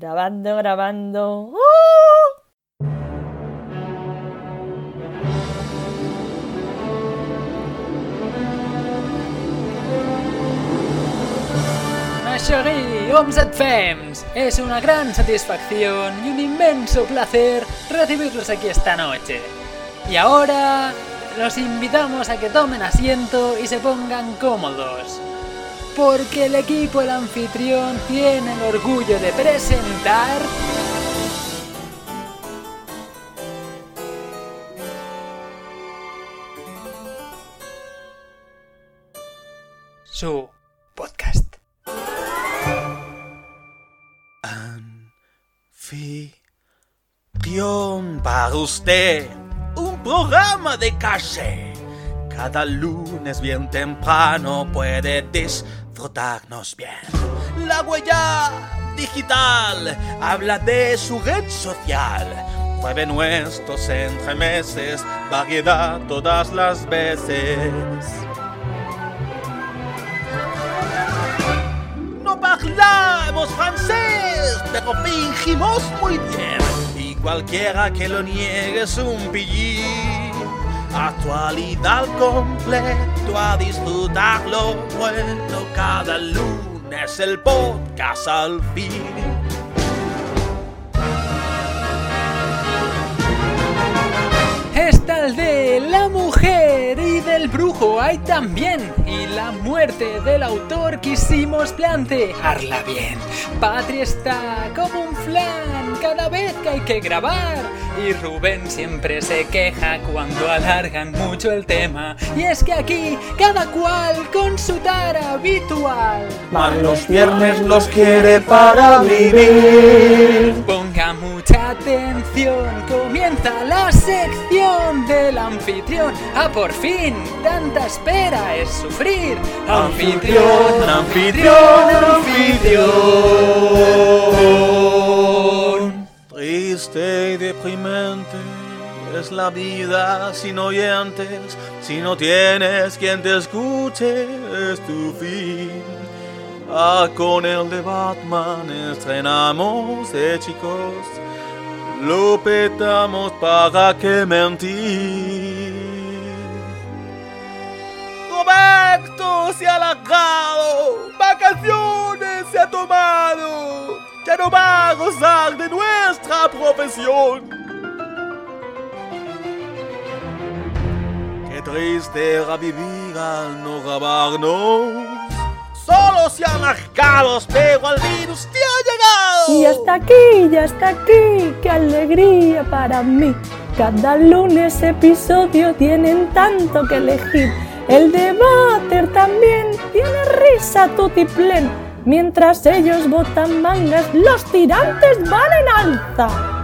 Grabando, grabando. Homes and femmes, es una gran satisfacción y un inmenso placer recibirlos aquí esta noche. Y ahora los invitamos a que tomen asiento y se pongan cómodos. Porque el equipo, el anfitrión, tiene el orgullo de presentar... Su podcast. Anfitrión para usted, un programa de calle. Cada lunes bien temprano puede bien. La huella digital habla de su red social. Mueve nuestros entremeses, variedad todas las veces. No hablamos francés, pero fingimos muy bien. Y cualquiera que lo niegue es un pillín. Actualidad completo a disfrutarlo bueno cada lunes el podcast al fin. De la mujer y del brujo hay también. Y la muerte del autor quisimos plantearla bien. Patria está como un flan cada vez que hay que grabar. Y Rubén siempre se queja cuando alargan mucho el tema. Y es que aquí cada cual con su tara habitual. Los viernes los quiere para vivir. Ponga mucha atención, comienza la sección del anfitrión. Ah, por fin, tanta espera es sufrir. Anfitrión, anfitrión, anfitrión. Triste y deprimente es la vida sin oyentes. Si no tienes quien te escuche, es tu fin. Ah, con el de Batman estrenamos, eh, chicos. Lo petamos para que mentir. Roberto se ha largado, vacaciones se ha tomado, ya no va a gozar de nuestra profesión. Qué triste era vivir al no grabarnos. Solo se han marcados, pero al virus te ha llegado. Y hasta aquí, ya está aquí, qué alegría para mí. Cada lunes episodio tienen tanto que elegir. El debate también tiene risa tutiplén. Mientras ellos botan mangas, los tirantes van en alza.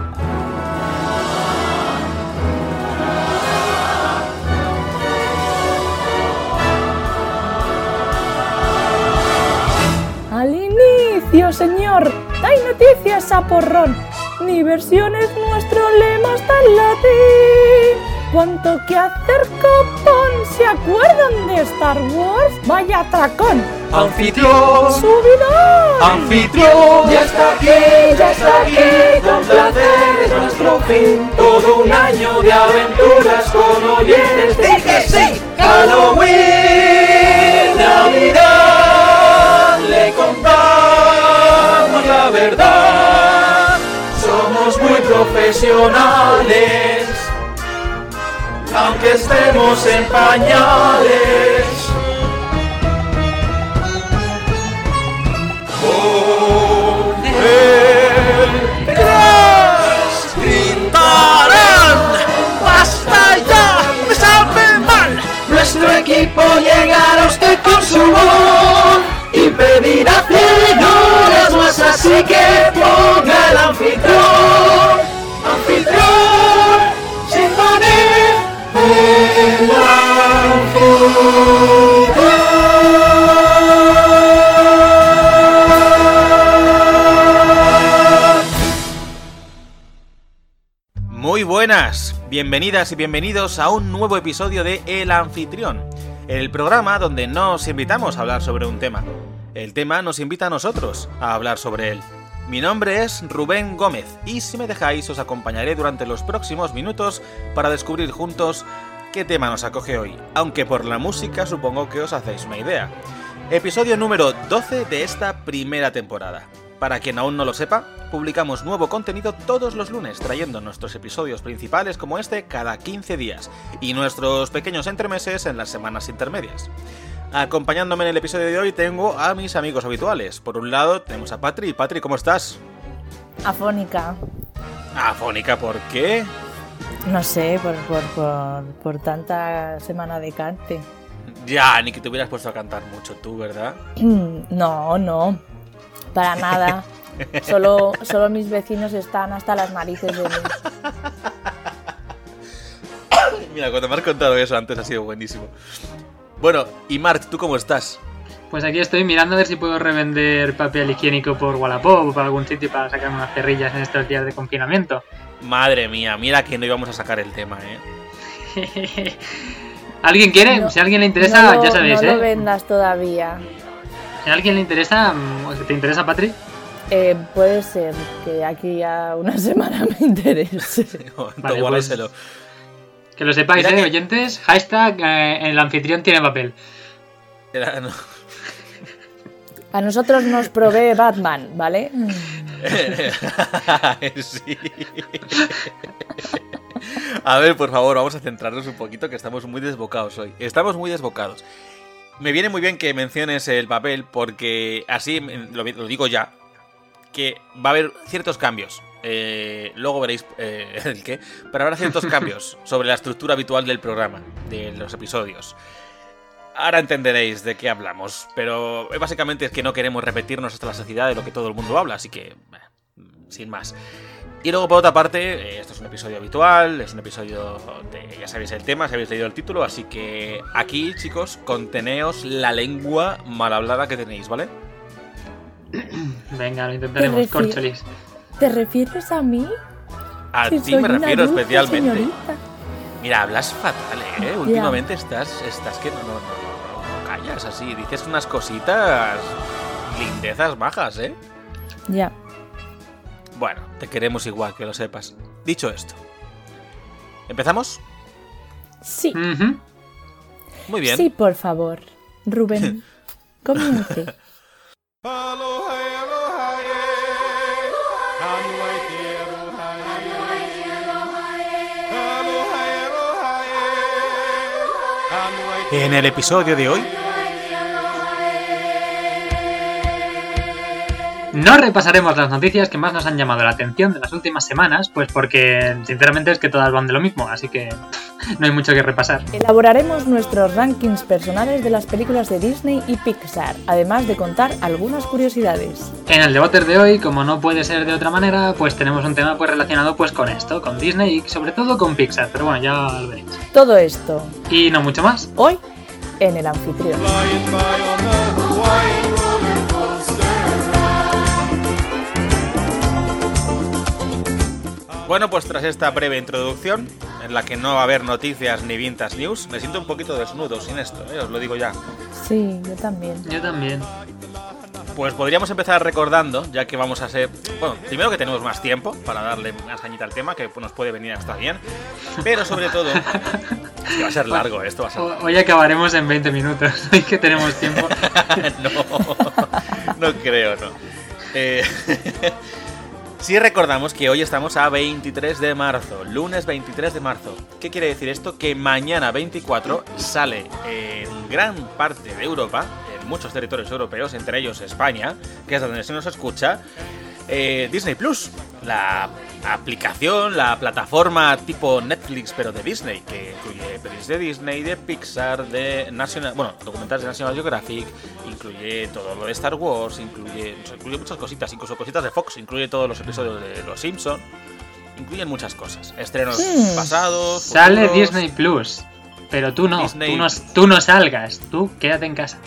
Inicio, señor, hay noticias a porrón. Ni versiones, nuestro lema está en latín. Cuanto que hacer copón, ¿se acuerdan de Star Wars? ¡Vaya atracón! Anfitrión, ¡Subidón! anfitrión, ya está aquí, ya está aquí, con placer es nuestro fin. Todo un año de aventuras con oyentes, di que sí. Halloween, Navidad, profesionales, aunque estemos en pañales. Con el crash gritarán ¡Basta ya! ¡Me sabe mal! Nuestro equipo llegará usted con su voz y pedirá cien horas más así que ponga el anfitrión buenas, bienvenidas y bienvenidos a un nuevo episodio de El Anfitrión, el programa donde no os invitamos a hablar sobre un tema, el tema nos invita a nosotros a hablar sobre él. Mi nombre es Rubén Gómez y si me dejáis os acompañaré durante los próximos minutos para descubrir juntos qué tema nos acoge hoy, aunque por la música supongo que os hacéis una idea. Episodio número 12 de esta primera temporada. Para quien aún no lo sepa, publicamos nuevo contenido todos los lunes, trayendo nuestros episodios principales como este cada 15 días y nuestros pequeños entremeses en las semanas intermedias. Acompañándome en el episodio de hoy tengo a mis amigos habituales. Por un lado tenemos a Patri. Patri, ¿cómo estás? Afónica. Afónica, ¿por qué? No sé, por, por, por, por tanta semana de cante. Ya, ni que te hubieras puesto a cantar mucho tú, ¿verdad? No, no. Para nada. Solo, solo mis vecinos están hasta las narices de mí. Mira, cuando me has contado eso antes ha sido buenísimo. Bueno, y Mark, ¿tú cómo estás? Pues aquí estoy mirando a ver si puedo revender papel higiénico por Wallapop o por algún sitio para sacar unas cerrillas en estos días de confinamiento. Madre mía, mira que no íbamos a sacar el tema, ¿eh? ¿Alguien quiere? No, si a alguien le interesa, no ya sabéis, no ¿eh? lo vendas todavía. A alguien le interesa, ¿te interesa, Patri? Eh, puede ser que aquí a una semana me interese. Vale, Guárdaselo. Que lo sepáis, Mira ¿eh, que- oyentes? Hashtag eh, el anfitrión tiene papel. Era- no. A nosotros nos provee Batman, ¿vale? sí. A ver, por favor, vamos a centrarnos un poquito que estamos muy desbocados hoy. Estamos muy desbocados. Me viene muy bien que menciones el papel porque así mm, lo, lo digo ya, que va a haber ciertos cambios. Eh, luego veréis eh, el qué, pero habrá ciertos cambios sobre la estructura habitual del programa, de los episodios. Ahora entenderéis de qué hablamos, pero eh, básicamente es que no queremos repetirnos hasta la saciedad de lo que todo el mundo habla, así que, sin más. Y luego, por otra parte, eh, esto es un episodio habitual, es un episodio de, ya sabéis el tema, si habéis leído el título, así que aquí, chicos, conteneos la lengua mal hablada que tenéis, ¿vale? Venga, lo intentaremos, corcholis. ¿Te refieres a mí? A Si ti me refiero especialmente. señorita. Mira, hablas fatal, ¿eh? Últimamente estás, estás que no, no, no, no- no callas así, dices unas cositas, lindezas bajas, ¿eh? Ya. Bueno, te queremos igual, que lo sepas. Dicho esto, ¿empezamos? Sí. Muy bien. Sí, por favor. Rubén, comience. En el episodio de hoy, No repasaremos las noticias que más nos han llamado la atención de las últimas semanas, pues porque sinceramente es que todas van de lo mismo, así que no hay mucho que repasar. Elaboraremos nuestros rankings personales de las películas de Disney y Pixar, además de contar algunas curiosidades. En el debate de hoy, como no puede ser de otra manera, pues tenemos un tema pues relacionado pues con esto, con Disney y sobre todo con Pixar, pero bueno, ya lo veréis. Todo esto, Y no mucho más. hoy, en el anfitrión. Bueno, pues tras esta breve introducción, en la que no va a haber noticias ni vintage news, me siento un poquito desnudo sin esto, ¿eh? os lo digo ya. Sí, yo también. Yo también. Pues podríamos empezar recordando, ya que vamos a ser. Bueno, primero que tenemos más tiempo para darle más cañita al tema, que nos puede venir hasta bien. Pero sobre todo. es que va a ser largo esto, va a ser. Hoy acabaremos en 20 minutos, hoy que tenemos tiempo. no, no creo, no. Eh, sí recordamos que hoy estamos a 23 de marzo, lunes 23 de marzo. ¿Qué quiere decir esto? Que mañana 24 sale en gran parte de Europa, en muchos territorios europeos, entre ellos España, que es donde se nos escucha, eh, Disney Plus, la aplicación, la plataforma tipo Netflix, pero de Disney, que incluye pelis de Disney, de Pixar, de National, bueno, documentales de National Geographic, incluye todo lo de Star Wars, incluye, incluye muchas cositas, incluso cositas de Fox, incluye todos los episodios de Los Simpson, incluyen muchas cosas, estrenos Hmm. pasados, Sale futuros. Disney Plus, pero tú no, Disney- tú no, tú no salgas, tú quédate en casa.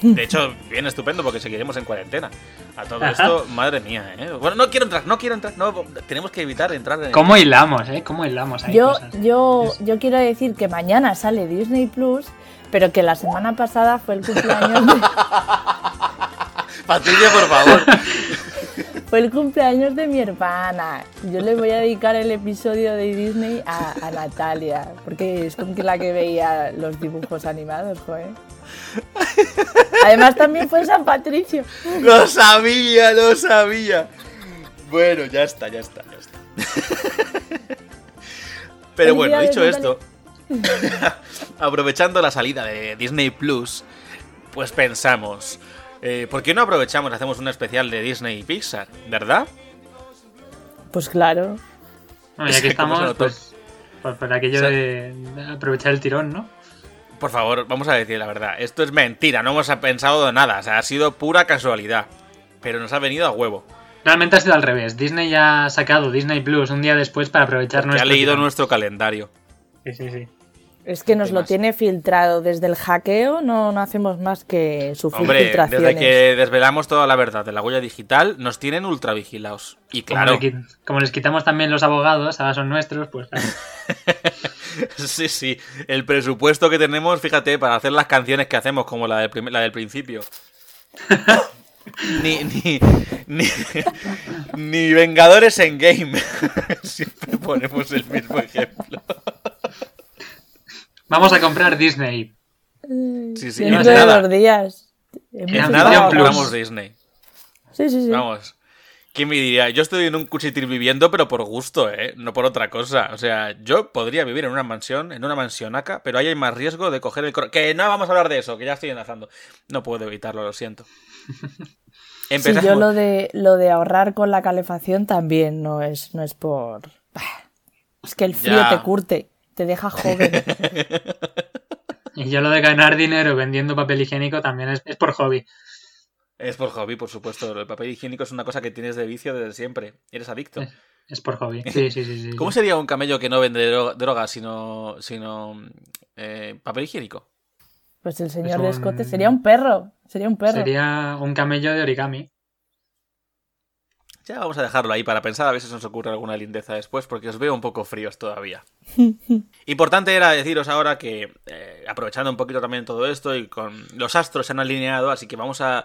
De hecho, bien estupendo porque seguiremos en cuarentena. A todo Ajá. esto, madre mía, ¿eh? Bueno, no quiero entrar, no quiero entrar, no, tenemos que evitar entrar en... ¿Cómo hilamos, eh? ¿Cómo hilamos ahí Yo, cosas? yo, yo quiero decir que mañana sale Disney Plus, pero que la semana pasada fue el cumpleaños de, Patricia, por favor. fue el cumpleaños de mi hermana. Yo le voy a dedicar el episodio de Disney a, a Natalia, porque es con la que veía los dibujos animados, joder. Además también fue San Patricio. Lo sabía, lo sabía. Bueno, ya está, ya está, ya está. Pero bueno, dicho esto, aprovechando la salida de Disney Plus, pues pensamos, eh, ¿por qué no aprovechamos y hacemos un especial de Disney y Pixar, verdad? Pues claro. Bueno, ya que estamos, pues, pues, por aquello de aprovechar el tirón, ¿no? Por favor, vamos a decir la verdad. Esto es mentira, no hemos pensado nada. O sea, ha sido pura casualidad. Pero nos ha venido a huevo. Realmente ha sido al revés. Disney ya ha sacado Disney Plus un día después para aprovechar nuestro. ha leído nuestro calendario. Sí, sí, sí. Es que nos lo tiene filtrado. Desde el hackeo no, no hacemos más que sufrir Hombre, filtraciones. Desde que desvelamos toda la verdad de la huella digital, nos tienen ultra vigilados. Y claro. Como, les quitamos también los abogados, ahora son nuestros, pues sí, sí. El presupuesto que tenemos, fíjate, para hacer las canciones que hacemos, como la del, la del principio. ni, ni, ni, ni Vengadores en Game. Siempre ponemos el mismo ejemplo. Vamos a comprar Disney. Sí, sí, Dentro de los días. En nada compramos Disney. Sí, sí, sí. Vamos. ¿Quién me diría? Yo estoy en un cuchitril viviendo, pero por gusto, ¿eh? No por otra cosa. O sea, yo podría vivir en una mansión, en una mansionaca, pero ahí hay más riesgo de coger el... Que no vamos a hablar de eso, que ya estoy enlazando. No puedo evitarlo, lo siento. Sí, yo lo de, lo de ahorrar con la calefacción también no es, no es por... Es que el frío te curte te deja joven. y yo lo de ganar dinero vendiendo papel higiénico también es, por hobby. Es por hobby, por supuesto. El papel higiénico es una cosa que tienes de vicio desde siempre. Eres adicto. Es, por hobby. Sí, sí, sí, ¿Cómo sería un camello que no vende droga, sino, sino eh, papel higiénico? Pues el señor de escote sería un perro. Sería un perro. Sería un camello de origami. Ya vamos a dejarlo ahí para pensar a ver si nos ocurre alguna lindeza después, porque os veo un poco fríos todavía. Importante era deciros ahora que, eh, aprovechando un poquito también todo esto y con los astros se han alineado, así que vamos a...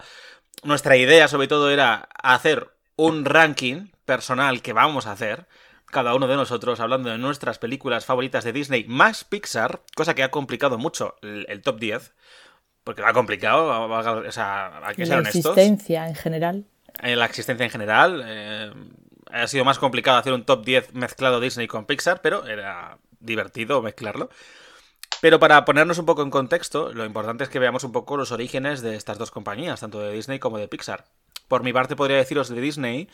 Nuestra idea sobre todo era hacer un ranking personal que vamos a hacer, cada uno de nosotros, hablando de nuestras películas favoritas de Disney más Pixar, cosa que ha complicado mucho el, top 10, porque lo ha complicado, o sea, hay que ser La existencia en general en la existencia en general. Eh, ha sido más complicado hacer un top 10 mezclado Disney con Pixar, pero era divertido mezclarlo. Pero para ponernos un poco en contexto, lo importante es que veamos un poco los orígenes de estas dos compañías, tanto de Disney como de Pixar. Por mi parte podría deciros de Disney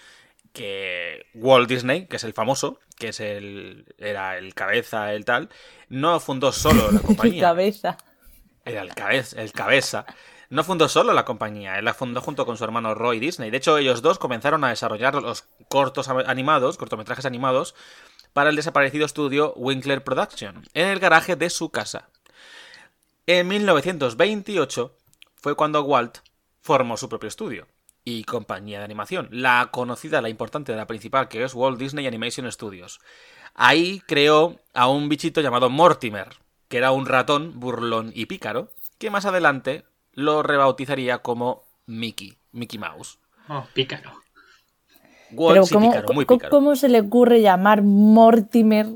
que Walt Disney, que es el famoso, que es el era el cabeza, el tal, no fundó solo la compañía. el cabeza. Era el cabeza, el cabeza. No fundó solo la compañía, él la fundó junto con su hermano Roy Disney. De hecho, ellos dos comenzaron a desarrollar los cortos animados, cortometrajes animados, para el desaparecido estudio Winkler Production, en el garaje de su casa. En 1928 fue cuando Walt formó su propio estudio y compañía de animación, la conocida, la importante, la principal, que es Walt Disney Animation Studios. Ahí creó a un bichito llamado Mortimer, que era un ratón burlón y pícaro, que más adelante lo rebautizaría como Mickey, Mickey Mouse. Oh, pícaro. Pero ¿cómo, se le ocurre llamar Mortimer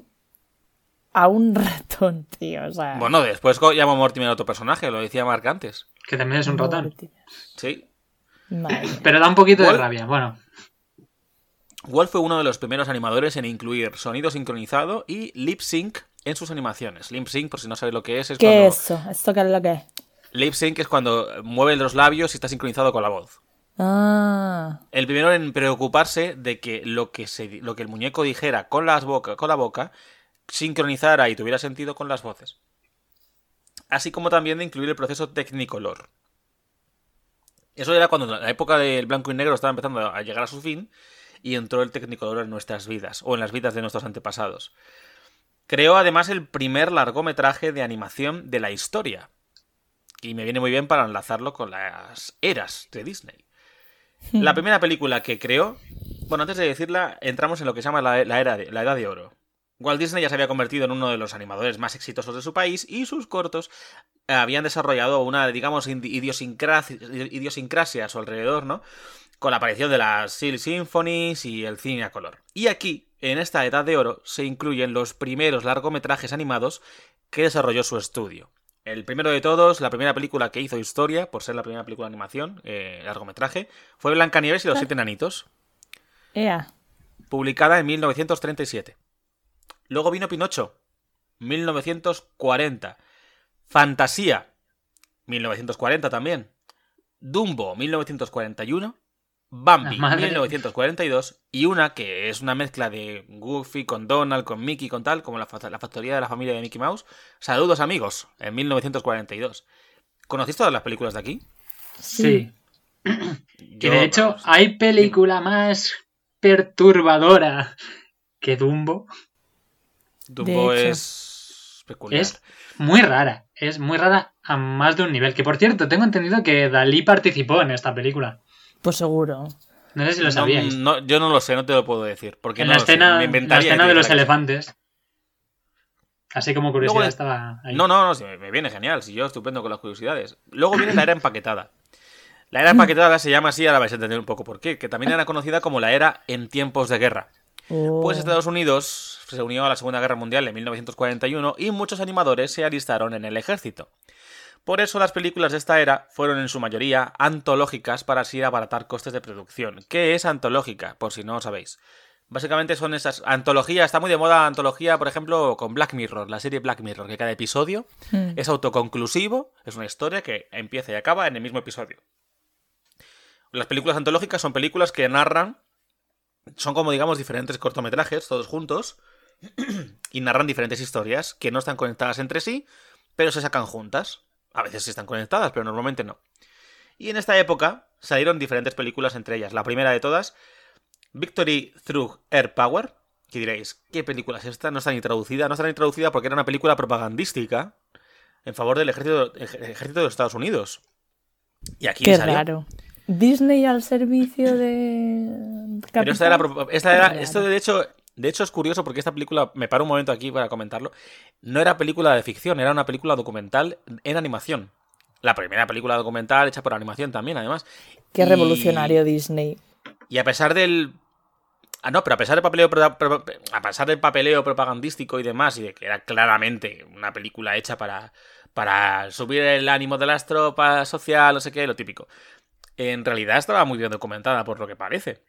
a un ratón, tío? Bueno, después llamó Mortimer a otro personaje, lo decía Mark antes. Que también es un ratón. Sí. Pero da un poquito de rabia, bueno. Walt fue uno de los primeros animadores en incluir sonido sincronizado y lip sync en sus animaciones. Lip sync, por si no sabéis lo que es, es ¿Qué es eso? ¿Esto qué es lo que es? Lip sync es cuando mueve los labios y está sincronizado con la voz. Ah. El primero en preocuparse de que lo que, se, lo que el muñeco dijera con, las boca, con la boca sincronizara y tuviera sentido con las voces. Así como también de incluir el proceso Technicolor. Eso era cuando la época del blanco y negro estaba empezando a llegar a su fin y entró el Technicolor en nuestras vidas o en las vidas de nuestros antepasados. Creó además el primer largometraje de animación de la historia, y me viene muy bien para enlazarlo con las eras de Disney. Hmm. La primera película que creó, bueno, antes de decirla, entramos en lo que se llama la, era de, la Edad de Oro. Walt Disney ya se había convertido en uno de los animadores más exitosos de su país y sus cortos habían desarrollado una, digamos, idiosincrasia, idiosincrasia a su alrededor, ¿no? con la aparición de las Silk Symphonies y el cine a color. Y aquí, en esta edad de oro, se incluyen los primeros largometrajes animados que desarrolló su estudio. El primero de todos, la primera película que hizo historia, por ser la primera película de animación, eh, largometraje, fue Blancanieves y los siete enanitos, Ea. publicada en 1937. Luego vino Pinocho, 1940. Fantasía, 1940 también. Dumbo, 1941. Bambi, La madre. 1942. Y una que es una mezcla de Goofy con Donald, con Mickey, con tal, como la, la factoría de la familia de Mickey Mouse. Saludos amigos, en 1942. ¿Conocéis todas las películas de aquí? Sí. Yo, Que de hecho, vamos, hay película más perturbadora que Dumbo. Dumbo hecho. es peculiar. Es muy rara. Es muy rara a más de un nivel. Que por cierto, tengo entendido que Dalí participó en esta película. Pues seguro. No sé si lo No, sabíais. no, yo no lo sé, no te lo puedo decir. Porque en no la lo sé, escena, la de los elefantes. Así como curiosidad Luego estaba ahí. No, no, no, sí, me me viene genial. Si yo estupendo con las curiosidades. Luego viene la era empaquetada. La era empaquetada se llama así, ahora vais a entender un poco por qué, que también era conocida como la era en tiempos de guerra. Oh. Pues Estados Unidos se unió a la Segunda Guerra Mundial en 1941 y muchos animadores se alistaron en el ejército. Por eso las películas de esta era fueron en su mayoría antológicas para así abaratar costes de producción. ¿Qué es antológica? Por si no lo sabéis. Básicamente son esas antologías, está muy de moda antología, por ejemplo, con Black Mirror, la serie Black Mirror, que cada episodio Mm. es autoconclusivo, es una historia que empieza y acaba en el mismo episodio. Las películas antológicas son películas que narran, son como digamos diferentes cortometrajes, todos juntos, y narran diferentes historias que no están conectadas entre sí, pero se sacan juntas. A veces están conectadas, pero normalmente no. Y en esta época salieron diferentes películas entre ellas. La primera de todas, Victory Through Air Power. Que diréis, ¿qué película es esta? No está ni traducida. No está ni traducida porque era una película propagandística en favor del ejército, ej- ejército de los Estados Unidos. Y aquí Qué salió. raro. Disney al servicio de. Pero esta era, esta era esto de hecho, de hecho es curioso porque esta película, me paro un momento aquí para comentarlo, no era película de ficción, era una película documental en animación. La primera película documental hecha por animación también, además. Qué Y- revolucionario Disney. Y a pesar del. Ah, no, pero a pesar del papeleo, a pesar del papeleo propagandístico y demás, y de que era claramente una película hecha para, para subir el ánimo de las tropas, social, no sé qué, lo típico. En realidad estaba muy bien documentada, por lo que parece.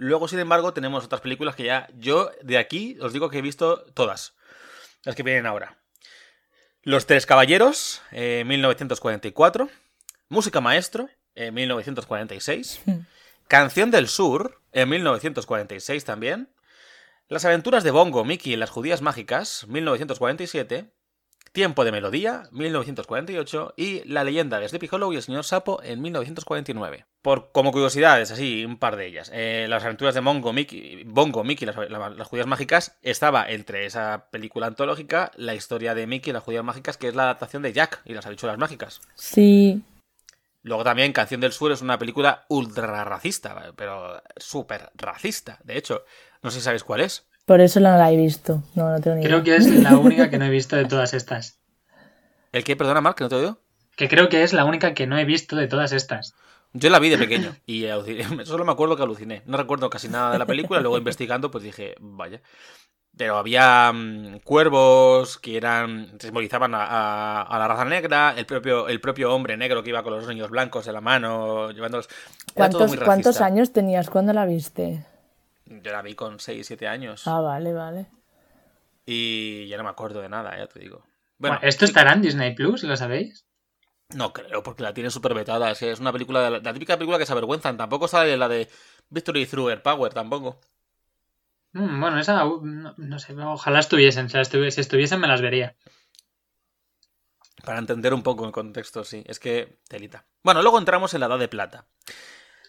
Luego, sin embargo, tenemos otras películas que ya yo de aquí os digo que he visto todas. Las que vienen ahora. Los Tres Caballeros, eh, 1944. Música Maestro, en 1946. Canción del Sur, en 1946 también. Las aventuras de Bongo, Mickey y las judías mágicas, 1947. Tiempo de Melodía, 1948. Y La leyenda de Sleepy Hollow y el señor Sapo, en 1949. Por, como curiosidades, así, un par de ellas. Eh, las aventuras de Bongo, Mickey, Bongo, Mickey y las, la- las judías mágicas estaba entre esa película antológica la historia de Mickey y las judías mágicas, que es la adaptación de Jack y las habichuelas mágicas. Sí. Luego también Canción del Sur es una película ultra racista, pero súper racista. De hecho, no sé si sabéis cuál es. Por eso no la he visto. No, no tengo ni Creo idea. que es la única que no he visto de todas estas. ¿El que? Perdona, Mark, que no te oigo. Que creo que es la única que no he visto de todas estas. Yo la vi de pequeño y aluciné. Solo me acuerdo que aluciné. No recuerdo casi nada de la película. Luego investigando, pues dije, vaya. Pero había mm, cuervos que eran simbolizaban a, a- a la raza negra, el propio, el propio hombre negro que iba con los niños blancos en la mano, llevándolos. ¿Cuántos, ¿Cuántos años tenías cuando la viste? Yo la vi con 6, 7 años. Ah, vale, vale. Y ya no me acuerdo de nada, ya te digo. Bueno, Bueno, ¿Esto estará en Disney Plus? ¿Lo sabéis? No creo, porque la tiene súper vetada. Es, que es una película, de la, la típica película que se avergüenzan. Tampoco sale la de Victory Through Air Power, tampoco. Mm, bueno, esa uh, no, no sé, ojalá estuviesen. Si estuviesen me las vería. Para entender un poco el contexto, sí. Es que telita. Bueno, luego entramos en la Edad de Plata.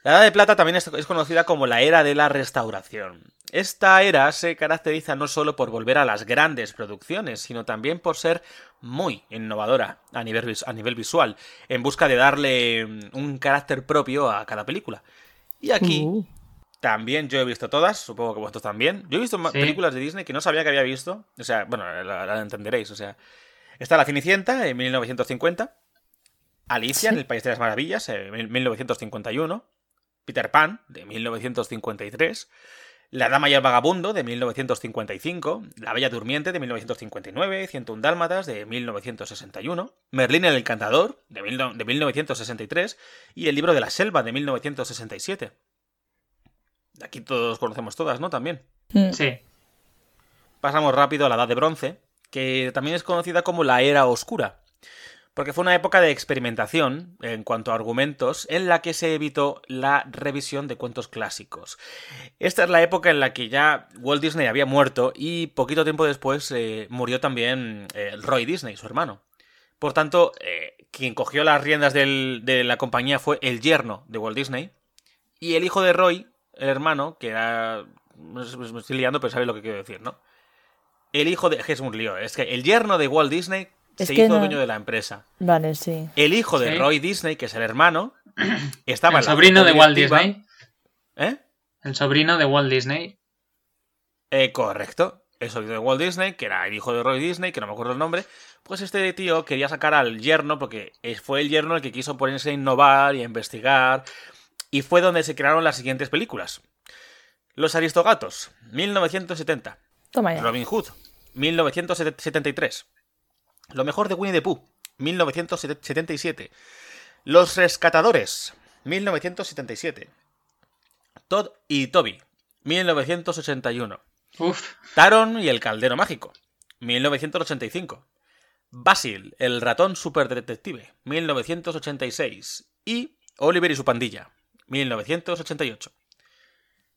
La Edad de Plata también es, es conocida como la Era de la Restauración. Esta era se caracteriza no solo por volver a las grandes producciones, sino también por ser muy innovadora a nivel, a nivel visual, en busca de darle mm, un carácter propio a cada película. Y aquí Uh, también yo he visto todas, supongo que vosotros también. Yo he visto Sí. películas de Disney que no sabía que había visto. O sea, bueno, la, la entenderéis. O sea, está La Cenicienta en 1950. Alicia en el País de las Maravillas, en 1951. Peter Pan, de 1953. La Dama y el Vagabundo, de 1955. La Bella Durmiente, de 1959. 101 Dálmatas, de 1961. Merlín el Encantador, de, de 1963. Y El Libro de la Selva, de 1967. Aquí todos conocemos todas, ¿no? También. Mm. Sí. Pasamos rápido a la Edad de Bronce, que también es conocida como la Era Oscura, porque fue una época de experimentación en cuanto a argumentos en la que se evitó la revisión de cuentos clásicos. Esta es la época en la que ya Walt Disney había muerto y poquito tiempo después eh, murió también eh, Roy Disney, su hermano. Por tanto, eh, quien cogió las riendas de la compañía fue el yerno de Walt Disney y el hijo de Roy, el hermano, que era... Me estoy liando, pero sabéis lo que quiero decir, ¿no? El hijo de... Es un lío. Es que el yerno de Walt Disney Es se que hizo no- dueño de la empresa. Vale, sí. El hijo de Sí. Roy Disney, que es el hermano, estaba El en la sobrino de Walt Disney. ¿Eh? El sobrino de Walt Disney. Eh, correcto. El sobrino de Walt Disney, que era el hijo de Roy Disney, que no me acuerdo el nombre. Pues este tío quería sacar al yerno, porque fue el yerno el que quiso ponerse a innovar y a investigar. Y fue donde se crearon las siguientes películas. Los Aristogatos, 1970. Toma ya. Robin Hood, 1973. Lo mejor de Winnie the Pooh, 1977. Los Rescatadores, 1977. Todd y Toby, 1981. Uf. Taron y el Caldero Mágico, 1985. Basil, el ratón superdetective, 1986. Y Oliver y su pandilla, 1988.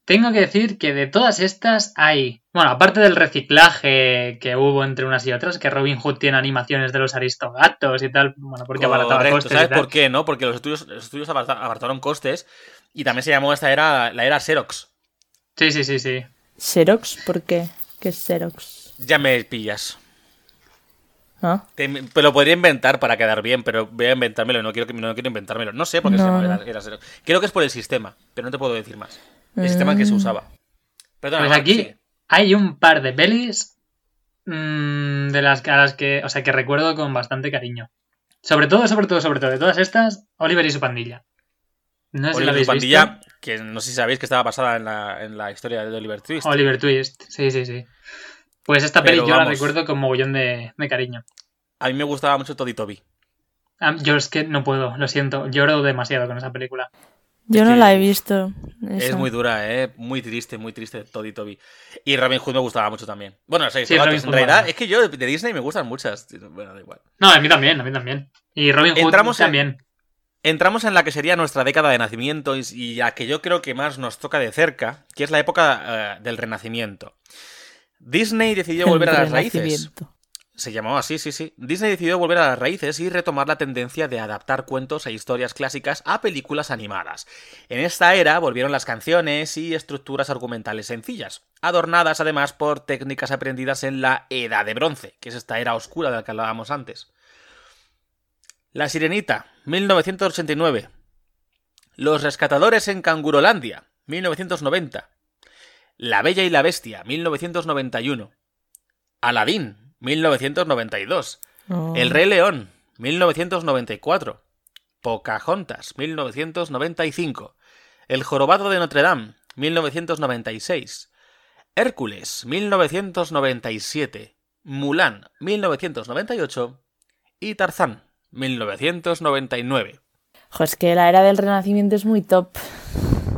Tengo que decir que de todas estas hay. Bueno, aparte del reciclaje que hubo entre unas y otras, que Robin Hood tiene animaciones de los aristogatos y tal, bueno, porque abarataba Correcto, costes y ¿Sabes tal. por qué, no? Porque los estudios, los estudios abarata- abarataron costes y también se llamó esta era la era Xerox. Sí, sí, sí, sí. ¿Xerox? ¿Por qué? ¿Qué es Xerox? Ya me pillas. ¿Ah? Te- lo podría inventar para quedar bien, pero voy a inventármelo. No quiero, que- no quiero inventármelo. No sé por qué se No, llama no. era, era Xerox. Creo que es por el sistema, pero no te puedo decir más. El sistema que se Mm. usaba. Perdona, Pues aquí hay un par de pelis mm, de las a las que, o sea, que recuerdo con bastante cariño. Sobre todo, sobre todo, sobre todo, de todas estas, Oliver y su pandilla. No sé si Oliver la habéis y su pandilla, visto. que no sé si sabéis que estaba basada en la, en la historia de Oliver Twist. Oliver Twist, sí, sí, sí. Pues esta peli yo la recuerdo con mogollón de, de cariño. A mí me gustaba mucho Todd y Toby. Ah, Yo es que no puedo, lo siento, lloro demasiado con esa película. Yo Es no la he visto. Es muy dura, ¿eh? Muy triste, muy triste Todd y Toby. Y Robin Hood me gustaba mucho también. Bueno, Sí, Aristogatos, Robin en Hood realidad, es que yo de Disney me gustan muchas. Bueno, da igual. No, a mí también, a mí también. Y Robin Hood Entramos en- también. Entramos en la que sería nuestra década de nacimiento y, y la que yo creo que más nos toca de cerca, que es la época eh, del Renacimiento. Disney decidió volver a las raíces. Se llamó así, sí, sí. Disney decidió volver a las raíces y retomar la tendencia de adaptar cuentos e historias clásicas a películas animadas. En esta era volvieron las canciones y estructuras argumentales sencillas, adornadas además por técnicas aprendidas en la Edad de Bronce, que es esta era oscura de la que hablábamos antes. La Sirenita, 1989. Los Rescatadores en Cangurolandia, 1990. La Bella y la Bestia, 1991. Aladín, 1992. Oh. El Rey León, 1994. Pocahontas, 1995. El Jorobado de Notre Dame, 1996. Hércules, 1997. Mulan, 1998. Y Tarzán, 1999. Jo, es que la era del Renacimiento es muy top.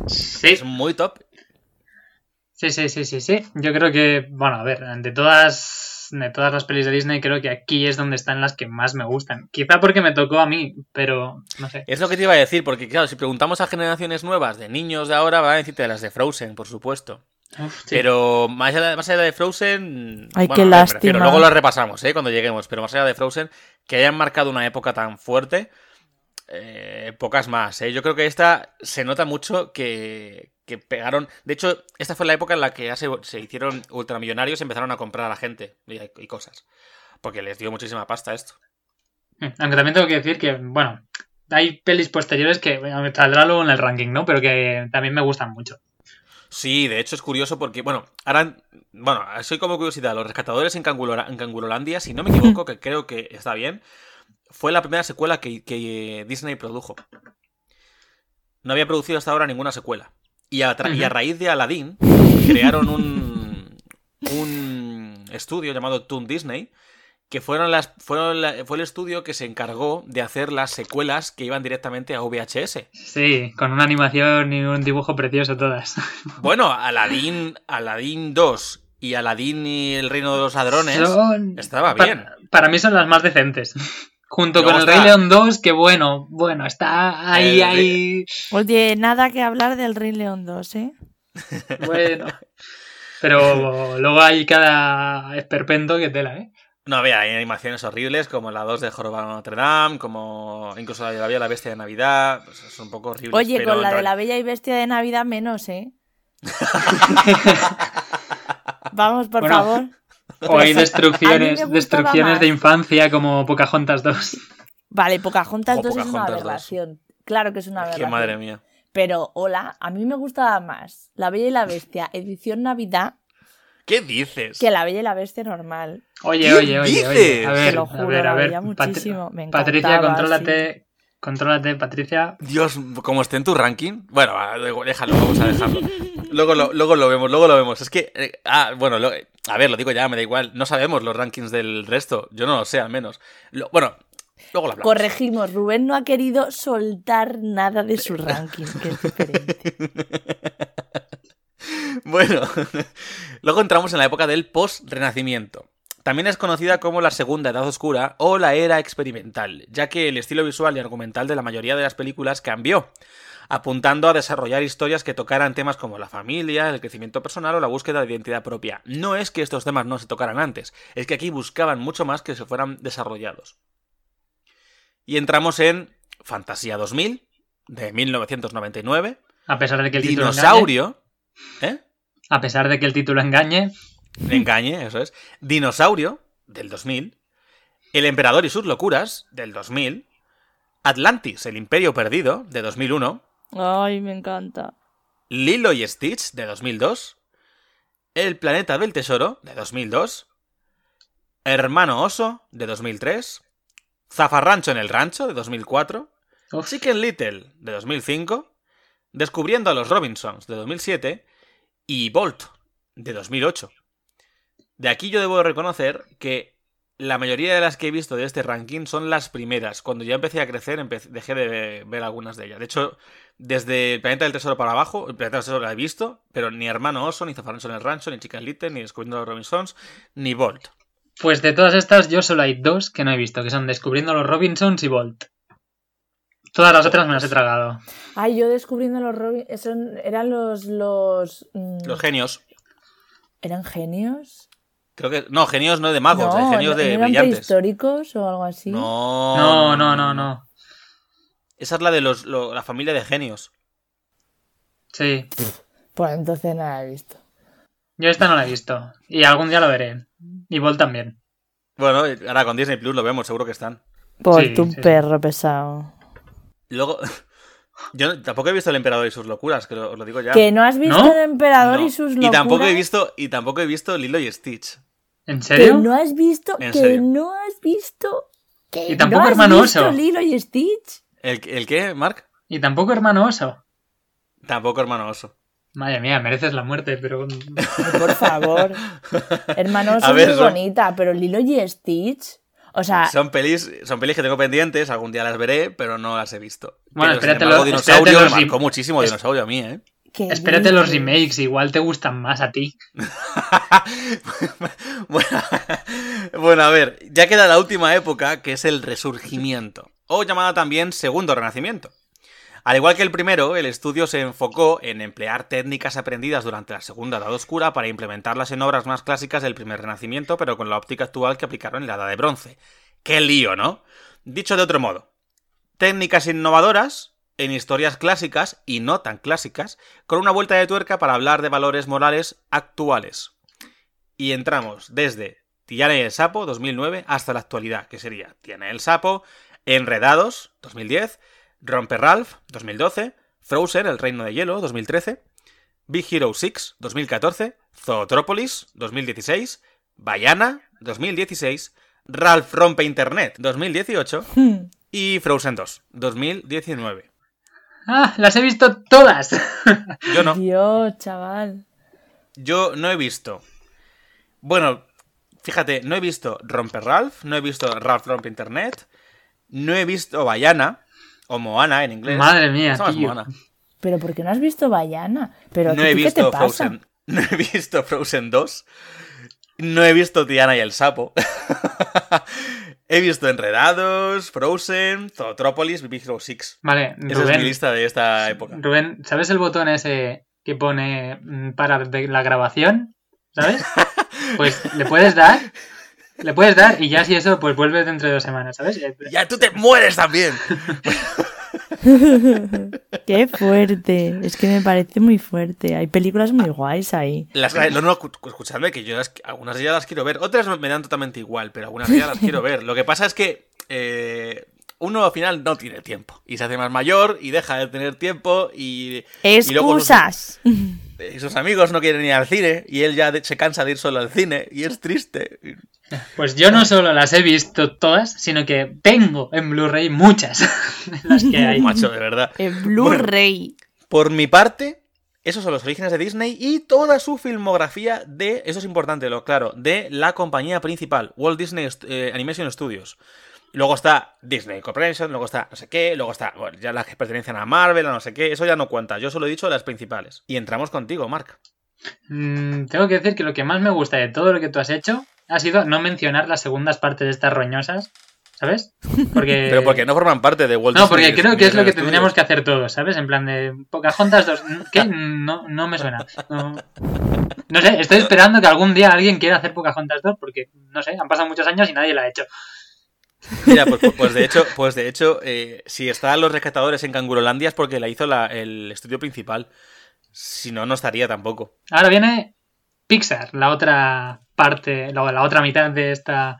Sí, Es muy top. sí, sí, sí, sí, sí. Yo creo que, bueno, a ver, de todas, de todas las pelis de Disney, creo que aquí es donde están las que más me gustan. Quizá porque me tocó a mí, pero no sé. Es lo que te iba a decir, porque claro, si preguntamos a generaciones nuevas de niños de ahora, van a decirte las de Frozen, por supuesto. Uf, sí. Pero más allá, más allá de Frozen. Ay, bueno, qué lástima. refiero, luego lo repasamos, ¿eh? Cuando lleguemos. Pero más allá de Frozen, que hayan marcado una época tan fuerte, eh, pocas más, ¿eh? Yo creo que esta se nota mucho que, que pegaron. De hecho, esta fue la época en la que ya se, se hicieron ultramillonarios y empezaron a comprar a la gente y, y cosas. Porque les dio muchísima pasta esto. Aunque también tengo que decir que, bueno, hay pelis posteriores que bueno, saldrá luego en el ranking, ¿no? Pero que también me gustan mucho. Sí, de hecho es curioso porque, bueno, ahora, bueno, soy como curiosidad, los rescatadores en, Cangulola- en Cangurolandia, si no me equivoco, que creo que está bien, fue la primera secuela que, que Disney produjo. No había producido hasta ahora ninguna secuela. Y a, y raíz de Aladdin, crearon un, un estudio llamado Toon Disney, que fueron las, fueron la- fue el estudio que se encargó de hacer las secuelas que iban directamente a VHS. Sí, con una animación y un dibujo precioso todas. Bueno, Aladdin, Aladdin 2 y Aladdin y el Reino de los Ladrones Son- estaba bien. Para, mí son las más decentes. Junto Luego con el está- Rey León 2, que bueno, bueno, está ahí, El ahí. Oye, nada que hablar del Rey León 2, ¿eh? Bueno. Pero luego hay cada esperpento que tela, ¿eh? No, vea, hay animaciones horribles como la 2 de Jorobado Notre Dame, como incluso la de la Bella y la Bestia de Navidad. Pues es un poco horrible. Oye, pero con la de la Bella y Bestia de Navidad menos, ¿eh? Vamos, por Bueno, favor. O hay A destrucciones, destrucciones de infancia como Pocahontas 2. Vale, Pocahontas Jo, 2 es una Pocahontas 2. aberración. Claro que es una aberración. que madre mía. Pero, hola, a mí me gustaba más La Bella y la Bestia edición Navidad ¿Qué dices? que La Bella y la Bestia normal. Oye, ¿Qué oye, oye, oye. dices? A ver, Te lo a juro, ver, la a ver. Patri- muchísimo, me Patricia, contrólate. Contrólate, Patricia. Dios, como esté en tu ranking. Bueno, déjalo, vamos a dejarlo. Luego lo, luego lo vemos, luego lo vemos. Es que, eh, ah, bueno, lo- a ver, lo digo ya, me da igual. No sabemos los rankings del resto. Yo no lo sé, al menos. Lo- bueno, luego lo hablamos. Corregimos, Rubén no ha querido soltar nada de su ranking, que es diferente. Bueno, luego entramos en la época del post-renacimiento. También es conocida como la Segunda Edad Oscura o la Era Experimental, ya que el estilo visual y argumental de la mayoría de las películas cambió, apuntando a desarrollar historias que tocaran temas como la familia, el crecimiento personal o la búsqueda de identidad propia. No es que estos temas no se tocaran antes, es que aquí buscaban mucho más que se fueran desarrollados. Y entramos en Fantasía 2000, de 1999, A pesar de que el título engañe. Dinosaurio, ¿eh? A pesar de que el título engañe. Engañe, eso es. Dinosaurio, del 2000. El Emperador y sus locuras, del 2000. Atlantis, el Imperio Perdido, de 2001. Ay, me encanta. Lilo y Stitch, de 2002. El Planeta del Tesoro, de 2002. Hermano Oso, de 2003. Zafarrancho en el Rancho, de 2004. Uf, Chicken Little, de 2005. Descubriendo a los Robinsons, de 2007. Y Bolt, de 2008. De aquí yo debo reconocer que la mayoría de las que he visto de este ranking son las primeras. Cuando ya empecé a crecer, dejé de ver algunas de ellas. De hecho, desde el Planeta del Tesoro para abajo, el Planeta del Tesoro la he visto, pero ni Hermano Oso, ni Zafarrancho en el Rancho, ni Chicken Little, ni Descubriendo a los Robinsons, ni Bolt. Pues de todas estas, yo solo hay dos que no he visto, que son Descubriendo a los Robinsons y Bolt. Todas las otras me las he tragado. Ay, yo descubriendo los Robin... esos eran los... los mm, Los genios. ¿Eran genios? Creo que. No, genios no de magos, no, de genios ¿no de eran brillantes. prehistóricos o algo así? No. No, no, no, no. Esa es la de los, lo- la familia de genios. Sí. Pues entonces nada he visto. Yo esta no la he visto. Y algún día lo veré. Y Bolt también. Bueno, ahora con Disney Plus lo vemos, seguro que están. Por Sí, tu sí, sí. perro pesado. Luego. Yo no- tampoco he visto El Emperador y sus locuras, que lo, os lo digo ya. Que no has visto ¿No? el emperador No. y sus locuras. Y tampoco he visto, y tampoco he visto Lilo y Stitch. ¿En Que serio? no has visto, ¿En que serio? no has visto, que Y tampoco no has Hermano visto Oso. Lilo y Stitch. ¿El, el qué, Mark? Y tampoco Hermano Oso. Tampoco Hermano Oso. Madre mía, mereces la muerte, pero... Por favor. Hermanos, A es muy son- bonita, pero Lilo y Stitch. O sea, Son pelis, son pelis que tengo pendientes, algún día las veré, pero no las he visto. Bueno, Pero, espérate embargo, lo- Dinosaurio espérate me los marcó muchísimo es- Dinosaurio a mí, ¿eh? ¿qué Espérate los remakes, igual te gustan más a ti. bueno, bueno, a ver, ya queda la última época, que es el Resurgimiento, o llamada también Segundo Renacimiento. Al igual que el primero, el estudio se enfocó en emplear técnicas aprendidas durante la Segunda Edad Oscura para implementarlas en obras más clásicas del primer Renacimiento, pero con la óptica actual que aplicaron en la Edad de Bronce. ¡Qué lío, ¿no? Dicho de otro modo, técnicas innovadoras en historias clásicas y no tan clásicas, con una vuelta de tuerca para hablar de valores morales actuales. Y entramos desde Tiana y el Sapo, 2009, hasta la actualidad, que sería Tiana y el Sapo, Enredados, 2010, Romper Ralph, 2012, Frozen, El Reino de Hielo, 2013, Big Hero 6, 2014, Zootrópolis, 2016, Bayana, 2016, Ralph Rompe Internet, 2018. Hmm. Y Frozen 2, 2019. Ah, las he visto todas. Yo no. Dios, chaval. Yo no he visto. Bueno, fíjate, no he visto Romper Ralph, no he visto Ralph Rompe Internet, no he visto Bayana, o Moana en inglés. Madre mía, tío. Moana. Pero ¿por qué no has visto Bayana? Pero No ¿a he ti ¿qué visto pasa? Frozen. No he visto Frozen 2. No he visto Tiana y el sapo. he visto Enredados, Frozen, Zootrópolis, Big Hero 6. Vale, Esa es mi Rubén, lista de esta época. Rubén, ¿sabes el botón ese que pone mm, para la grabación? ¿Sabes? Pues le puedes dar, le puedes dar y ya si eso, pues vuelves dentro de dos semanas, ¿sabes? Eh, ¡Ya tú te mueres también! Qué fuerte. Es que me parece muy fuerte. Hay películas muy guays ahí. Las, no, no, escu- escuchadme que yo las- algunas de ellas las quiero ver. Otras me dan totalmente igual, pero algunas de ellas las quiero ver. Lo que pasa es que eh, uno al final no tiene tiempo. Y se hace más mayor y deja de tener tiempo y... y luego sus- Excusas. y sus amigos no quieren ir al cine y él ya de- se cansa de ir solo al cine y es triste. Pues yo no solo las he visto todas, sino que tengo en Blu-ray muchas. las que hay. Macho, de verdad. En Blu-ray. Por mi parte, esos son los orígenes de Disney y toda su filmografía de, eso es importante, lo claro, de la compañía principal, Walt Disney eh, Animation Studios. Luego está Disney Corporation, luego está no sé qué, luego está bueno, ya las que pertenecen a Marvel, a no sé qué, eso ya no cuenta, yo solo he dicho las principales. Y entramos contigo, Mark. Mm, tengo que decir que lo que más me gusta de todo lo que tú has hecho ha sido no mencionar las segundas partes de estas roñosas, ¿sabes? Porque... Pero porque no forman parte de Walt No, porque creo que es lo que tendríamos que hacer todos, ¿sabes? En plan de Pocahontas 2. ¿Qué? No, no me suena. No, no sé, estoy esperando que algún día alguien quiera hacer Pocahontas 2 porque, no sé, han pasado muchos años y nadie la ha hecho. Mira, pues, pues de hecho, pues de hecho eh, si están los rescatadores en Cangurolandia es porque la hizo la- el estudio principal. Si no, no estaría tampoco. Ahora viene Pixar, la otra parte, la, la otra mitad de esta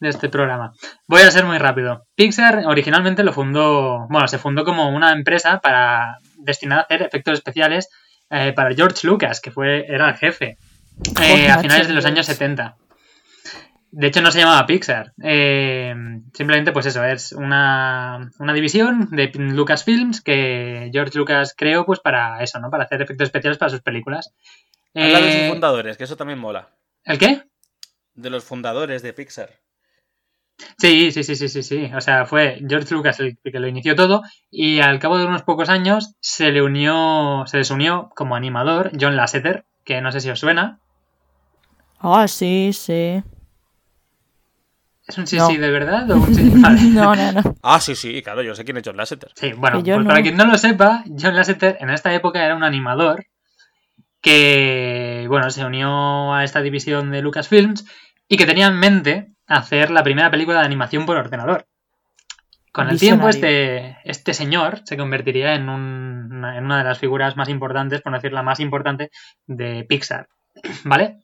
de este programa. Voy a ser muy rápido. Pixar originalmente lo fundó, bueno, se fundó como una empresa para destinada a hacer efectos especiales eh, para George Lucas, que fue era el jefe eh, a finales de los años Dios. 70. De hecho, no se llamaba Pixar. Eh, simplemente, pues eso, es una, una división de Lucasfilms que George Lucas creó pues para eso, ¿no? Para hacer efectos especiales para sus películas. Habla de sus fundadores, que eso también mola. ¿El qué? De los fundadores de Pixar. Sí, sí, sí, sí, sí, sí. O sea, fue George Lucas el que lo inició todo y al cabo de unos pocos años se le unió, se les unió como animador John Lasseter, que no sé si os suena. Ah, sí, sí. ¿Es un sí, No. sí de verdad o un sí? Vale. No, no, no. Ah, sí, sí, claro, yo sé quién es John Lasseter. Sí, bueno, pues no. para quien no lo sepa, John Lasseter en esta época era un animador que, bueno, se unió a esta división de Lucasfilms y que tenía en mente hacer la primera película de animación por ordenador. Con el tiempo, este, este señor se convertiría en, un- una- en una de las figuras más importantes, por no decir la más importante, de Pixar. ¿Vale?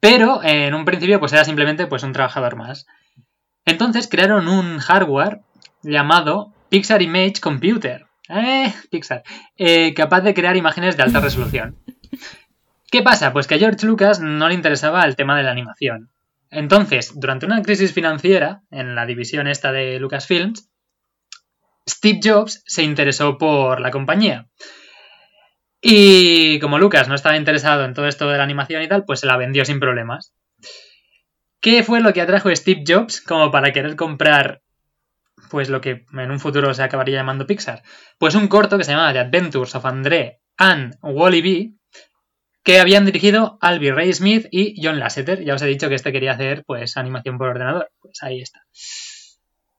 Pero eh, en un principio, pues era simplemente pues, un trabajador más. Entonces crearon un hardware llamado Pixar Image Computer. Eh, Pixar. eh, capaz de crear imágenes de alta resolución. ¿Qué pasa? Pues que a George Lucas no le interesaba el tema de la animación. Entonces, durante una crisis financiera en la división esta de Lucasfilms, Steve Jobs se interesó por la compañía. Y como Lucas no estaba interesado en todo esto de la animación y tal, pues se la vendió sin problemas. ¿Qué fue lo que atrajo a Steve Jobs como para querer comprar pues lo que en un futuro se acabaría llamando Pixar? Pues un corto que se llamaba The Adventures of André and Wally B, que habían dirigido Albi Ray Smith y John Lasseter. Ya os he dicho que este quería hacer pues animación por ordenador. Pues ahí está.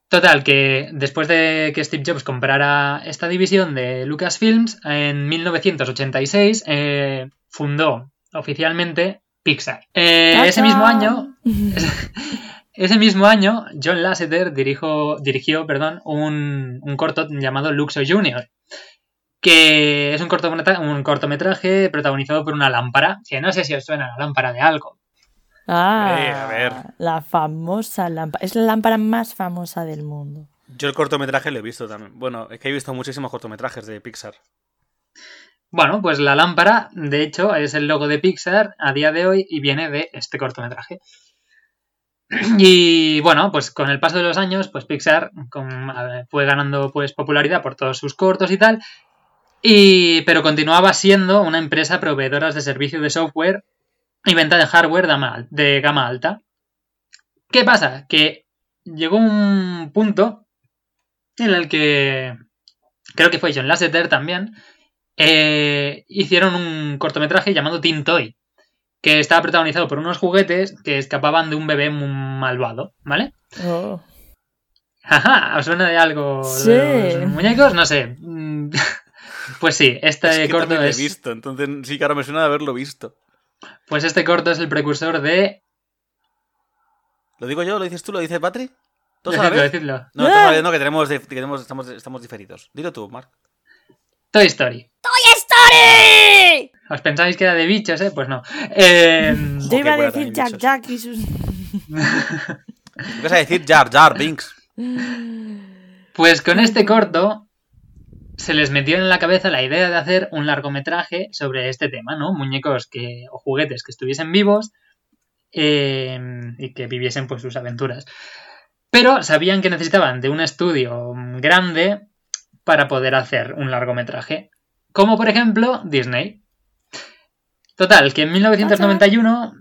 Total, que después de que Steve Jobs comprara esta división de Lucasfilms, en 1986 eh, fundó oficialmente Pixar. Eh, ese mismo año, ese mismo año, John Lasseter dirijo- dirigió perdón, un, un corto llamado Luxo Jr., que es un, cortometraje protagonizado por una lámpara, que no sé si os suena la lámpara de algo. Ah, Eh, a ver. la famosa lámpara. Es la lámpara más famosa del mundo. Yo el cortometraje lo he visto también. Bueno, es que he visto muchísimos cortometrajes de Pixar. Bueno, pues la lámpara, de hecho, es el logo de Pixar a día de hoy y viene de este cortometraje. Y bueno, pues con el paso de los años, pues Pixar con- a ver, fue ganando pues popularidad por todos sus cortos y tal. Y, pero continuaba siendo una empresa proveedora de servicios de software y venta de hardware de gama, alta. ¿Qué pasa? Que llegó un punto en el que creo que fue John Lasseter también eh, hicieron un cortometraje llamado Teen Toy que estaba protagonizado por unos juguetes que escapaban de un bebé muy malvado, ¿vale? Oh. Ajá, ¿os suena de algo Sí. de los muñecos? No sé. Pues sí, este es que corto también lo he es. visto, entonces sí que ahora me suena de haberlo visto. Pues este corto es el precursor de. ¿Lo digo yo? ¿Lo dices tú? ¿Lo dices Patri? ¿Todos a la Decidlo, vez? decidlo. No, todos a la vez no, que tenemos, que tenemos- estamos, estamos diferidos. Dilo tú, Mark. Toy Story. ¡Toy Story! ¿Os pensáis que era de bichos, eh? Pues no. Eh, Yo iba a decir Jack bichos. Jack y sus... ¿Qué vas a decir Jar Jar Binks? Pues con este corto se les metió en la cabeza la idea de hacer un largometraje sobre este tema, ¿no? Muñecos que, o juguetes que estuviesen vivos eh, y que viviesen pues sus aventuras. Pero sabían que necesitaban de un estudio grande para poder hacer un largometraje. Como por ejemplo Disney. Total, que en 1991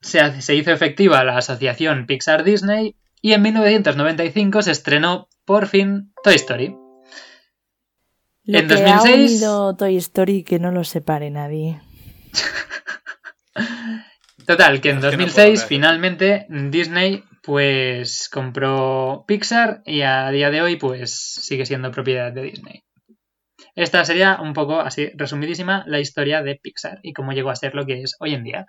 se, se hizo efectiva la asociación Pixar-Disney y en 1995 se estrenó por fin Toy Story. Lo En que 2006 ha unido Toy Story que no lo separe nadie. Total, que en Es que no puedo 2006 hablar. finalmente Disney pues compró Pixar y a día de hoy pues sigue siendo propiedad de Disney. Esta sería un poco así resumidísima la historia de Pixar y cómo llegó a ser lo que es hoy en día.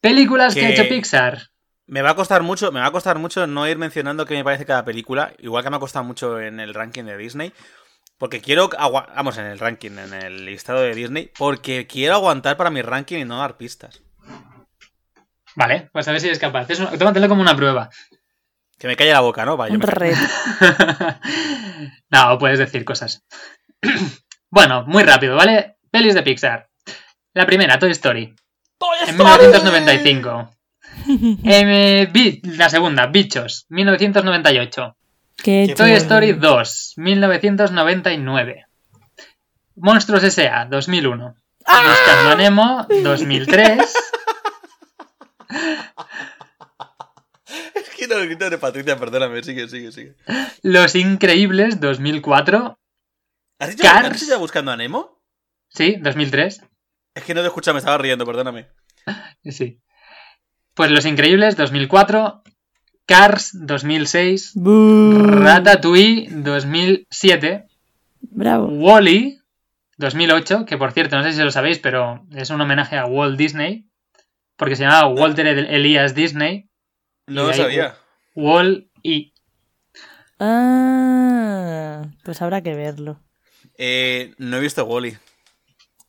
Películas que, ha Que- hecho Pixar. Me va a costar mucho, me va a costar mucho no ir mencionando qué me parece cada película, igual que me ha costado mucho en el ranking de Disney, porque quiero vamos en el ranking, en el listado de Disney, porque quiero aguantar para mi ranking y no dar pistas. Vale, pues a ver si eres capaz. Es un- tómatelo como una prueba. Que me calle la boca, ¿no? Me reto. no, puedes decir cosas. bueno, muy rápido, ¿vale? Pelis de Pixar. La primera, Toy Story. En 1995. Eh, la segunda, Bichos, 1998. Toy. Story 2, 1999. Monstruos S.A., 2001. Buscando a Nemo, 2003. Es que no, no, no, Patricia, perdóname, sigue, sigue, sigue. Los Increíbles, 2004. ¿Has dicho, Cars. ¿has dicho buscando a Nemo? Sí, 2003. Es que no te escucha, me estaba riendo, perdóname. Sí. Pues Los Increíbles, 2004. Cars, 2006. Bú. Ratatouille, 2007. Bravo. Wally, 2008, que por cierto, no sé si lo sabéis, pero es un homenaje a Walt Disney, porque se llamaba Walter El- Elias Disney, No lo sabía. Wall y Ah, pues habrá que verlo. Eh, no he visto Wally.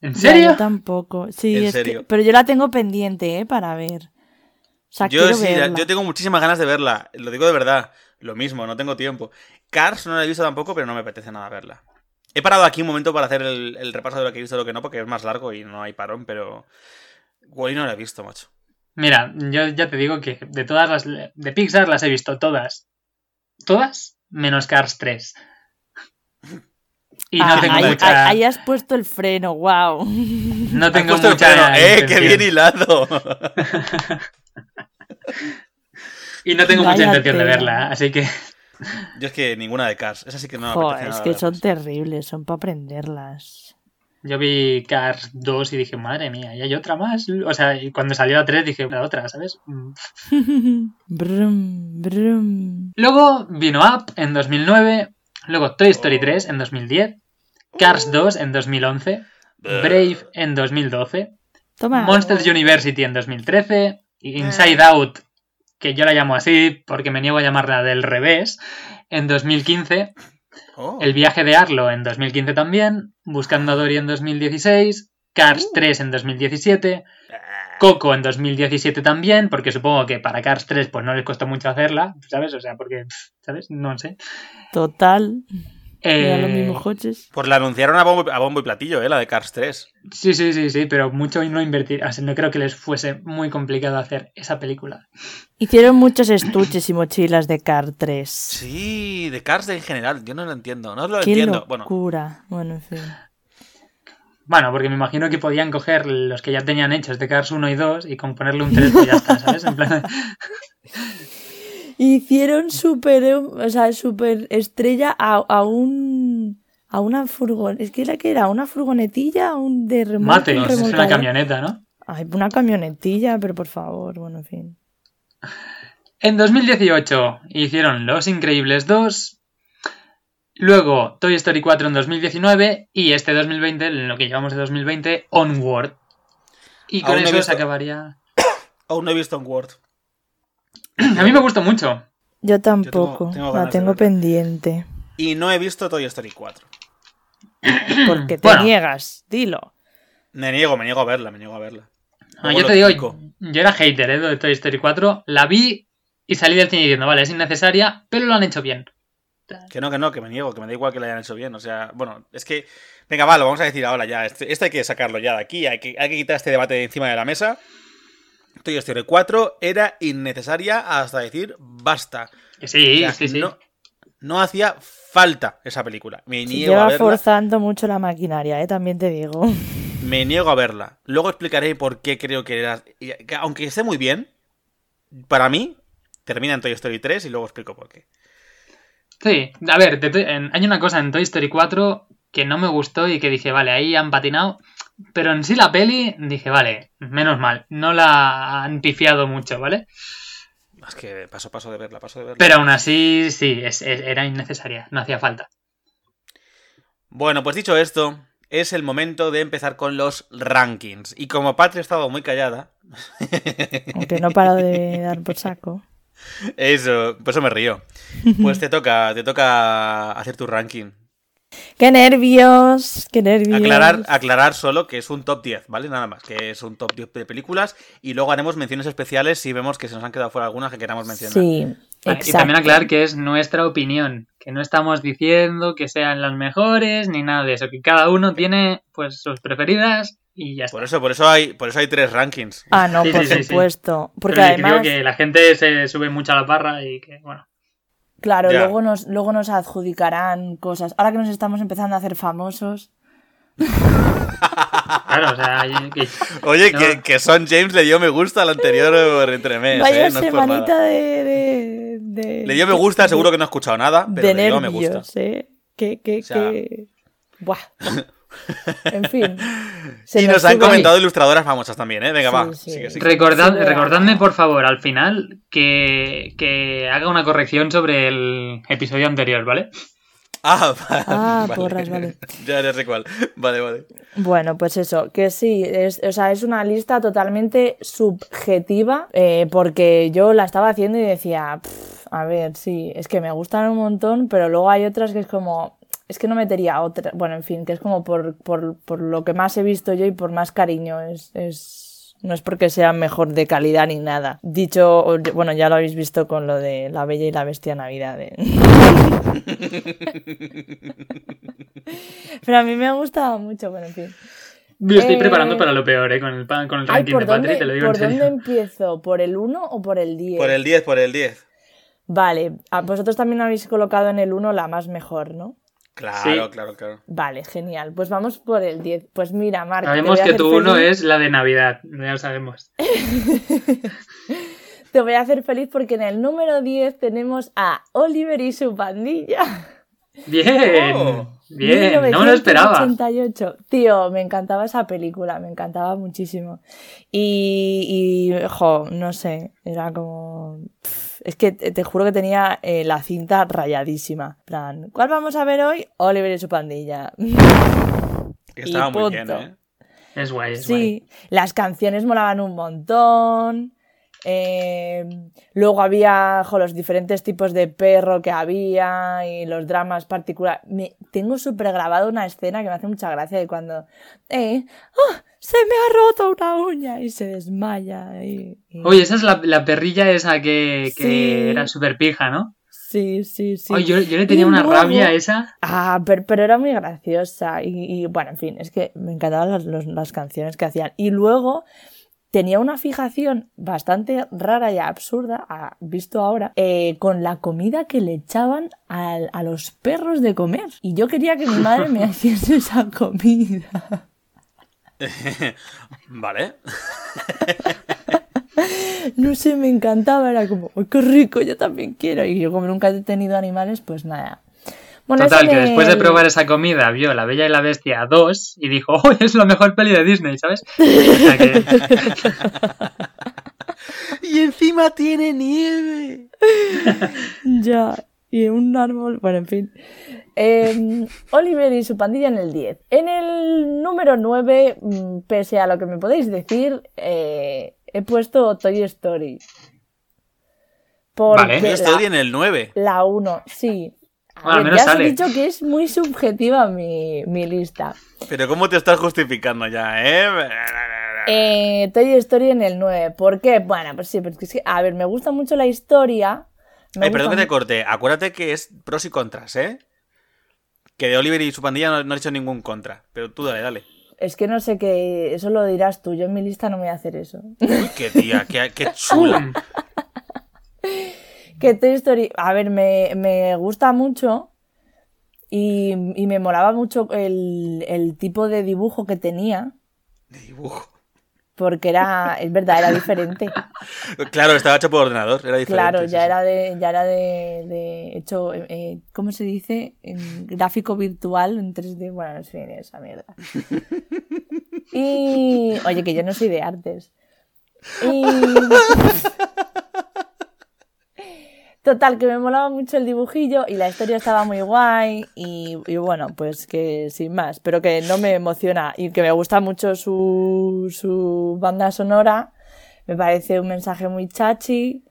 ¿En serio? yo tampoco. Sí, ¿En es que- serio? pero yo la tengo pendiente, ¿eh? Para ver. O sea, Yo sí, verla. yo tengo muchísimas ganas de verla. Lo digo de verdad. Lo mismo, no tengo tiempo. Cars no la he visto tampoco, pero no me apetece nada verla. He parado aquí un momento para hacer el, el repaso de lo que he visto y lo que no, porque es más largo y no hay parón, pero. Wally no la he visto, macho. Mira, yo ya te digo que de todas las de Pixar las he visto todas. ¿Todas? Menos Cars 3. Y no Ah, tengo ahí, mucha... ahí has puesto el freno, wow. no tengo el mucha freno. ¡Eh, qué bien hilado! Y no tengo Vaya mucha intención de verla, así que... Yo es que ninguna de Cars. Esa sí que no me Joder, apetece es nada que son terribles, son para aprenderlas. Yo vi Cars 2 y dije, madre mía, ¿y hay otra más? O sea, y cuando salió la 3 dije, la otra, ¿sabes? Mm. brum, brum. Luego vino Up en 2009, luego Toy Story 3 en 2010, Cars 2 en 2011, Brave en 2012, Toma. Monsters University en 2013, Inside Out, que yo la llamo así porque me niego a llamarla del revés, en 2015, Oh. El viaje de Arlo en 2015 también, Buscando a Dory en 2016, Cars 3 en 2017, Coco en 2017 también, porque supongo que para Cars 3 pues no les costó mucho hacerla, ¿sabes? O sea, porque, ¿sabes? No sé. Total. Eran los Eh, mismos coches. Pues la anunciaron a bombo, a bombo y platillo, ¿eh? La de Cars 3. Sí, sí, sí, sí, pero mucho y no invertir. Sea, no creo que les fuese muy complicado hacer esa película. Hicieron muchos estuches y mochilas de Car 3. Sí, de Cars en general. Yo no lo entiendo. No lo Qué entiendo. Bueno, locura. Bueno, en fin. Bueno, porque me imagino que podían coger los que ya tenían hechos de Cars 1 y 2 y componerle un 3 y ya está, ¿sabes? En plan, Hicieron super, o sea, super estrella a, a un a una furgon, es que era que era una furgonetilla, un de remolque, mate, un es una camioneta, ¿no? Ay, una camionetilla, pero por favor, bueno, en fin. En 2018 hicieron Los Increíbles 2, luego Toy Story 4 en 2019 y este 2020, en lo que llevamos de 2020, Onward. Y con Aún no he eso visto- se acabaría... aún no he visto un Word. A mí me gustó mucho. Yo tampoco, tengo la tengo pendiente. Y no he visto Toy Story 4. Porque te Bueno. niegas, dilo. Me niego, me niego a verla, me niego a verla. Ah, Luego yo te digo, explico. yo era hater ¿eh? de Toy Story 4, la vi y salí del cine diciendo, vale, es innecesaria, pero lo han hecho bien. Que no, que no, que me niego, que me da igual que lo hayan hecho bien. O sea, bueno, es que. Venga, va, lo vamos a decir ahora ya. Este, este hay que sacarlo ya de aquí. Hay que, hay que quitar este debate de encima de la mesa. Toy Story 4 era innecesaria hasta decir basta. Que Sí, O sea, sí, sí. No, no hacía falta esa película. Me niego a lleva verla. forzando mucho la maquinaria, ¿eh? también te digo. Me niego a verla. Luego explicaré por qué creo que era. que Aunque esté muy bien, para mí, termina en Toy Story 3 y luego explico por qué. Sí, a ver, hay una cosa en Toy Story 4 que no me gustó y que dije, vale, ahí han patinado. Pero en sí la peli, dije, vale, menos mal, no la han pifiado mucho, ¿vale? Es que paso paso de verla, paso de verla. Pero aún así, sí, es- es- era innecesaria, no hacía falta. Bueno, pues dicho esto, es el momento de empezar con los rankings. Y como Patria ha estado muy callada, Aunque no paro de dar por saco. eso, por eso me río. Pues te toca, te toca hacer tu ranking. ¡Qué nervios! ¡Qué nervios! Aclarar, aclarar solo que es un top 10, ¿vale? Nada más, que es un top 10 de películas y luego haremos menciones especiales si vemos que se nos han quedado fuera algunas que queramos mencionar. Sí, exacto. Y también aclarar que es nuestra opinión, que no estamos diciendo que sean las mejores ni nada de eso, que cada uno tiene pues sus preferidas y ya está. Por eso, por eso hay, por eso hay tres rankings. Ah, no, Sí, por sí, sí, sí. supuesto. Porque Pero que digo además, que la gente se sube mucho a la barra y que, bueno. Claro, luego nos, luego nos adjudicarán cosas. Ahora que nos estamos empezando a hacer famosos. Claro, o sea, que- Oye, No. que, que Son James le dio me gusta al anterior entremés, Vaya ¿eh? No es por semanita nada. de, de, de- Le dio me gusta, seguro que no ha escuchado nada, pero de le dio me nervios, gusta. ¿eh? Que, que, O sea- que... Buah. En fin. Se Y nos han comentado ilustradoras famosas también, ¿eh? Venga, Sí, va. sí. sigue, sigue. recordad, Sí, recordadme por favor al final que, que haga una corrección sobre el episodio anterior, ¿vale? Ah, va- Ah, porras, vale. ya, ya sé cuál. Vale, vale. Bueno, pues eso, que sí, es, o sea, es una lista totalmente subjetiva, eh, porque yo la estaba haciendo y decía, "Pff, a ver, sí, es que me gustan un montón, pero luego hay otras que es como, es que no metería otra, bueno, en fin, que es como por, por, por lo que más he visto yo y por más cariño, es, es, no es porque sea mejor de calidad ni nada. Dicho, bueno, ya lo habéis visto con lo de La Bella y la Bestia Navidad. ¿eh? pero a mí me ha gustado mucho, bueno, en fin. Me estoy Eh, preparando para lo peor, ¿eh? Con el, pan- con el ranking ¿por de Patri, dónde, te lo digo en ¿por serio. dónde empiezo? ¿Por el 1 o por el 10? Por el 10, por el 10. Vale, ah, vosotros también habéis colocado en el 1 la más mejor, ¿no? Claro, Sí. claro, claro. Vale, genial. Pues vamos por el 10. Pues mira, Marc. te Sabemos que tu uno es la de Navidad, ya lo sabemos. Te voy a hacer feliz porque en el número 10 tenemos a Oliver y su pandilla. Bien, Oh. bien, no me lo esperaba. 1988. Tío, me encantaba esa película, me encantaba muchísimo. Y, y jo, no sé, era como... Es que te, juro que tenía eh, la cinta rayadísima. En plan, ¿cuál vamos a ver hoy? Oliver y su pandilla. Que estaba Y muy bien. ¿eh? Es guay, es guay. Sí, las canciones molaban un montón. eh, luego había jo, los diferentes tipos de perro que había y los dramas particulares. Me, tengo súper grabado una escena que me hace mucha gracia de cuando eh, ¡ah! Se me ha roto una uña y se desmaya. y- y- Oye, esa es la, la perrilla esa que, que Sí. era súper pija, ¿no? Sí, sí, sí. Yo, yo le tenía Y una luego- rabia a esa. Ah, pero, pero era muy graciosa. Y, y, bueno, en fin, es que me encantaban las, los- las canciones que hacían. Y luego tenía una fijación bastante rara y absurda, ah, visto ahora, eh, con la comida que le echaban al- a los perros de comer. Y yo quería que mi madre me hiciese esa comida. Vale. No sé, me encantaba. Era como, ¡ay, qué rico! Yo también quiero. Y yo, como nunca he tenido animales, pues nada. Bueno, Total, que después de probar esa comida vio La Bella y la Bestia 2 y dijo, ¡oh, es la mejor peli de Disney! ¿Sabes? Que- Y encima tiene nieve. Ya, y un árbol, bueno, en fin. Eh, Oliver y su pandilla en el 10. En el número 9, mm, pese a lo que me podéis decir, eh, he puesto Toy Story. Porque Vale. Estoy en el 9. la 1, sí. Bueno, ver, menos ya os he sale. dicho que es muy subjetiva mi, mi lista. Pero ¿cómo te estás justificando ya, eh? Eh, Toy Story en el 9. ¿Por qué? Bueno, pues sí, porque es que, a ver, me gusta mucho la historia. me Ay, perdón que te corte. Acuérdate que es pros y contras, ¿eh? Que de Oliver y su pandilla no, no he hecho ningún contra. Pero tú dale, dale. Es que no sé qué, eso lo dirás tú. Yo en mi lista no voy a hacer eso. Uy, qué tía, qué, qué chula. que Toy Story, a ver, me, me gusta mucho y, y me molaba mucho el, el tipo de dibujo que tenía, De dibujo. Porque era, es verdad, era diferente. Claro, estaba hecho por ordenador, era diferente. Claro, ya sí. era de, ya era de, de hecho, eh, eh, ¿cómo se dice? En gráfico virtual en 3D, bueno, en fin, esa mierda. Y, oye, que yo no soy de artes. Y... Total, que me molaba mucho el dibujillo y la historia estaba muy guay y, y bueno, pues que sin más, pero que no me emociona y que me gusta mucho su, su banda sonora, me parece un mensaje muy chachi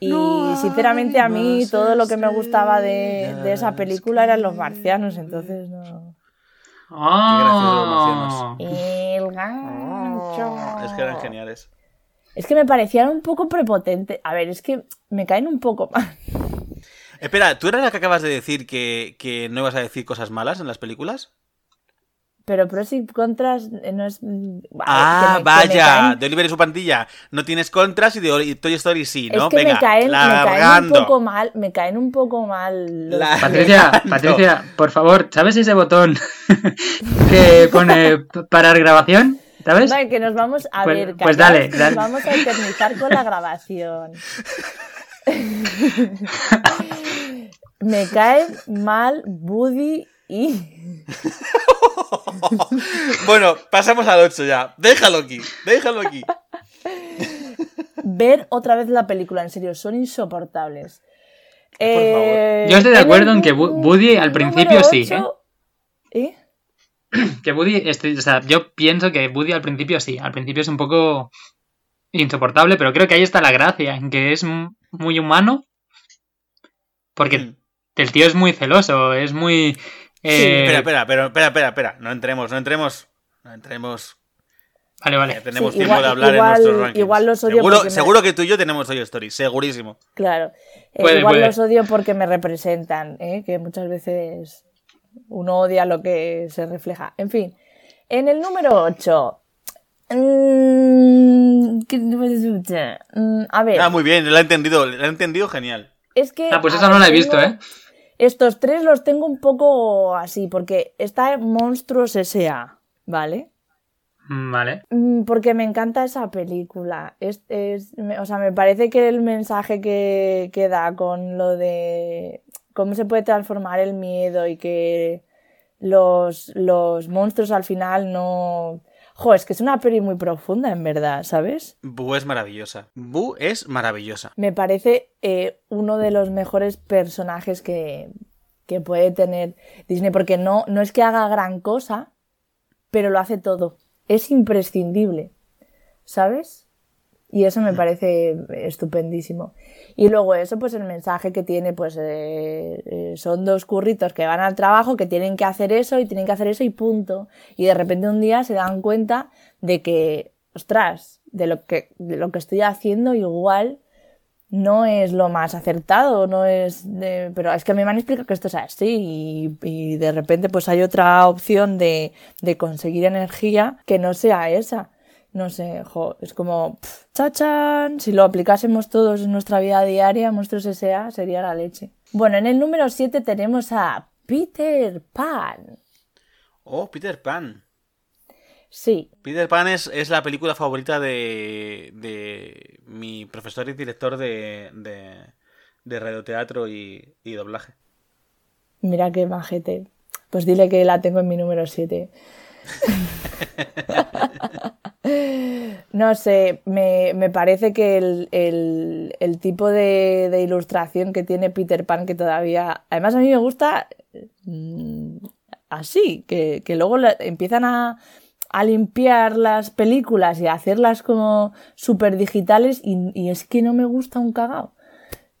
y sinceramente a mí todo lo que me gustaba de, de esa película eran los marcianos, entonces no... graciosos los ¡Oh! El gancho. Es que eran geniales. Es que me parecían un poco prepotentes. A ver, es que me caen un poco mal. Espera, ¿tú eras la que acabas de decir que, que no ibas a decir cosas malas en las películas? Pero pros y contras eh, no es. mm, Ah, que me- que me vaya, caen- de Oliver y su pandilla no tienes contras y de Toy Story sí, ¿no? Es que Venga, me caen, me caen un poco mal. Me caen un poco mal. los- La- Patricia. Patricia, por favor, ¿sabes ese botón que pone parar grabación? ¿Sabes? Vale, que nos vamos a Pues- ver. pues dale. Nos vamos a eternizar con la grabación. me caen mal Buddy y. Bueno, pasamos al 8 ya. Déjalo aquí, déjalo aquí. Ver otra vez la película, en serio, son insoportables. Por favor. Eh, Yo estoy de acuerdo en que Bu- nu- Woody al principio sí, ocho- ¿Eh? Que Woody, o sea, yo pienso que Woody al principio sí, al principio es un poco insoportable, pero creo que ahí está la gracia, en que es muy humano, porque Mm. el tío es muy celoso, es muy... eh, Espera, espera, pero, espera, espera, espera. No entremos, no entremos. No entremos. Vale, vale. Ya tenemos Sí, tiempo igual- de hablar igual- en nuestros rankings. igual los odio seguro, porque me- seguro que tú y yo tenemos Toy Story, segurísimo. Claro. Eh, Puede, igual puede. los odio porque me representan, ¿eh? que muchas veces uno odia lo que se refleja. En fin, en el número 8. a ver, Ah, muy bien, lo he entendido, lo he entendido genial. es que. Ah, pues esa no la he tengo- visto, ¿eh? Estos tres los tengo un poco así, porque está Monstruos S.A., ¿vale? Mm, Vale. Mm, Porque me encanta esa película. Es, es- me- o sea, me parece que el mensaje que, que da con lo de cómo se puede transformar el miedo y que los, los monstruos al final no... Jo, es que es una peli muy profunda, en verdad, ¿sabes? Boo es maravillosa. Boo es maravillosa. Me parece eh, uno de los mejores personajes que, que puede tener Disney, porque no, no es que haga gran cosa, pero lo hace todo. Es imprescindible, ¿sabes? Y eso me parece estupendísimo. Y luego eso, pues el mensaje que tiene, pues eh, eh, son dos curritos que van al trabajo, que tienen que hacer eso y tienen que hacer eso y punto. Y de repente un día se dan cuenta de que, ostras, de lo que, de lo que estoy haciendo igual no es lo más acertado, no es de... pero es que a mí me han explicado que esto es así y, y de repente pues hay otra opción de, de, conseguir energía que no sea esa. No sé, jo, es como, pff, chachan, si lo aplicásemos todos en nuestra vida diaria, monstruos S.A., sería la leche. Bueno, en el número 7 tenemos a Peter Pan. Oh, Peter Pan. Sí. Peter Pan es, es la película favorita de, de, mi profesor y director de, de, de radioteatro y, y, doblaje. Mira qué majete. Pues dile que la tengo en mi número 7. no sé, me, me parece que el, el, tipo de, ilustración que tiene Peter Pan, que todavía. Además, a mí me gusta mmm, así, que, que luego empiezan a a limpiar las películas y a hacerlas como súper digitales y, y, es que no me gusta un cagao.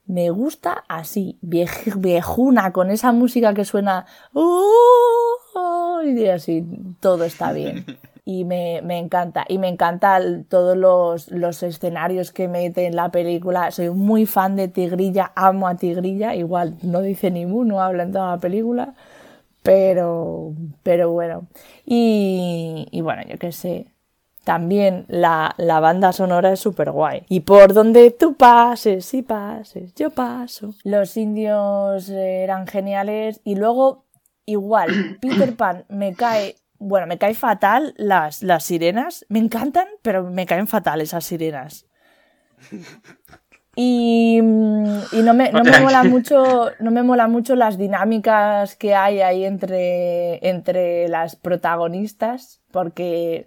Me gusta así, viej, viejuna, con esa música que suena oh, y así, todo está bien. Y me, me encanta. Y me encanta todos los, los, escenarios que mete en la película. Soy muy fan de Tigrilla, amo a Tigrilla. Igual no dice ni no habla en toda la película. Pero, pero bueno. Y, y bueno, yo qué sé. También la, la banda sonora es súper guay. Y por donde tú pases y pases, yo paso. Los indios eran geniales. Y luego, igual, Peter Pan me cae. Bueno, me cae fatal las, las sirenas. Me encantan, pero me caen fatal esas sirenas. Y, y, no, me, no, me mola mucho, no me mola mucho las dinámicas que hay ahí entre, entre las protagonistas, porque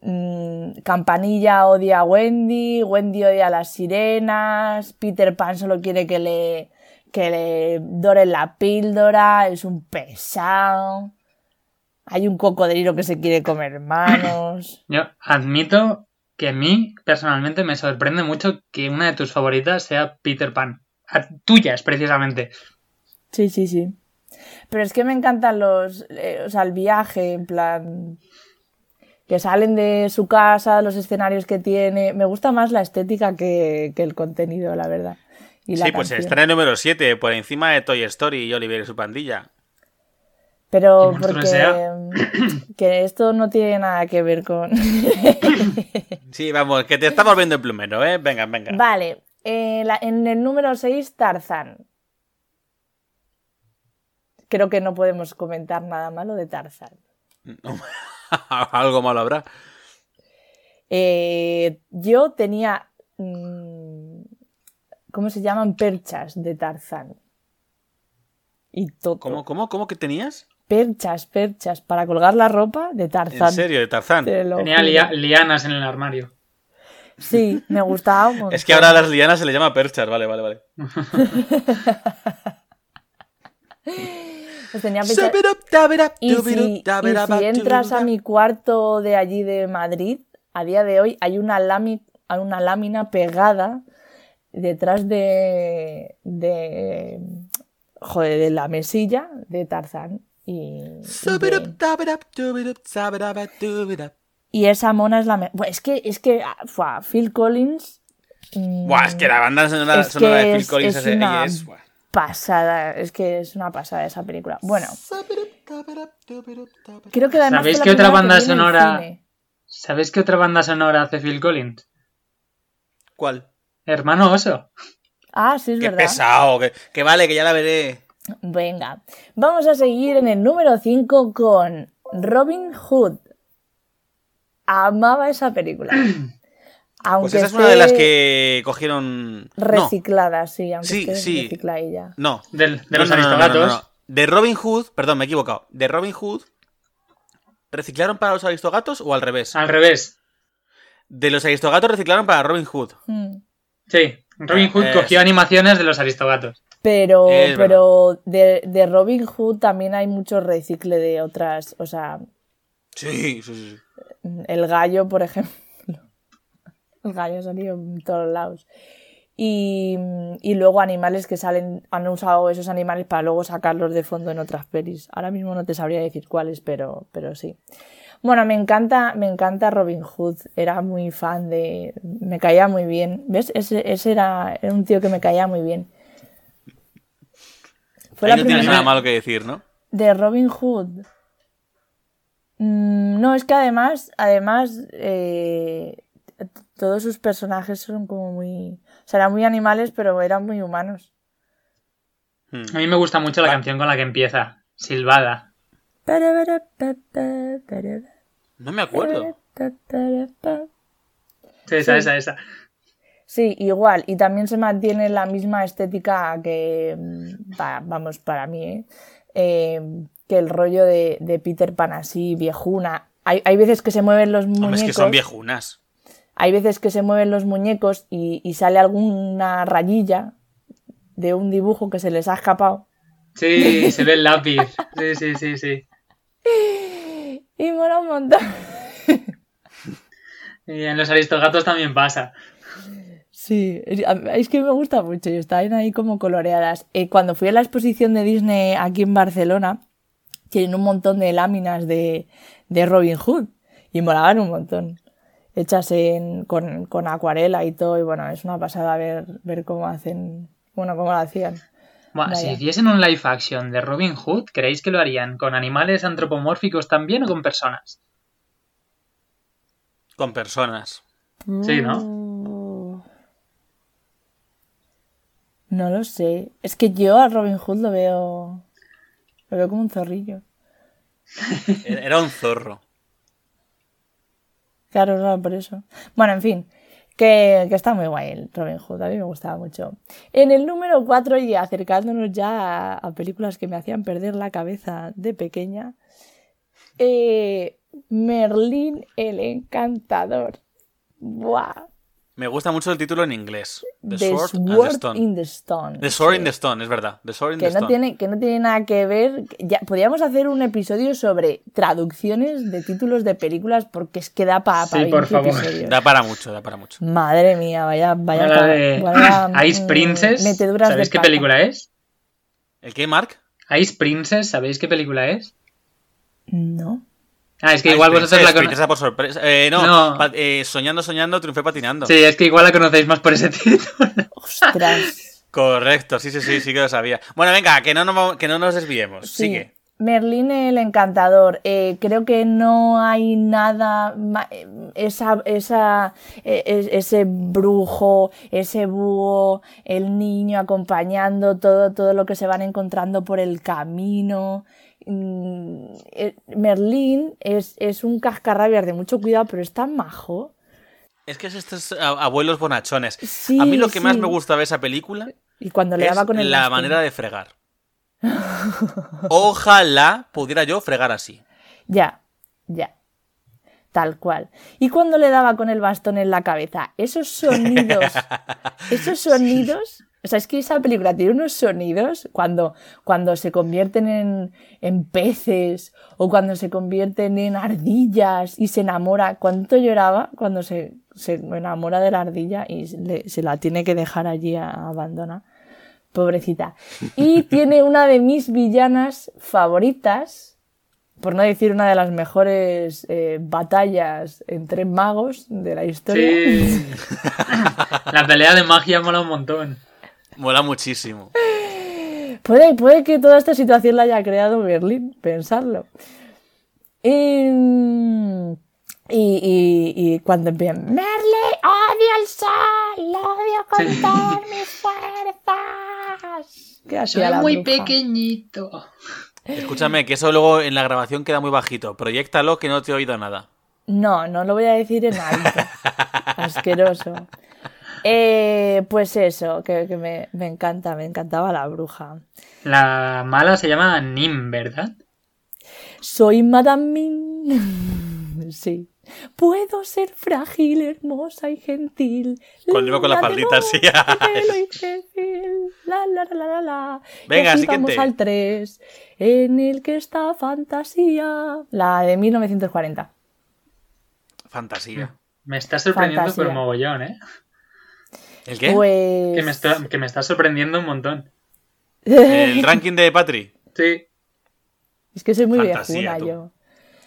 mmm, Campanilla odia a Wendy, Wendy odia a las sirenas, Peter Pan solo quiere que le, que le doren la píldora, es un pesado. Hay un cocodrilo que se quiere comer manos. Yo admito que a mí personalmente me sorprende mucho que una de tus favoritas sea Peter Pan. A tuyas, precisamente. Sí, sí, sí. Pero es que me encantan los. Eh, o sea, el viaje, en plan. Que salen de su casa, los escenarios que tiene. Me gusta más la estética que, que el contenido, la verdad. Y la sí, pues está en el número 7, por encima de Toy Story y Oliver y su pandilla. Pero porque que esto no tiene nada que ver con... sí, vamos, que te estamos viendo el plumero, ¿eh? Venga, venga. Vale, eh, la, en el número 6, Tarzán. Creo que no podemos comentar nada malo de Tarzán. No, algo malo habrá. Eh, yo tenía... Mmm, ¿Cómo se llaman? Perchas de Tarzán. Y todo. ¿Cómo, cómo, cómo que tenías? Perchas, perchas, para colgar la ropa de Tarzán. ¿En serio? ¿De Tarzán? Tenía lia lianas en el armario. Sí, me gustaba un. Es que ahora a las lianas se le llama perchas, vale, vale, vale. pues tenía perchas. Y si, y si entras a mi cuarto de allí de Madrid, a día de hoy hay una, una lámina pegada detrás de, de, joder, de la mesilla de Tarzán. Y, y esa mona es la es que es que fue Phil Collins Buah, es que la banda sonora, es sonora de Phil es, Collins es es, una es pasada es que es una pasada esa película bueno creo que además ¿Sabéis qué otra banda que sonora. ¿Sabéis qué otra banda sonora hace Phil Collins? ¿Cuál? Hermano Oso. ah sí es Qué verdad pesado, que, que vale, que ya la veré. Venga, vamos a seguir en el número 5 con Robin Hood. Amaba esa película. Aunque Pues esa es una de las que cogieron. No, reciclada, sí, aunque Sí, sí. recicladilla. no. Del- de No, los no, no, no, no, aristogatos. no, no. De Robin Hood, perdón, me he equivocado. De Robin Hood, ¿reciclaron para los aristogatos o al revés? Al revés. De los aristogatos reciclaron para Robin Hood. Mm. Sí. Robin Hood Eh, cogió animaciones de los aristogatos. Pero, Es pero de, de Robin Hood también hay mucho recicle de otras, o sea, Sí, sí, sí. el gallo, por ejemplo. El gallo ha salido en todos lados. Y, y luego animales que salen, han usado esos animales para luego sacarlos de fondo en otras pelis. Ahora mismo no te sabría decir cuáles, pero, pero sí. Bueno, me encanta, me encanta Robin Hood. Era muy fan de. Me caía muy bien. ¿Ves? Ese, ese era, era un tío que me caía muy bien. Fue Ahí la no tienes primera nada malo que decir, ¿no? de Robin Hood. Mm, no, es que además, además, eh, todos sus personajes son como muy. O sea, eran muy animales, pero eran muy humanos. Hmm. A mí me gusta mucho la canción con la que empieza, Silbada. No me acuerdo. Sí, esa, Sí. esa, esa. Sí, igual. Y también se mantiene la misma estética que, mm, vamos, para mí, ¿eh? Eh, que el rollo de, de Peter Pan así, viejuna. Hay, hay veces que se mueven los muñecos. Hombre, es que son viejunas. Hay veces que se mueven los muñecos y, y sale alguna rayilla de un dibujo que se les ha escapado. Sí, se ve el lápiz. Sí, sí, sí, sí. Y mola un montón. Y en los aristogatos también pasa. Sí, es que me gusta mucho y están ahí como coloreadas. Eh, cuando fui a la exposición de Disney aquí en Barcelona, tienen un montón de láminas de, de Robin Hood y molaban un montón. Hechas en, con, con acuarela y todo, y bueno, es una pasada ver, ver cómo hacen, bueno, cómo lo hacían. Si hiciesen un live action de Robin Hood, ¿creéis que lo harían con animales antropomórficos también o con personas? Con personas. Sí, ¿no? No lo sé. Es que yo a Robin Hood lo veo. Lo veo como un zorrillo. Era un zorro. Claro, claro, por eso. Bueno, en fin. Que, que está muy guay el Robin Hood. A mí me gustaba mucho. En el número 4, y acercándonos ya a, a películas que me hacían perder la cabeza de pequeña. eh, Merlín el Encantador. Buah. Me gusta mucho el título en inglés. The, The Sword, and the Stone. in the Stone. The Sword Sí. in the Stone, es verdad. The Sword in que the no Stone. tiene que no tiene nada que ver ya podríamos hacer un episodio sobre traducciones de títulos de películas porque es que da para Sí, por favor. Da para mucho, da para mucho. madre mía vaya vaya, La de vaya, Ice mm, Princess. meteduras ¿Sabéis de qué película es? ¿El qué, Mark? Ice Princess, ¿sabéis qué película es? no Ah, es que Ah, igual es vosotros la princesa, conocéis. por sorpresa. Eh, no, No. eh, soñando, soñando, triunfé patinando. Sí, es que igual la conocéis más por ese título. ostras Correcto, sí, sí, sí, sí que lo sabía. Bueno, venga, que no nos, que no nos desviemos. Sí. Sigue. Merlín el encantador. Eh, creo que no hay nada. eh, Esa, esa, eh, es- ese brujo, ese búho, el niño acompañando todo, todo lo que se van encontrando por el camino. Mm, eh, Merlín es, es un cascarrabias de mucho cuidado, pero es tan majo. Es que es estos abuelos bonachones. Sí, a mí lo que más me gusta de esa película Y cuando le es daba con el la manera de fregar. Ojalá pudiera yo fregar así. Ya, ya. Tal cual. Y cuando le daba con el bastón en la cabeza, esos sonidos, esos sonidos, o sea, es que esa película tiene unos sonidos cuando, cuando se convierten en, en peces o cuando se convierten en ardillas y se enamora. ¿Cuánto lloraba cuando se, se enamora de la ardilla y le- se la tiene que dejar allí a- abandona? Pobrecita. Y tiene una de mis villanas favoritas, por no decir una de las mejores eh, batallas entre magos de la historia. Sí. la pelea de magia mola un montón. Mola muchísimo. Puede, puede que toda esta situación la haya creado Berlín, pensarlo. Y, y, y- y cuando empiezan, Merle, odio el sol, lo odio con Sí. todas mis fuerzas. ¿Qué hacía la bruja? pequeñito. Escúchame, que eso luego en la grabación queda muy bajito. Proyectalo que no te he oído nada. No, no lo voy a decir en alto. Asqueroso. Eh, pues eso, que, que me, me encanta, me encantaba la bruja. La mala se llama Nim, ¿verdad? Soy Madame Min. Sí. Puedo ser frágil, hermosa y gentil. Con- iba con la faldita así. La, la, la, la, la. Y Venga, así siguiente. vamos al 3, en el que está fantasía. La de 1940. Fantasía. Me está sorprendiendo Fantasía. por mogollón, ¿eh? ¿El qué? Pues. Que me, está, que me está sorprendiendo un montón. El ranking de Patri. Sí. Es que soy muy Fantasía, viejuna yo.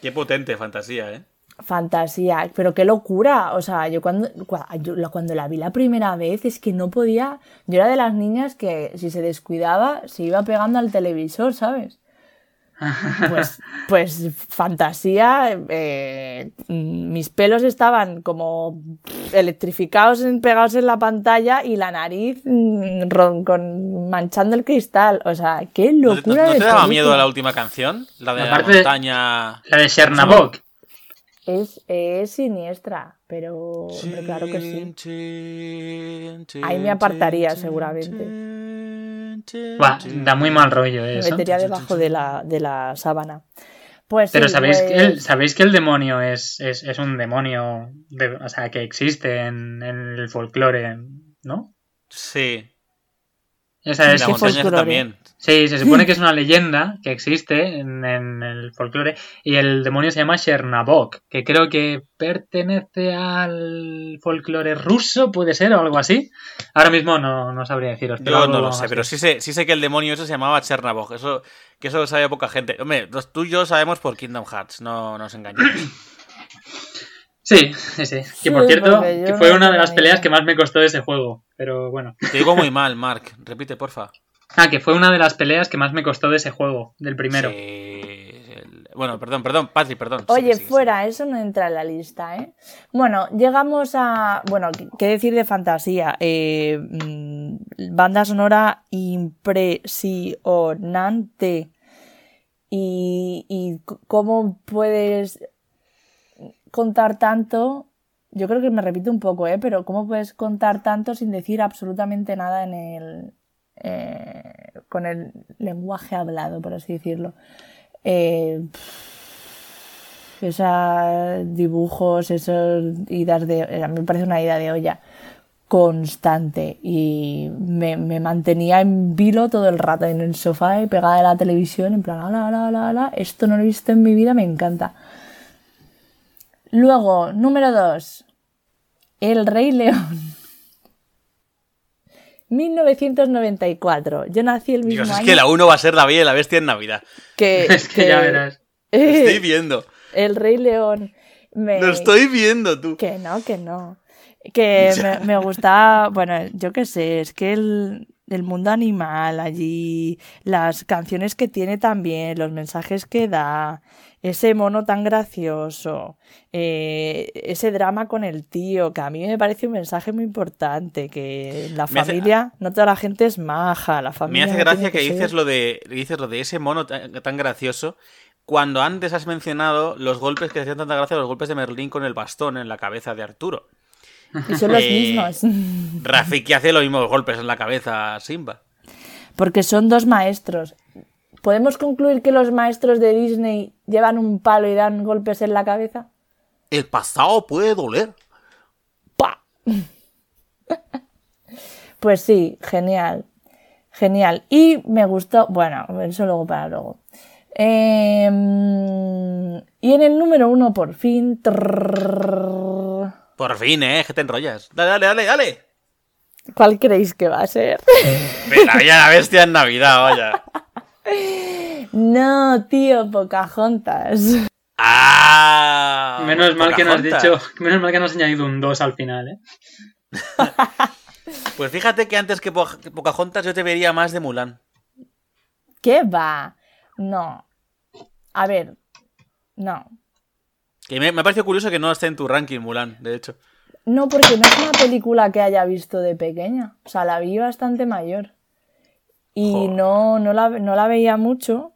Qué potente fantasía, ¿eh? Fantasía, pero qué locura. O sea, yo cuando, cuando la vi la primera vez es que no podía. Yo era de las niñas que si se descuidaba se iba pegando al televisor, ¿sabes? Pues, pues fantasía. eh, mm, mis pelos estaban como electrificados, en- pegados en la pantalla y la nariz mm, ron- con, manchando el cristal. O sea, qué ¿No, locura. no de te daba película. miedo la última canción? La de la Aparte de-. La de Chernabog. Es, es siniestra, pero claro que sí. Ahí me apartaría seguramente. Buah, da muy mal rollo Me eso. metería debajo de la, de la sábana. Pues Pero sí, sabéis, pues- que el, sabéis que el demonio es, es, es un demonio, de- o sea, que existe en, en el folclore, ¿no? Sí. O sea, es la montaña también. sí, se supone que es una leyenda que existe en, en el folclore y el demonio se llama Chernabog, que creo que pertenece al folclore ruso, puede ser, o algo así. Ahora mismo no, no sabría deciros. pero Yo no lo sé, así. pero sí sé, sí sé que el demonio ese se llamaba Chernabog. Eso, que eso lo sabe poca gente. Hombre, los- tú y yo sabemos por Kingdom Hearts, no nos engañemos. Sí, sí, sí. Que Sí, por cierto, que fue no una de las peleas idea. que más me costó de ese juego. Pero bueno. Te digo muy mal, Mark. Repite, porfa. Ah, que fue una de las peleas que más me costó de ese juego, del primero. Sí, Bueno, perdón, perdón, Patri, perdón. Oye, Sigue, sigue, fuera, eso no entra en la lista, ¿eh? Bueno, llegamos a. Bueno, ¿qué- ¿qué decir de fantasía? Eh, mm, banda sonora impresionante. Y, y cómo puedes contar tanto. Yo creo que me repito un poco, ¿eh? Pero cómo puedes contar tanto sin decir absolutamente nada en el. eh, con el lenguaje hablado, por así decirlo. Eh, esos dibujos, esas idas de... A mí me parece una ida de olla constante y me, mantenía en vilo todo el rato en el sofá y pegada a la televisión en plan, ala, ala, ala, ala, esto no lo he visto en mi vida, me encanta. Luego, número 2, El Rey León. 1994. Yo nací el mismo Dios, es que la 1 va a ser la bella y la bestia en Navidad. que, Es que ya verás. Lo estoy viendo. El Rey León. Me... Lo estoy viendo, tú. Que no, que no. Que me, me gusta, bueno, yo qué sé, es que el, el mundo animal allí, las canciones que tiene también, los mensajes que da, ese mono tan gracioso, eh, ese drama con el tío, que a mí me parece un mensaje muy importante, que la Me hace- familia, no toda la gente es maja, la Me familia... hace no gracia que dices lo de dices lo de ese mono tan, tan gracioso cuando antes has mencionado los golpes que hacían tanta gracia, los golpes de Merlín con el bastón en la cabeza de Arturo. Y son los Eh, mismos. Rafiki hace los mismos golpes en la cabeza a Simba. Porque son dos maestros. ¿Podemos concluir que los maestros de Disney llevan un palo y dan golpes en la cabeza? El pasado puede doler. ¡Pa! Pues sí, genial. Genial. Y me gustó. Bueno, eso luego para luego. Em, y en el número uno, por fin. Por fin, eh, que te enrollas. Dale, dale, dale, dale. ¿Cuál creéis que va a ser? La bella y la bestia en Navidad, vaya. No, tío, Pocahontas. ¡Ah! Menos mal que no has dicho, menos mal que no has añadido un 2 al final, ¿eh? Pues fíjate que antes que, Po- que Pocahontas yo te vería más de Mulan. ¿Qué va? No. A ver, no. Que me, me ha parecido curioso que no esté en tu ranking, Mulan, de hecho. No, porque no es una película que haya visto de pequeña. O sea, la vi bastante mayor. Y Joder. no, no, la, no la veía mucho.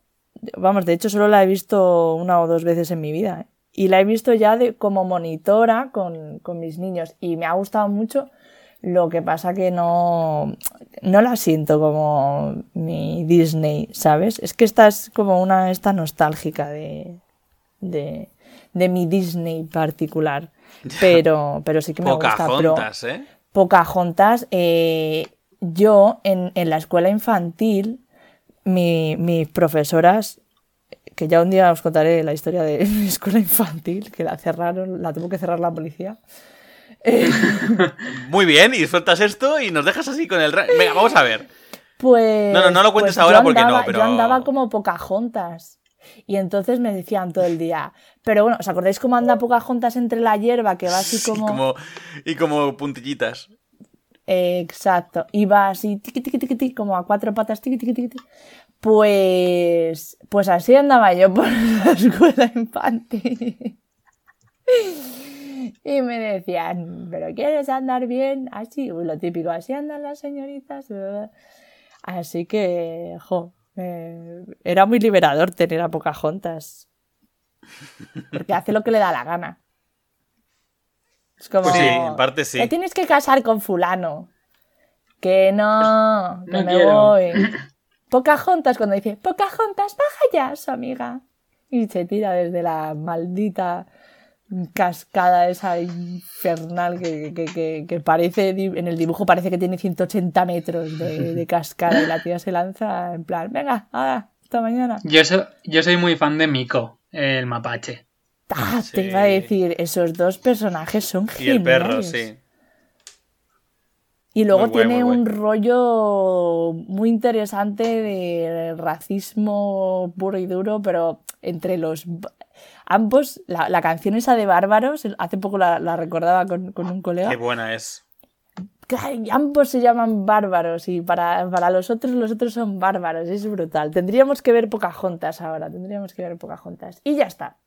Vamos, de hecho, solo la he visto una o dos veces en mi vida. ¿eh? Y la he visto ya de, como monitora con, con mis niños. Y me ha gustado mucho. Lo que pasa que no, no la siento como mi Disney, ¿sabes? Es que esta es como una esta nostálgica de, de, de mi Disney particular. Pero, pero sí que me gusta. Pero Pocahontas, ¿eh? Pocahontas, eh, yo en, en la escuela infantil, mi- mis profesoras, que ya un día os contaré la historia de mi escuela infantil, que la cerraron, la tuvo que cerrar la policía. Muy bien, y sueltas esto y nos dejas así con el... Venga, vamos a ver. Pues. No, no, no lo cuentes pues ahora porque no, pero- Yo andaba como Pocahontas. Y entonces me decían todo el día, pero bueno, ¿os acordáis cómo anda Pocahontas entre la hierba? Que va así Sí, como... como- y como puntillitas. Exacto, y va así, tiqui, tiqui, tiqui, como a cuatro patas, tiqui, tiqui, tiqui. Pues, pues así andaba yo por la escuela infantil. Y me decían, ¿pero quieres andar bien? Así, lo típico, así andan las señoritas. Así que, jo, eh, era muy liberador tener a Pocahontas. Porque hace lo que le da la gana. Es como, Pues sí, en parte sí. "Te tienes que casar con fulano. Que no, que No me quiero. voy. Pocahontas cuando dice, Pocahontas, baja ya, su amiga. Y se tira desde la maldita cascada esa infernal que, que- que- que parece, en el dibujo parece que tiene 180 metros de, de cascada y la tía se lanza en plan, venga, ahora, hasta mañana. Yo, so- yo soy muy fan de Miko, el mapache. Ah, Sí. Te iba a decir, esos dos personajes son Y el perro, geniales. sí. Y luego Muy tiene un guay. rollo muy interesante de racismo puro y duro, pero entre los... Ambos, la, la canción esa de Bárbaros, hace poco la, la recordaba con, con un colega, Qué buena es. Ambos se llaman bárbaros y para, para los otros los otros son bárbaros, es brutal. Tendríamos que ver Pocahontas ahora, tendríamos que ver Pocahontas. Y ya está.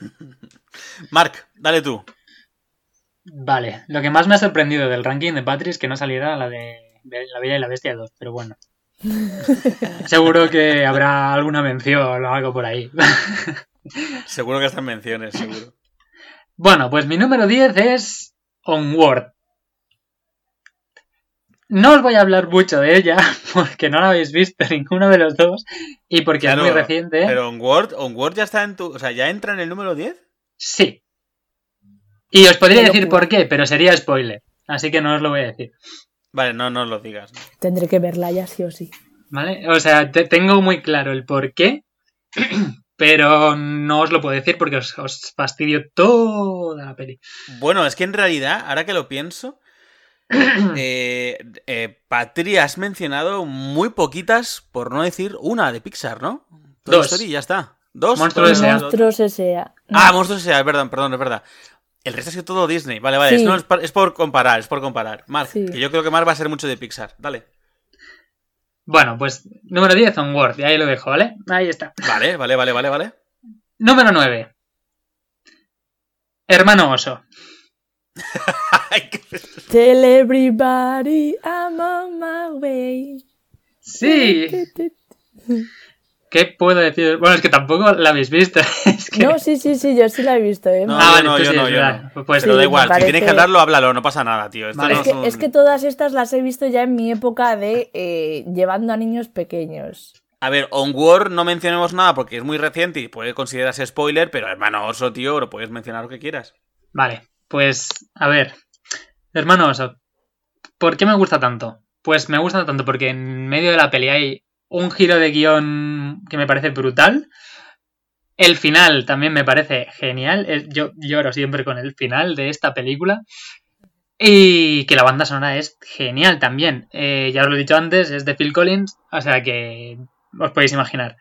Mark, dale tú. Vale, lo que más me ha sorprendido del ranking de Patri es que no saliera la de, de La Bella y la Bestia 2, pero bueno. Seguro que habrá alguna mención o algo por ahí. Seguro que están menciones, seguro. Bueno, pues mi número 10 es Onward. No os voy a hablar mucho de ella porque no la habéis visto ninguno de los dos y porque Claro, es muy reciente. Pero Onward, Onward ya está en tu. O sea, ya entra en el número 10. Sí. Y os podría Qué decir por qué, pero sería spoiler. Así que no os lo voy a decir. Vale, no, no lo digas. Tendré que verla ya sí o sí. ¿Vale? O sea, te- tengo muy claro el por qué, pero no os lo puedo decir porque os, os fastidio toda la peli. Bueno, es que en realidad, ahora que lo pienso, eh, eh, Patri, has mencionado muy poquitas, por no decir una de Pixar, ¿no? Toy Dos. Story, ya está. Dos. Monstruos S.A. Monstruos S.A. No, Ah, Monstruos S.A., perdón, perdón, es verdad. El resto ha sido todo Disney. Vale, vale. Sí. Es, no, es, por, es por comparar, es por comparar. Mark, Sí. que yo creo que Mark va a ser mucho de Pixar. Dale. Bueno, pues número 10, Onward, y ahí lo dejo, ¿vale? Ahí está. Vale, vale, vale, vale, vale. Número 9. Hermano Oso. Tell everybody I'm on my way. Sí. ¿Qué puedo decir? Bueno, es que tampoco la habéis visto. Es que... No, sí, sí, sí, yo sí la he visto, ¿eh? No, Ah, vale, no, yo sí, no, yo no. Pues Pero Sí, da me igual, si tienes que hablarlo, háblalo, no pasa nada, tío. Esto Vale. no Es es, que, un- es que todas estas las he visto ya en mi época de eh, llevando a niños pequeños. A ver, Onward no mencionemos nada porque es muy reciente y puede considerarse spoiler, pero hermano oso, tío, lo puedes mencionar lo que quieras. Vale, pues a ver. Hermano Oso, ¿por qué me gusta tanto? Pues me gusta tanto porque en medio de la peli hay un giro de guion que me parece brutal. El final también me parece genial. Yo lloro siempre con el final de esta película. Y que la banda sonora es genial también. Eh, ya os lo he dicho antes, es de Phil Collins, o sea que os podéis imaginar.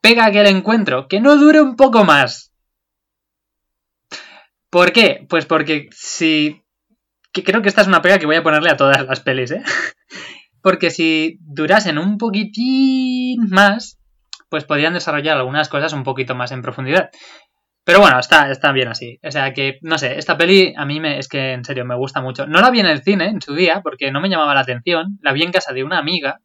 Pega que el encuentro, que no dure un poco más. ¿Por qué? Pues porque si... que creo que esta es una pega que voy a ponerle a todas las pelis, ¿eh? Porque si durasen un poquitín más, pues podrían desarrollar algunas cosas un poquito más en profundidad. Pero bueno, está, está bien así. O sea que, no sé, esta peli a mí me, es que en serio me gusta mucho. No la vi en el cine en su día porque no me llamaba la atención. La vi en casa de una amiga.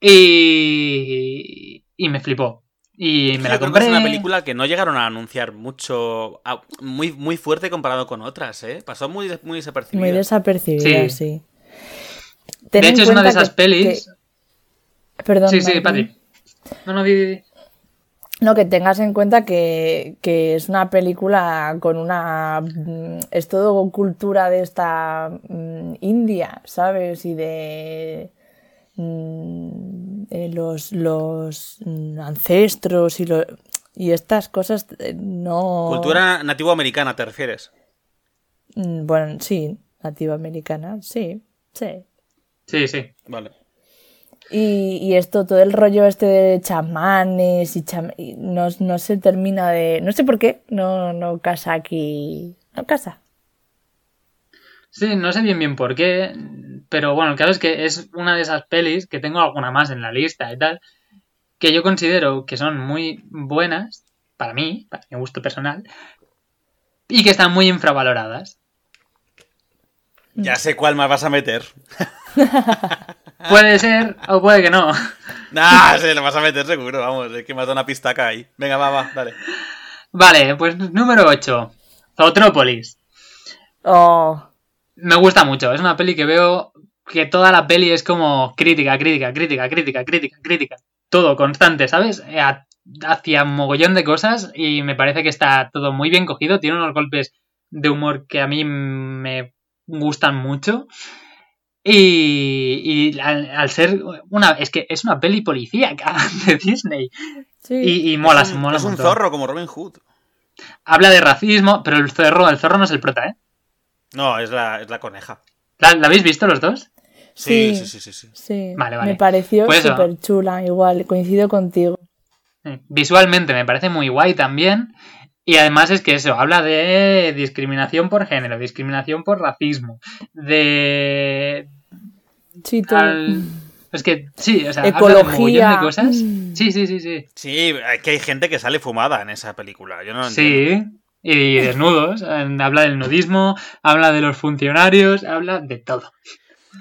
Y, y me flipó. Y me la Yo creo que compré. Es una película que no llegaron a anunciar mucho, a- muy, muy fuerte comparado con otras, ¿eh? Pasó muy, muy desapercibida. Muy desapercibida, Sí. sí. De hecho, es una de esas que- pelis. que- Perdón. Sí, sí. Patri. No, no, di, di, di. No, que tengas en cuenta que, que es una película con una... mm, Es todo cultura de esta mm, India, ¿sabes? Y de los, los mm, ancestros y, lo- y estas cosas eh, no... Cultura nativo-americana, ¿te refieres? Mm, Bueno, sí, nativa americana, sí, sí. Sí, sí. Vale. Y, y esto, todo el rollo este de chamanes y, cham- y no, no se termina de... No sé por qué, no, no casa aquí... No casa. Sí, no sé bien bien por qué, pero bueno, claro es que es una de esas pelis que tengo alguna más en la lista y tal, que yo considero que son muy buenas, para mí, para mi gusto personal, y que están muy infravaloradas. Ya sé cuál más vas a meter. Puede ser o puede que no. Nah, se lo vas a meter seguro, vamos. Es que me has dado una pistaca ahí. Venga, va, va, dale. Vale, pues número 8, Zootrópolis. Oh, Me gusta mucho, es una peli que veo que toda la peli es como crítica, crítica, crítica, crítica, crítica, crítica. Todo constante, ¿sabes? Eh, a- Hacia un mogollón de cosas y me parece que está todo muy bien cogido. Tiene unos golpes de humor que a mí me gustan mucho. Y, y al, al ser una... Es que es una peli policíaca de Disney. sí. Y, y mola, es un, mola es un montón. zorro como Robin Hood. Habla de racismo, pero el zorro, el zorro no es el prota, ¿eh? No, es la, es la coneja. ¿La, la habéis visto los dos? Sí, Sí. sí, sí, sí. sí. Sí, Vale, vale. me pareció Pues súper chula, igual, coincido contigo. Visualmente me parece muy guay también. Y además es que eso, habla de discriminación por género, discriminación por racismo, de... Sí, todo. al- Es que sí, o sea, habla de Ecología. de cosas. Mm. Sí, sí, sí, sí. Sí, es que hay gente que sale fumada en esa película. Yo no lo entiendo. Sí, y desnudos. Habla del nudismo, habla de los funcionarios, habla de todo.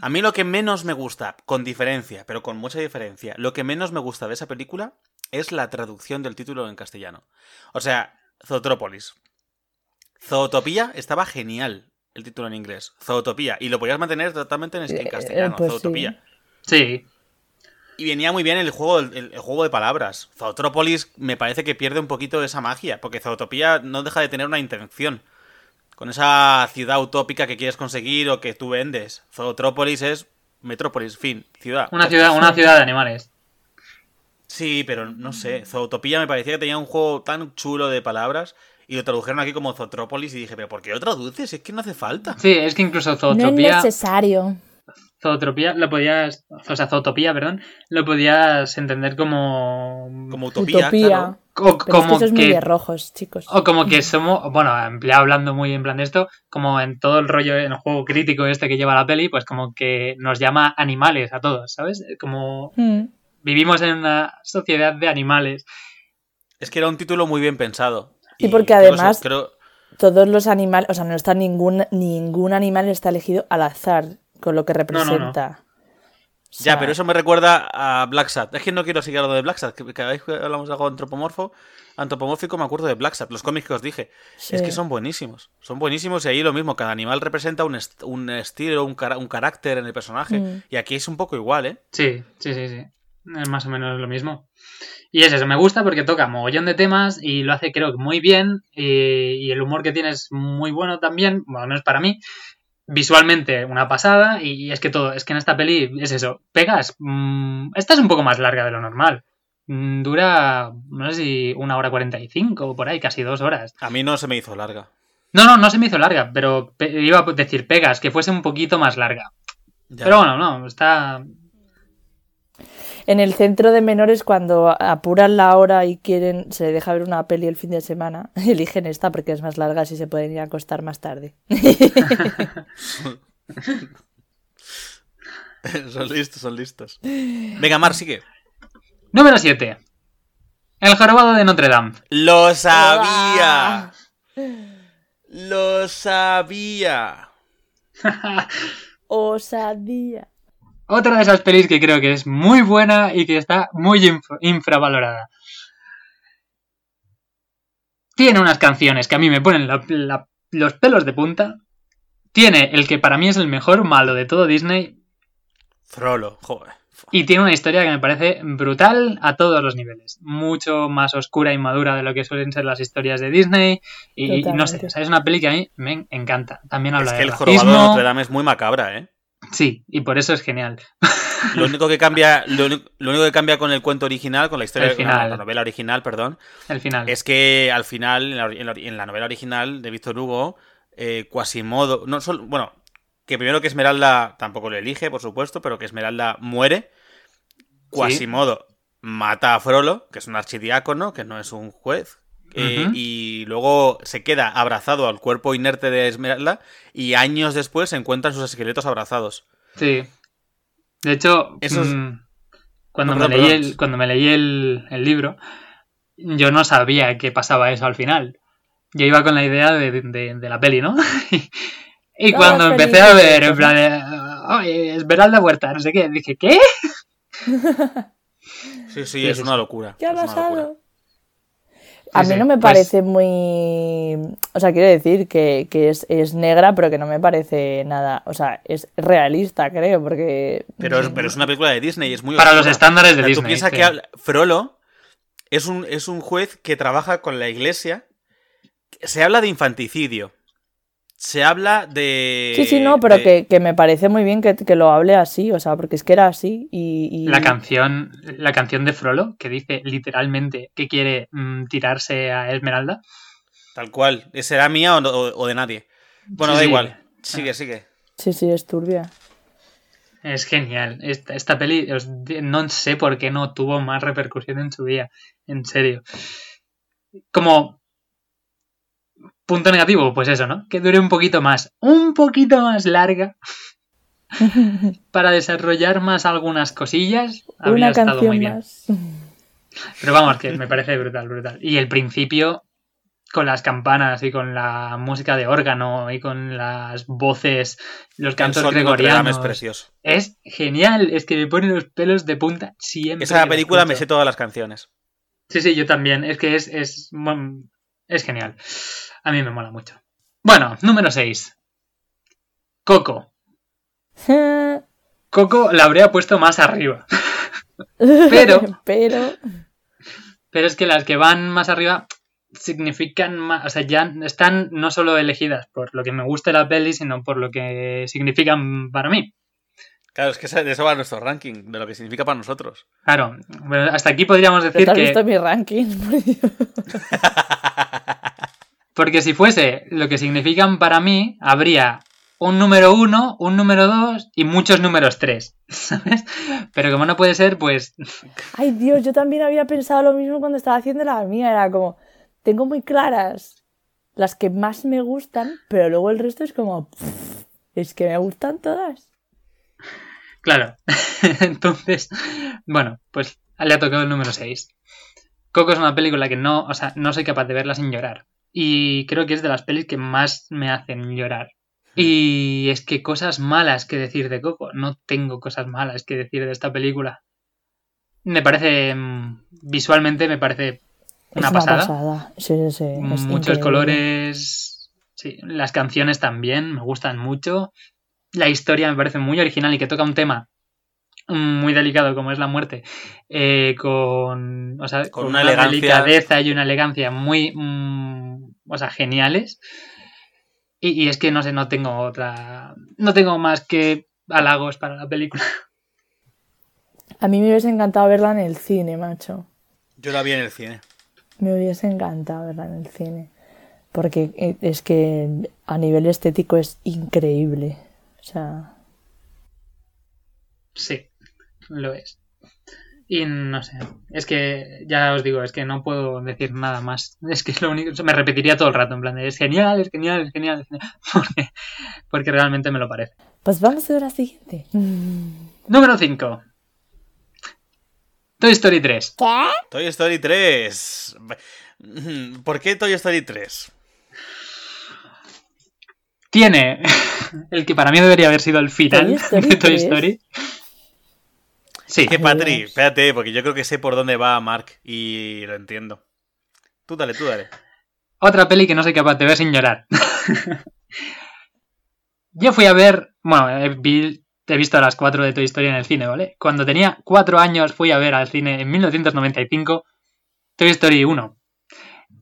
A mí lo que menos me gusta, con diferencia, pero con mucha diferencia, lo que menos me gusta de esa película es la traducción del título en castellano. O sea, Zootrópolis. Zootopía estaba genial el título en inglés. Zootopía. Y lo podías mantener totalmente en, en Eh, castellano. pues sí. Zootopía. Sí, Y venía muy bien el juego, el, el juego de palabras. Zootrópolis me parece que pierde un poquito esa magia, porque Zootopía no deja de tener una intención. Con esa ciudad utópica que quieres conseguir o que tú vendes. Zootrópolis es metrópolis, fin, ciudad. una ciudad, una ciudad de animales. Sí, pero no sé. Zootopía me parecía que tenía un juego tan chulo de palabras y lo tradujeron aquí como Zootrópolis y dije, pero ¿por qué lo traduces? Es que no hace falta. Sí, es que incluso No es necesario. Zootropía lo podías, o sea, zootopía, perdón, lo podías entender como Como utopía, Utopía. claro. o Pero es que como eso es muy que de rojos, chicos. O como que somos, bueno, hablando muy en plan de esto, como en todo el rollo, en el juego crítico este que lleva la peli, pues como que nos llama animales a todos, ¿sabes? Como Mm. vivimos en una sociedad de animales. Es que era un título muy bien pensado. Y porque creo- además- creo- Todos los animales, o sea, no está ningún, ningún animal está elegido al azar con lo que no, no. representa. O Ya, pero eso me recuerda a Black Sat. Es que no quiero seguir hablando de Black Sat. que Cada vez que hablamos de algo antropomorfo, antropomórfico, me acuerdo de Black Sat. Los cómics que os dije. sí. Es que son buenísimos. Son buenísimos y ahí lo mismo. Cada animal representa un, est- un estilo, un, carácter en el personaje. Mm. Y aquí es un poco igual, ¿eh? Sí, sí, sí, sí. Es más o menos lo mismo. Y es eso, me gusta porque toca mogollón de temas y lo hace creo que muy bien y, y el humor que tiene es muy bueno también, bueno, no es para mí. Visualmente una pasada y, es que todo, es que en esta peli es eso, pegas, mm, esta es un poco más larga de lo normal. Mm, Dura, no sé si una hora cuarenta y cinco o por ahí, casi dos horas. A mí no se me hizo larga. No, no, no se me hizo larga, pero pe- iba a decir pegas, que fuese un poquito más larga. Ya. Pero bueno, no, está, En el centro de menores, cuando apuran la hora y quieren, se deja ver una peli el fin de semana, eligen esta porque es más larga y se pueden ir a acostar más tarde. son listos, son listos. Venga, Mar, sigue. Número 7. El jorobado de Notre Dame. Lo sabía. Lo sabía. Osadía. Otra de esas pelis que creo que es muy buena y que está muy inf- infravalorada. Tiene unas canciones que a mí me ponen la- la- los pelos de punta. Tiene el que para mí es el mejor malo de todo Disney. Frollo, joder. Y tiene una historia que me parece brutal a todos los niveles. Mucho más oscura y madura de lo que suelen ser las historias de Disney. Y, y no sé, o sea, es una peli que a mí me encanta. También habla Es que de el jorobado de racismo. Notre Dame es muy macabra, ¿eh? Sí, y por eso es genial. Lo único que cambia, lo, único que cambia con el cuento original, con la historia, final. la novela original, perdón, El final. es que al final, en la, en la- en la novela original de Víctor Hugo, eh, Quasimodo, no solo, bueno, que primero que Esmeralda tampoco lo elige, por supuesto, pero que Esmeralda muere Quasimodo mata a Frollo, que es un archidiácono, que no es un juez. Eh, y luego se queda abrazado al cuerpo inerte de Esmeralda y años después se encuentran sus esqueletos abrazados. Sí. De hecho, Eso es- mm, cuando, No, me perdón, leí perdón. el, cuando me leí el, el libro, yo no sabía que pasaba eso al final. Yo iba con la idea de, de- de la peli, ¿no? y Todas cuando empecé a ver, en plan, oye, Esmeralda muerta, no sé qué, dije, ¿qué? Sí, sí, Sí, es sí, una locura. ¿Qué ha es pasado? A Sí, mí sí, no me pues- parece muy... O sea, quiero decir que, que es, es negra, pero que no me parece nada... O sea, es realista, creo, porque... Pero es, pero es una película de Disney, es muy Para los estándares de O sea, Disney. Tú piensas sí. que habla- Frollo es un, es un juez que trabaja con la iglesia. Se habla de infanticidio. Se habla de. Sí, sí, no, pero de- que, que me parece muy bien que, que lo hable así, o sea, porque es que era así y... y- La canción, la canción de Frollo, que dice literalmente que quiere mm, tirarse a Esmeralda. Tal cual. ¿Será mía o, o de nadie? Bueno, Sí, da sí. igual. Sigue, sigue. Sí, sí, es turbia. Es genial. Esta, esta peli, no sé por qué no tuvo más repercusión en su día. En serio. Como punto negativo, pues eso, ¿no? Que dure un poquito más. Un poquito más larga. para desarrollar más algunas cosillas. Habría Una estado muy canción bien. más. Pero vamos, que me parece brutal, brutal. Y el principio, con las campanas y con la música de órgano y con las voces, los cantos gregorianos. es precioso. Es genial, es que me pone los pelos de punta siempre. Esa película me sé todas las canciones. Sí, sí, yo también. Es que es, es, es genial. A mí me mola mucho. Bueno, número 6. Coco. Coco la habría puesto más arriba. Pero- Pero... Pero es que las que van más arriba significan más, o sea, ya están no solo elegidas por lo que me gusta la peli, sino por lo que significan para mí. Claro, es que de eso va nuestro ranking, de lo que significa para nosotros. Claro, bueno, hasta aquí podríamos decir ¿Te has que... visto mi ranking? Por Dios. Porque si fuese lo que significan para mí, habría un número uno, un número dos y muchos números tres, ¿sabes? Pero como no puede ser, pues Ay, Dios, yo también había pensado lo mismo cuando estaba haciendo la mía. Era como, tengo muy claras las que más me gustan, pero luego el resto es como, es que me gustan todas. Claro. Entonces, bueno, pues le ha tocado el número 6. Coco es una película que no, o sea, no soy capaz de verla sin llorar. Y creo que es de las pelis que más me hacen llorar. Y es que cosas malas que decir de Coco. No tengo cosas malas que decir de esta película. Me parece. mm, Visualmente me parece una es pasada. una pasada. Sí, sí, Muchos increíble. colores. Sí, las canciones también me gustan mucho. La historia me parece muy original y que toca un tema muy delicado como es la muerte. eh, con, o sea, Con con una una, elegancia. delicadeza y una elegancia muy. mm, o sea, geniales. Y, y es que no sé, no tengo otra. No tengo más que halagos para la película. A mí me hubiese encantado verla en el cine, macho. Yo la vi en el cine. Me hubiese encantado verla en el cine. Porque eh, es que a nivel estético es increíble. O sea, Sí, lo es. Y no sé, es que ya os digo, es que no puedo decir nada más. Es que es lo único, me repetiría todo el rato, en plan de es genial, es genial, es genial, es genial", porque, porque realmente me lo parece. pues vamos a ver la siguiente. Número 5. Toy Story 3. Toy Story 3. ¿Por qué Toy Story 3? Tiene el que para mí debería haber sido el final Toy Story de Toy 3. Story. Sí, Que Ay, Patri, espérate, porque yo creo que sé por dónde va Mark y lo entiendo. Tú dale, tú dale. Otra peli que no soy capaz de ver sin llorar. Yo fui a ver, bueno, he, vi- he visto las cuatro de Toy Story en el cine, ¿vale? Cuando tenía cuatro años fui a ver al cine en 1995 Toy Story 1.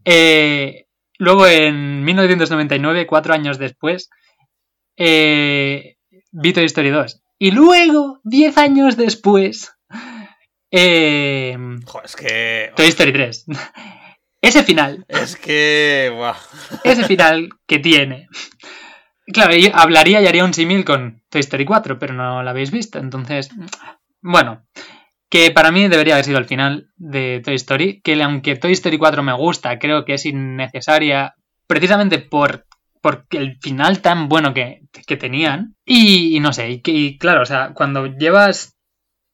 Eh, luego en 1999, cuatro años después, eh, vi Toy Story 2. Y luego, diez años después, eh, Joder, es que. Toy Story 3. Ese final Es que. buah. ese final que tiene. Claro, yo hablaría y haría un símil con Toy Story 4, pero no la habéis visto. Entonces, bueno, que para mí debería haber sido el final de Toy Story, que aunque Toy Story 4 me gusta, creo que es innecesaria precisamente por, por el final tan bueno que, que tenían. Y, no sé, y, claro, o sea, cuando llevas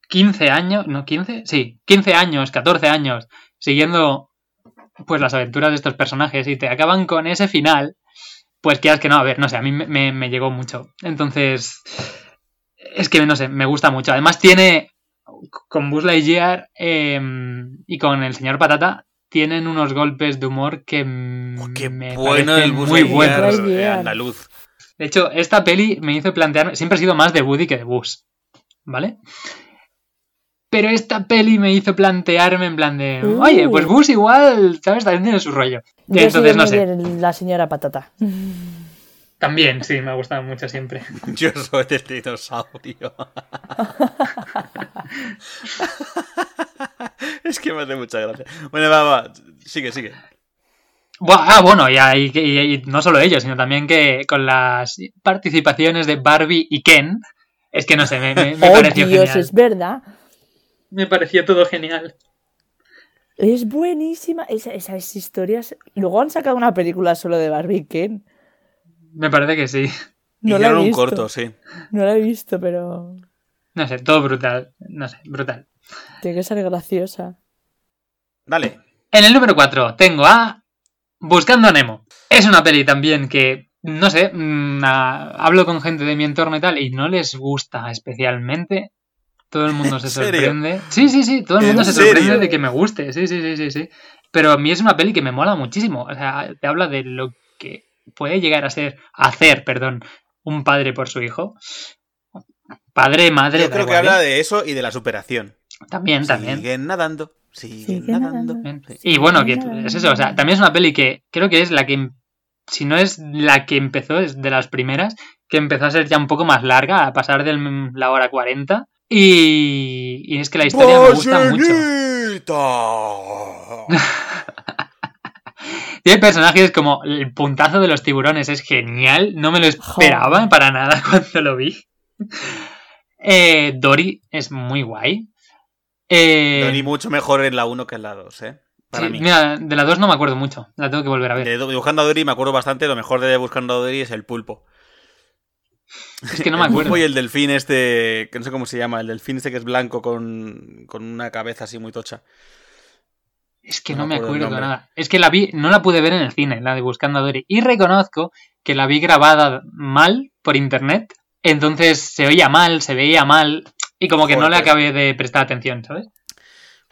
15 años, no 15, sí, 15 años, 14 años siguiendo pues las aventuras de estos personajes y te acaban con ese final, pues quieras que no, a ver, no sé, a mí me, me- llegó mucho. Entonces, es que no sé, me gusta mucho. Además tiene, con Buzz Lightyear eh, y con el señor Patata, tienen unos golpes de humor que Oh, qué me bueno parecen el Buzz muy buenos. Eh, andaluz. De hecho, esta peli me hizo plantearme, siempre he sido más de Woody que de Buzz, ¿vale? Pero esta peli me hizo plantearme en plan de, Uh. oye, pues Buzz igual, ¿sabes? También tiene su rollo. Yo Entonces, soy no sé. la señora patata. También, sí, me ha gustado mucho siempre. Yo soy el dinosaurio. es que me hace mucha gracia. Bueno, va, va. Sigue, sigue. Ah, bueno, y, y- y- y no solo ellos, sino también que con las participaciones de Barbie y Ken, es que no sé, me, me, me oh, pareció Dios, genial. es verdad. Me pareció todo genial. Es buenísima. Esa- esas historias. Luego han sacado una película solo de Barbie y Ken. Me parece que sí. No la he Hicieron un visto. corto, sí. No la he visto, pero. No sé, todo brutal. No sé, brutal. Tiene que ser graciosa. Dale. En el número 4 tengo a Buscando a Nemo. Es una peli también que, no sé, mm, a- hablo con gente de mi entorno y tal y no les gusta especialmente. Todo el mundo se sorprende. Sí, sí, sí, todo el ¿En mundo se serio? sorprende de que me guste. Sí, sí, sí, sí, sí. Pero a mí es una peli que me mola muchísimo. O sea, te habla de lo que puede llegar a ser, hacer, perdón, un padre por su hijo. Padre, madre, Yo creo que habla ¿eh? de eso y de la superación. También, también. Siguen nadando. Siguen Siguen nadando. Y bueno, que es eso, o sea, también es una peli que creo que es la que, si no es la que empezó, es de las primeras, que empezó a ser ya un poco más larga, a pasar de la hora 40. Y, y es que la historia me gusta mucho. Tiene personajes como el puntazo de los tiburones, es genial, no me lo esperaba Joder. para nada cuando lo vi. Eh, Dory es muy guay. Eh, Dory mucho mejor en la 1 que en la 2, ¿eh? Para sí, mí. mira, de la 2 no me acuerdo mucho, la tengo que volver a ver. De, de Buscando a Dory me acuerdo bastante. Lo mejor de Buscando a Dory es el pulpo. Es que no me El acuerdo. pulpo y el delfín este, que no sé cómo se llama, el delfín este que es blanco con, con una cabeza así muy tocha. Es que No no, me acuerdo el acuerdo nada. Es que la vi, no la pude ver en el cine, la de Buscando a Dory. Y reconozco que la vi grabada mal por internet. Entonces se oía mal, se veía mal. Y como que no le pues. acabé de prestar atención, ¿sabes?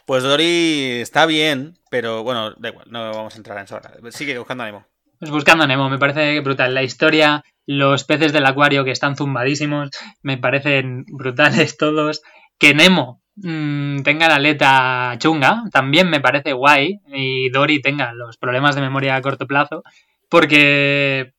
Pues Dory está bien, pero bueno, da igual, no vamos a entrar en eso ahora. Sigue buscando a Nemo. Pues Buscando a Nemo, me parece brutal. La historia, los peces del acuario que están zumbadísimos, me parecen brutales todos. Que Nemo mm, tenga la aleta chunga, también me parece guay. Y Dory tenga los problemas de memoria a corto plazo, porque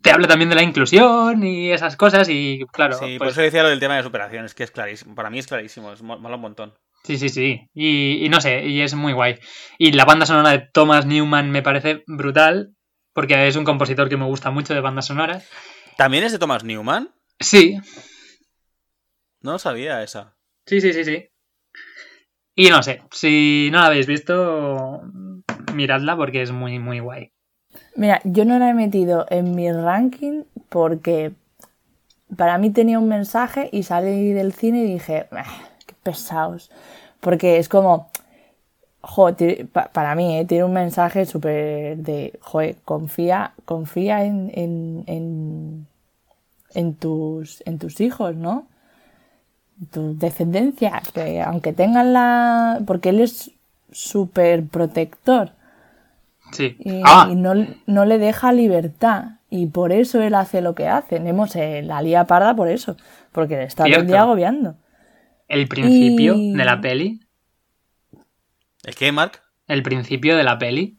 te habla también de la inclusión y esas cosas. Y claro, sí, por pues, eso decía lo del tema de superación, es que es clarísimo. Para mí es clarísimo, es mo- mola un montón. sí, sí, sí. Y, y no sé, y es muy guay. Y la banda sonora de Thomas Newman me parece brutal, porque es un compositor que me gusta mucho de bandas sonoras. ¿También es de Thomas Newman? Sí, No sabía esa. Sí, sí, sí, sí. Y no sé, si no la habéis visto, miradla porque es muy, muy guay. Mira, yo no la he metido en mi ranking porque para mí tenía un mensaje y salí del cine y dije, "Ah, qué pesados. Porque es como, jo, para mí, eh, tiene un mensaje súper de, joder, confía, confía en, en, en, en tus, en tus hijos, ¿no? Tu descendencia, que aunque tengan la... porque él es súper protector Sí. y, ah, y no, no le deja libertad. Y por eso él hace lo que hace. Nemo se la lía parda por eso. Porque le está todo el Cierto. día agobiando. el principio y- de la peli. ¿El qué, Mark? El principio de la peli.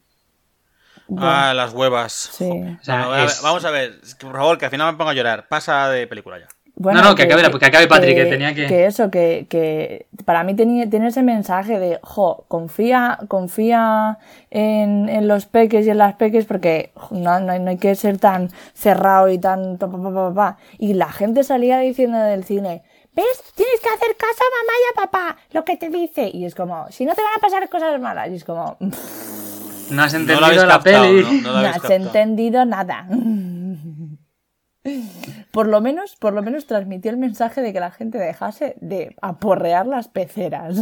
Ah, las huevas. Sí. O sea, Bueno, a ver, es- Vamos a ver, por favor, que al final me ponga a llorar. Pasa de película ya. Bueno, No, no, que acabe la- que acabe Patrick, que tenía que- Que eso, que, que para mí tenía, tiene ese mensaje de, jo, confía, confía en, en los peques y en las peques porque no, no hay- no hay que ser tan cerrado y tan... pa, pa, pa, pa, pa. Y la gente salía diciendo del cine, ¿ves? Tienes que hacer caso a mamá y a papá, lo que te dice. Y es como, si no te van a pasar cosas malas. Y es como, No has entendido lo habéis la captado, peli. ¿no? Has captado. entendido nada. Por lo menos, por lo menos transmitió el mensaje de que la gente dejase de aporrear las peceras.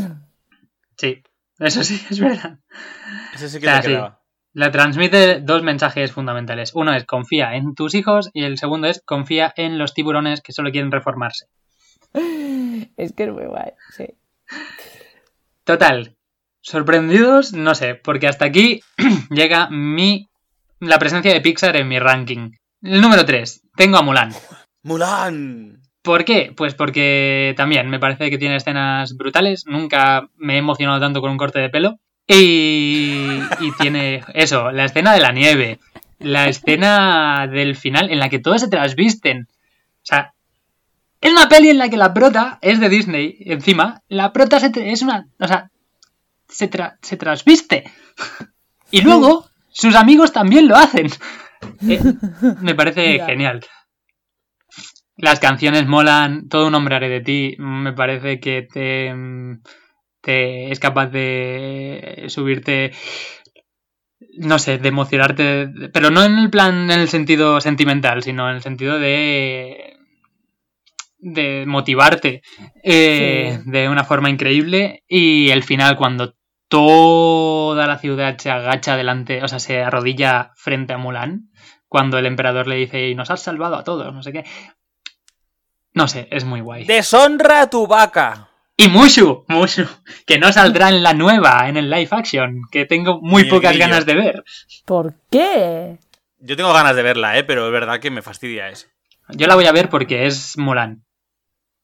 Sí, eso sí, es verdad. Ese sí que O sea, sí. Le transmite dos mensajes fundamentales. Uno es confía en tus hijos y el segundo es confía en los tiburones que solo quieren reformarse. Es que es muy guay, sí. Total, sorprendidos, no sé, porque hasta aquí llega mi la presencia de Pixar en mi ranking. El número 3, tengo a Mulan. ¡Mulan! ¿Por qué? Pues porque también me parece que tiene escenas brutales. Nunca me he emocionado tanto con un corte de pelo. Y, y tiene eso, la escena de la nieve, la escena del final en la que todos se trasvisten. O sea, es una peli en la que la prota es de Disney. Encima, la prota se es una. O sea, se, tra- se trasviste. Y luego, sus amigos también lo hacen. Eh, me parece genial. Las canciones molan, todo un hombre haré de ti. Me parece que te, te es capaz de subirte, no sé, de emocionarte, pero no en el plan, en el sentido sentimental, sino en el sentido de de motivarte eh, Sí. de una forma increíble y el final cuando toda la ciudad se agacha delante, o sea, se arrodilla frente a Mulan, cuando el emperador le dice y nos has salvado a todos, no sé qué. No sé, es muy guay. ¡Deshonra a tu vaca! Y Mushu, Mushu, que no saldrá en la nueva, en el live action, que tengo muy pocas ganas de ver. ¿Por qué? Yo tengo ganas de verla, ¿eh? Pero es verdad que me fastidia eso. Yo la voy a ver porque es Mulan.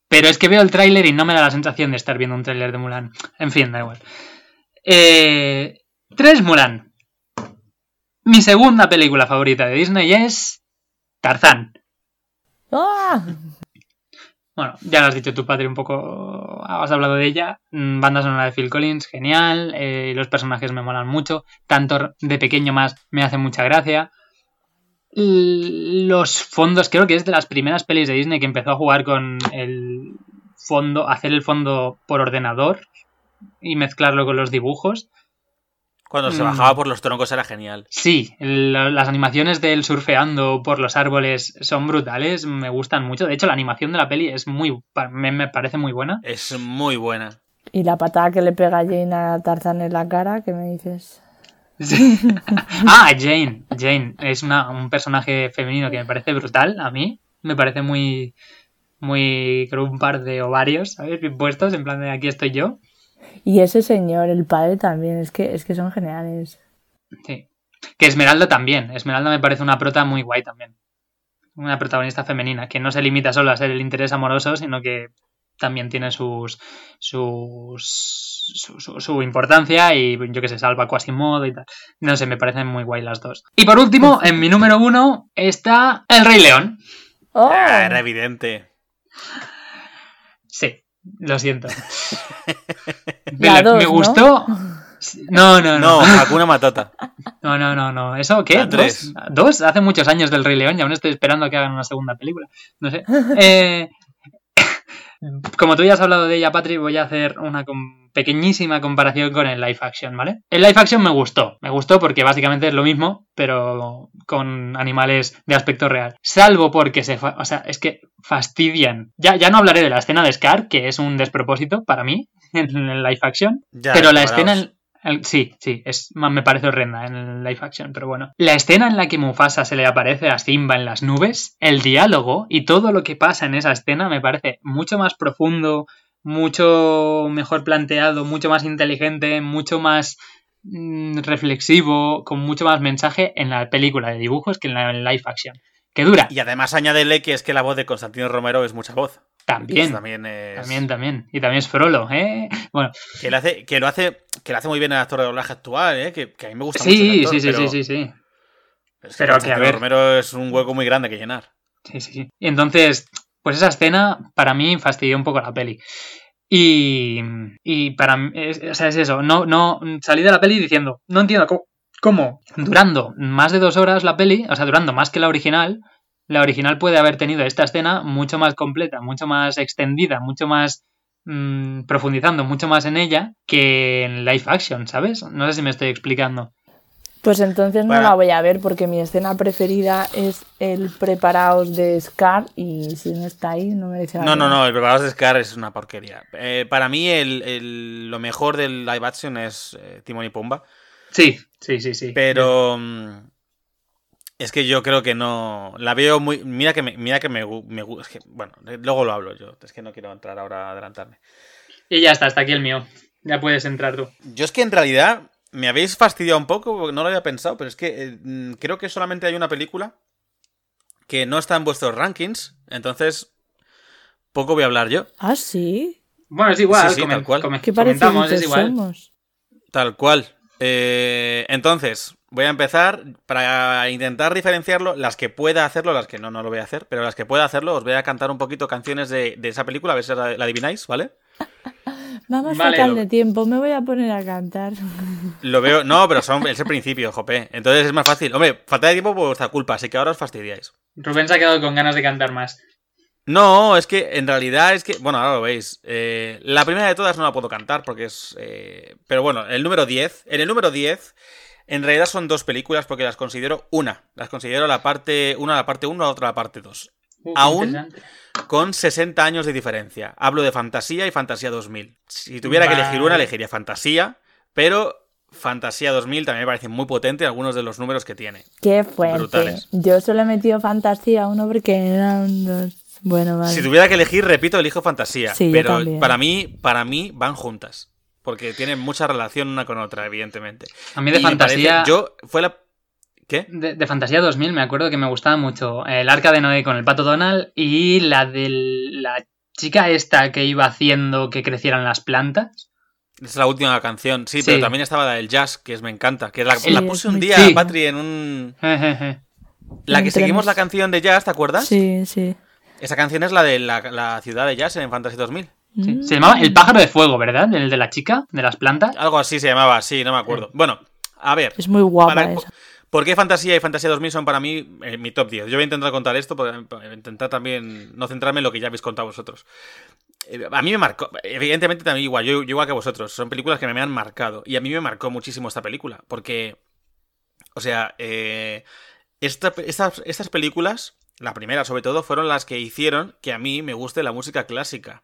Pero es que veo el tráiler y no me da la sensación de estar viendo un tráiler de Mulan. En fin, da igual. Eh, tres Mulan. Mi segunda película favorita de Disney es Tarzán. ¡Ah! Bueno, ya lo has dicho tu padre un poco, has hablado de ella. Mm, Banda sonora de Phil Collins, genial. eh, los personajes me molan mucho. Tanto de pequeño más me hace mucha gracia. Los fondos, creo que es de las primeras pelis de Disney que empezó a jugar con el fondo, hacer el fondo por ordenador y mezclarlo con los dibujos. Cuando se Mm. bajaba por los troncos era genial. Sí, las animaciones del surfeando por los árboles son brutales, me gustan mucho. De hecho, la animación de la peli es muy, me, me parece muy buena. Es muy buena. Y la patada que le pega Jane a Tarzán en la cara, ¿qué me dices? Sí. ah, Jane. Jane es una- un personaje femenino que me parece brutal a mí. Me parece muy, muy, creo, un par de ovarios, ¿sabes? Bien puestos, en plan de aquí estoy yo. Y ese señor, el padre también, es que, es que son geniales. Sí. Que Esmeralda también. Esmeralda me parece una prota muy guay también. Una protagonista femenina, que no se limita solo a ser el interés amoroso, sino que también tiene sus, sus su, su- su importancia y yo que sé, salva Quasimodo y tal. No sé, me parecen muy guay las dos. Y por último, en mi número uno está El Rey León. ¡Oh! Ah, era evidente. Sí, lo siento. La me, dos, me ¿no? gustó. No, no, No, no. Hakuna Matata. No, no, no, no. ¿Eso qué? La ¿Dos? tres. ¿Dos? Hace muchos años del Rey León y aún estoy esperando a que hagan una segunda película. No sé. Eh, como tú ya has hablado de ella, Patrick, voy a hacer una pequeñísima comparación con el live action, ¿vale? El live action me gustó. Me gustó porque básicamente es lo mismo, pero con animales de aspecto real. Salvo porque se... fa- O sea, es que fastidian. Ya, ya no hablaré de la escena de Scar, que es un despropósito para mí en el live action. Ya, pero la escena... en- el- sí, sí, es, me parece horrenda en el live action, pero bueno. La escena en la que Mufasa se le aparece a Simba en las nubes, el diálogo y todo lo que pasa en esa escena me parece mucho más profundo, mucho mejor planteado, mucho más inteligente, mucho más mm, reflexivo, con mucho más mensaje en la película de dibujos que en la en live action. Que dura, Y además añádele que es que la voz de Constantino Romero es mucha voz. También. También es. También, también. Y también es Frollo, ¿eh? Bueno, Que, lo hace, que lo hace. Que lo hace muy bien el actor de doblaje actual, ¿eh? Que, que a mí me gusta mucho. sí, actor, sí, sí, pero- sí, sí, sí. pero es Pero que, a Constantino ver. Romero es un hueco muy grande que llenar. Sí, sí, sí. Y entonces, pues esa escena para mí fastidió un poco la peli. Y, y para mí, es- o sea, es eso, no, no, salí de la peli diciendo, no entiendo cómo, cómo, durando más de dos horas la peli, o sea, durando más que la original, la original puede haber tenido esta escena mucho más completa, mucho más extendida, mucho más mm, profundizando mucho más en ella que en live action, ¿sabes? No sé si me estoy explicando. Pues entonces no la voy a ver porque mi escena preferida es el preparaos de Scar y si no está ahí no merece la No, no, pena. no, el preparado de Scar es una porquería. Eh, para mí, el, el- lo mejor del live action es eh, Timón y Pumba. Sí, sí, sí, sí. Pero. Es que yo creo que no. La veo muy. Mira que me, mira que me, me es que, Bueno, luego lo hablo yo. Es que no quiero entrar ahora a adelantarme. Y ya está, hasta aquí el mío. Ya puedes entrar tú. Yo es que en realidad me habéis fastidiado un poco porque no lo había pensado, pero es que eh, mm, creo que solamente hay una película que no está en vuestros rankings. Entonces, poco voy a hablar yo. Ah, sí. Bueno, es igual, Sí, sí, comen- tal cual. comentamos, es igual. somos. Tal cual. Eh, entonces, voy a empezar para intentar diferenciarlo. Las que pueda hacerlo, las que no, no lo voy a hacer, pero las que pueda hacerlo, os voy a cantar un poquito canciones de, de esa película, a ver si la, la adivináis, ¿vale? Vamos Vale, fatal lo- de tiempo, me voy a poner a cantar. Lo veo. No, pero son, es el principio, jope. Entonces es más fácil. Hombre, falta de tiempo por vuestra culpa, así que ahora os fastidiáis. Rubén se ha quedado con ganas de cantar más. No, es que en realidad es que. Bueno, ahora lo veis. Eh, la primera de todas no la puedo cantar porque es. eh, pero bueno, el número 10. En el número 10. En realidad son dos películas porque las considero una. Las considero la parte. Una la parte 1, la otra la parte 2. Uh, Aún-. Con 60 años de diferencia. Hablo de Fantasía y Fantasía 2000. Si tuviera que elegir una, elegiría Fantasía. Pero Fantasía 2000 también me parece muy potente algunos de los números que tiene. Qué fuerte. Brutales. Yo solo he metido fantasía uno porque eran dos. Bueno, vale. Si tuviera que elegir, repito, elijo Fantasía. Sí, pero para mí, para mí van juntas. Porque tienen mucha relación una con otra, evidentemente. A mí de Y fantasía. parece- yo fue la. ¿Qué? De, de Fantasía 2000 me acuerdo que me gustaba mucho el arca de Noé con el pato Donald y la de la chica esta que iba haciendo que crecieran las plantas. Es la última canción. Sí, Sí. pero también estaba la del jazz, que es me encanta. Que la, Sí, la puse un día, Sí. Patri, en un. Jejeje. La que seguimos la canción de jazz, ¿te acuerdas? Sí, sí. Esa canción es la de la, la ciudad de jazz en Fantasy 2000. Sí. Mm. Se llamaba El pájaro de fuego, ¿verdad? El de la chica, de las plantas. Algo así se llamaba, sí, no me acuerdo. Bueno, a ver. Es muy guapa Para- esa. ¿Por qué Fantasía y Fantasía 2000 son para mí eh, mi top 10? Yo voy a intentar contar esto para, para intentar también no centrarme en lo que ya habéis contado vosotros. Eh, A mí me marcó, evidentemente también igual, yo, yo igual que vosotros, son películas que me han marcado. Y a mí me marcó muchísimo esta película, porque, o sea, eh, esta- estas, estas películas, la primera sobre todo, fueron las que hicieron que a mí me guste la música clásica.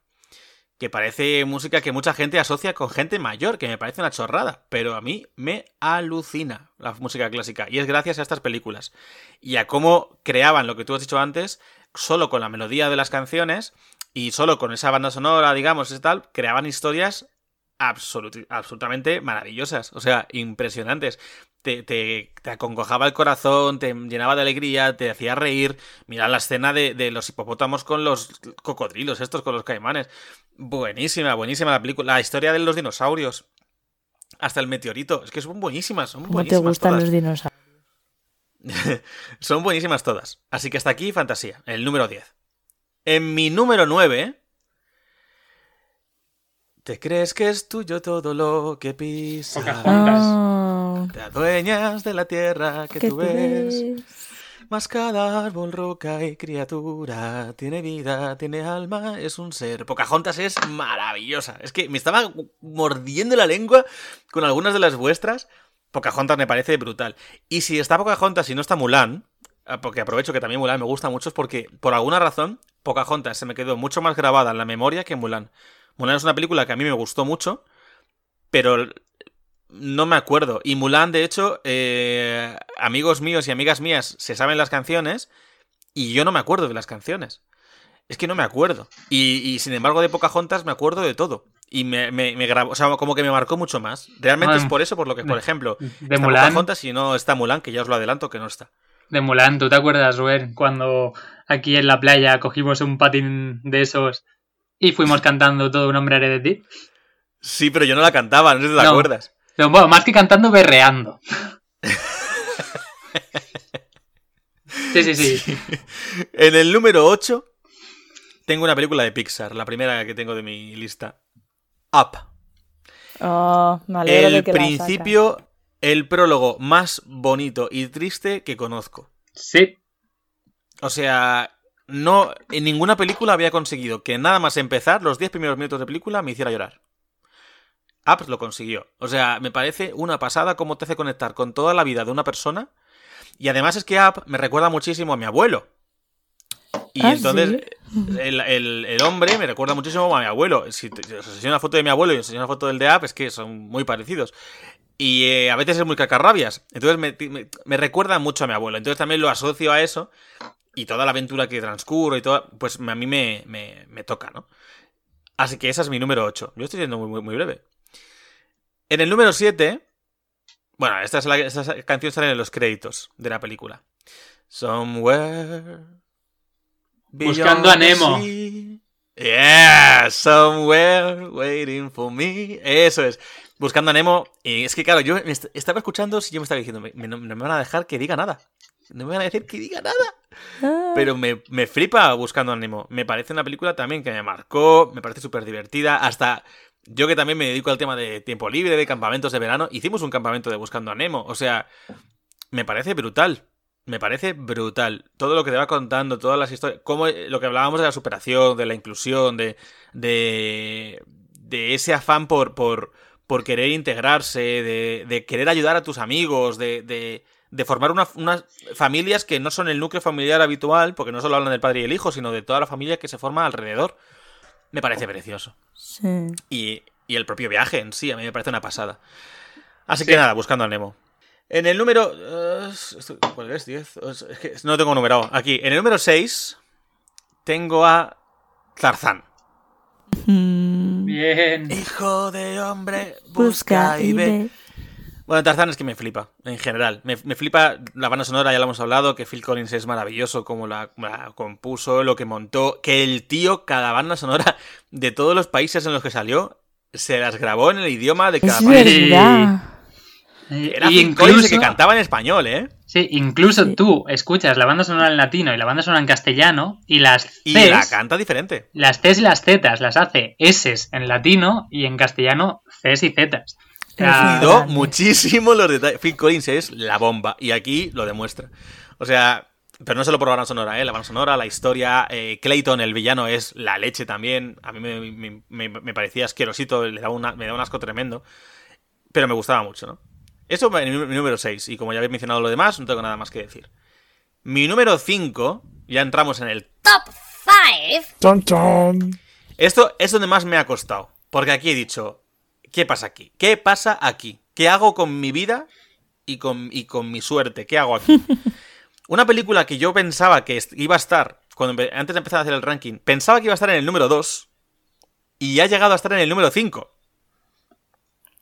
Que parece música que mucha gente asocia con gente mayor, que me parece una chorrada, pero a mí me alucina la música clásica. Y es gracias a estas películas. Y a cómo creaban lo que tú has dicho antes, solo con la melodía de las canciones y solo con esa banda sonora, digamos, y tal, creaban historias absolut- absolutamente maravillosas. O sea, impresionantes. Te, te, te acongojaba el corazón, te llenaba de alegría, te hacía reír. Mira la escena de, de los hipopótamos con los cocodrilos, estos con los caimanes. Buenísima, buenísima la película. La historia de los dinosaurios. Hasta el meteorito. Es que son buenísimas, son ¿Cómo te gustan todas. los dinosaurios? Son buenísimas todas. Así que hasta aquí fantasía, el número 10. En mi número 9... ¿Te crees que es tuyo todo lo que pisas? Pocahontas. Ah, Te adueñas de la tierra que ¿qué tú tú ves. ves? Más cada árbol, roca y criatura tiene vida, tiene alma, es un ser. Pocahontas es maravillosa. Es que me estaba mordiendo la lengua con algunas de las vuestras. Pocahontas me parece brutal. Y si está Pocahontas y no está Mulan, ah, porque aprovecho que también Mulan me gusta mucho, es porque por alguna razón Pocahontas se me quedó mucho más grabada en la memoria que Mulan. Mulan es una película que a mí me gustó mucho, pero no me acuerdo. Y Mulan, de hecho, eh, amigos míos y amigas mías se saben las canciones y yo no me acuerdo de las canciones. Es que no me acuerdo. Y, y, sin embargo, de Pocahontas me acuerdo de todo. Y me, me, me grabó, o sea, como que me marcó mucho más. Realmente Ah, es por eso, por lo que, por ejemplo, De está Mulan, Pocahontas y no está Mulan, que ya os lo adelanto que no está. de Mulan, ¿tú te acuerdas, Rubén, cuando aquí en la playa cogimos un patín de esos y fuimos cantando todo un hombre haré de ti? Sí, pero yo no la cantaba, no sé si te No. acuerdas. Pero, bueno, más que cantando, berreando. Sí, sí, sí. En el número 8 tengo una película de Pixar, la primera que tengo de mi lista. Up. Oh, me alegro de El la principio, el prólogo más bonito y triste que conozco. Sí, O sea, no en ninguna película había conseguido que nada más empezar, los 10 primeros minutos de película, me hiciera llorar. Apps lo consiguió. O sea, me parece una pasada cómo te hace conectar con toda la vida de una persona. Y además es que App me recuerda muchísimo a mi abuelo. Y Ah, entonces ¿sí? el, el- el hombre me recuerda muchísimo a mi abuelo. Si te- os enseño una foto de mi abuelo y os enseño una foto del de App, es que son muy parecidos. Y eh, a veces es muy cacarrabias. Entonces me, me- me recuerda mucho a mi abuelo. Entonces también lo asocio a eso. Y toda la aventura que transcurre y todo, pues a mí me, me- me toca, ¿no? Así que esa es mi número 8. Yo estoy siendo muy, muy, muy breve. En el número 7. Bueno, esta, es la, esta canción sale en los créditos de la película. Somewhere. Buscando a Nemo. Yeah, somewhere waiting for me. Eso es. Buscando a Nemo. Y es que, claro, yo me est- estaba escuchando y yo me estaba diciendo, me- me- no, no me van a dejar que diga nada. No me van a decir que diga nada. Ah, Pero me, me flipa Buscando a Nemo. Me parece una película también que me marcó, me parece súper divertida. Hasta yo que también me dedico al tema de tiempo libre, de campamentos de verano, hicimos un campamento de Buscando a Nemo. O sea, me parece brutal. Me parece brutal. Todo lo que te va contando, todas las historias. Como lo que hablábamos de la superación, de la inclusión, de. de. de ese afán por. por, por querer integrarse, de, de querer ayudar a tus amigos, de. de de formar una- unas familias que no son el núcleo familiar habitual, porque no solo hablan del padre y el hijo, sino de toda la familia que se forma alrededor. Me parece precioso. sí. Y, y el propio viaje en sí, a mí me parece una pasada. Así que nada, buscando a Nemo. En el número. eh, ¿Cuál es? ¿10? Es que no tengo numerado. Aquí. En el número 6 tengo a Tarzán. Mm, Bien. Hijo de hombre, busca y ve. Bueno, Tarzán es que me flipa, en general. Me, me flipa la banda sonora, ya lo hemos hablado, que Phil Collins es maravilloso, como la, la compuso, lo que montó, que el tío, cada banda sonora de todos los países en los que salió, se las grabó en el idioma de cada Es país. verdad. Era y Phil Collins incluso, que cantaba en español, ¿eh? sí, incluso tú escuchas la banda sonora en latino y la banda sonora en castellano y las Y Cs, la canta diferente. las Cs y las Zetas las hace S en latino y en castellano Cs y Zetas. Ah, Cuidó muchísimo los detalles. Phil Collins es la bomba, y aquí lo demuestra. O sea, pero no solo por la banda sonora, ¿eh? La banda sonora, la historia. eh, Clayton, el villano, es la leche también. A mí me, me- me- me parecía asquerosito, le daba una- me daba un asco tremendo. Pero me gustaba mucho, ¿no? Eso es mi, mi número 6. Y como ya habéis mencionado lo demás, no tengo nada más que decir. Mi número 5, ya entramos en el Top 5. Chon, chon. Esto es donde más me ha costado. Porque aquí he dicho, ¿qué pasa aquí? ¿Qué pasa aquí? ¿Qué hago con mi vida y con, y con mi suerte? ¿Qué hago aquí? Una película que yo pensaba que iba a estar, cuando antes de empezar a hacer el ranking, pensaba que iba a estar en el número 2 y ha llegado a estar en el número 5.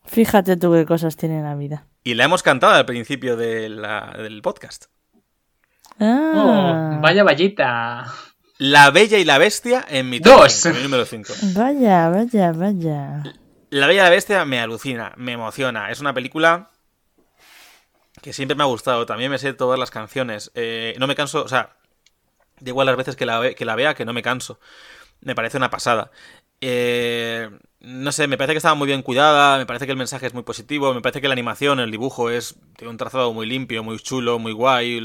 Fíjate tú qué cosas tiene la vida. Y la hemos cantado al principio de la- del podcast. Ah, oh, vaya vallita. La Bella y la Bestia en mi top Dos. en mi número 5. Vaya, vaya, vaya. La Bella y la Bestia me alucina, me emociona. Es una película que siempre me ha gustado. También me sé todas las canciones. Eh, no me canso, o sea, da igual las veces que la, que vea, que no me canso. Me parece una pasada. Eh, no sé, me parece que estaba muy bien cuidada, me parece que el mensaje es muy positivo, me parece que la animación, el dibujo es tiene un trazado muy limpio, muy chulo, muy guay.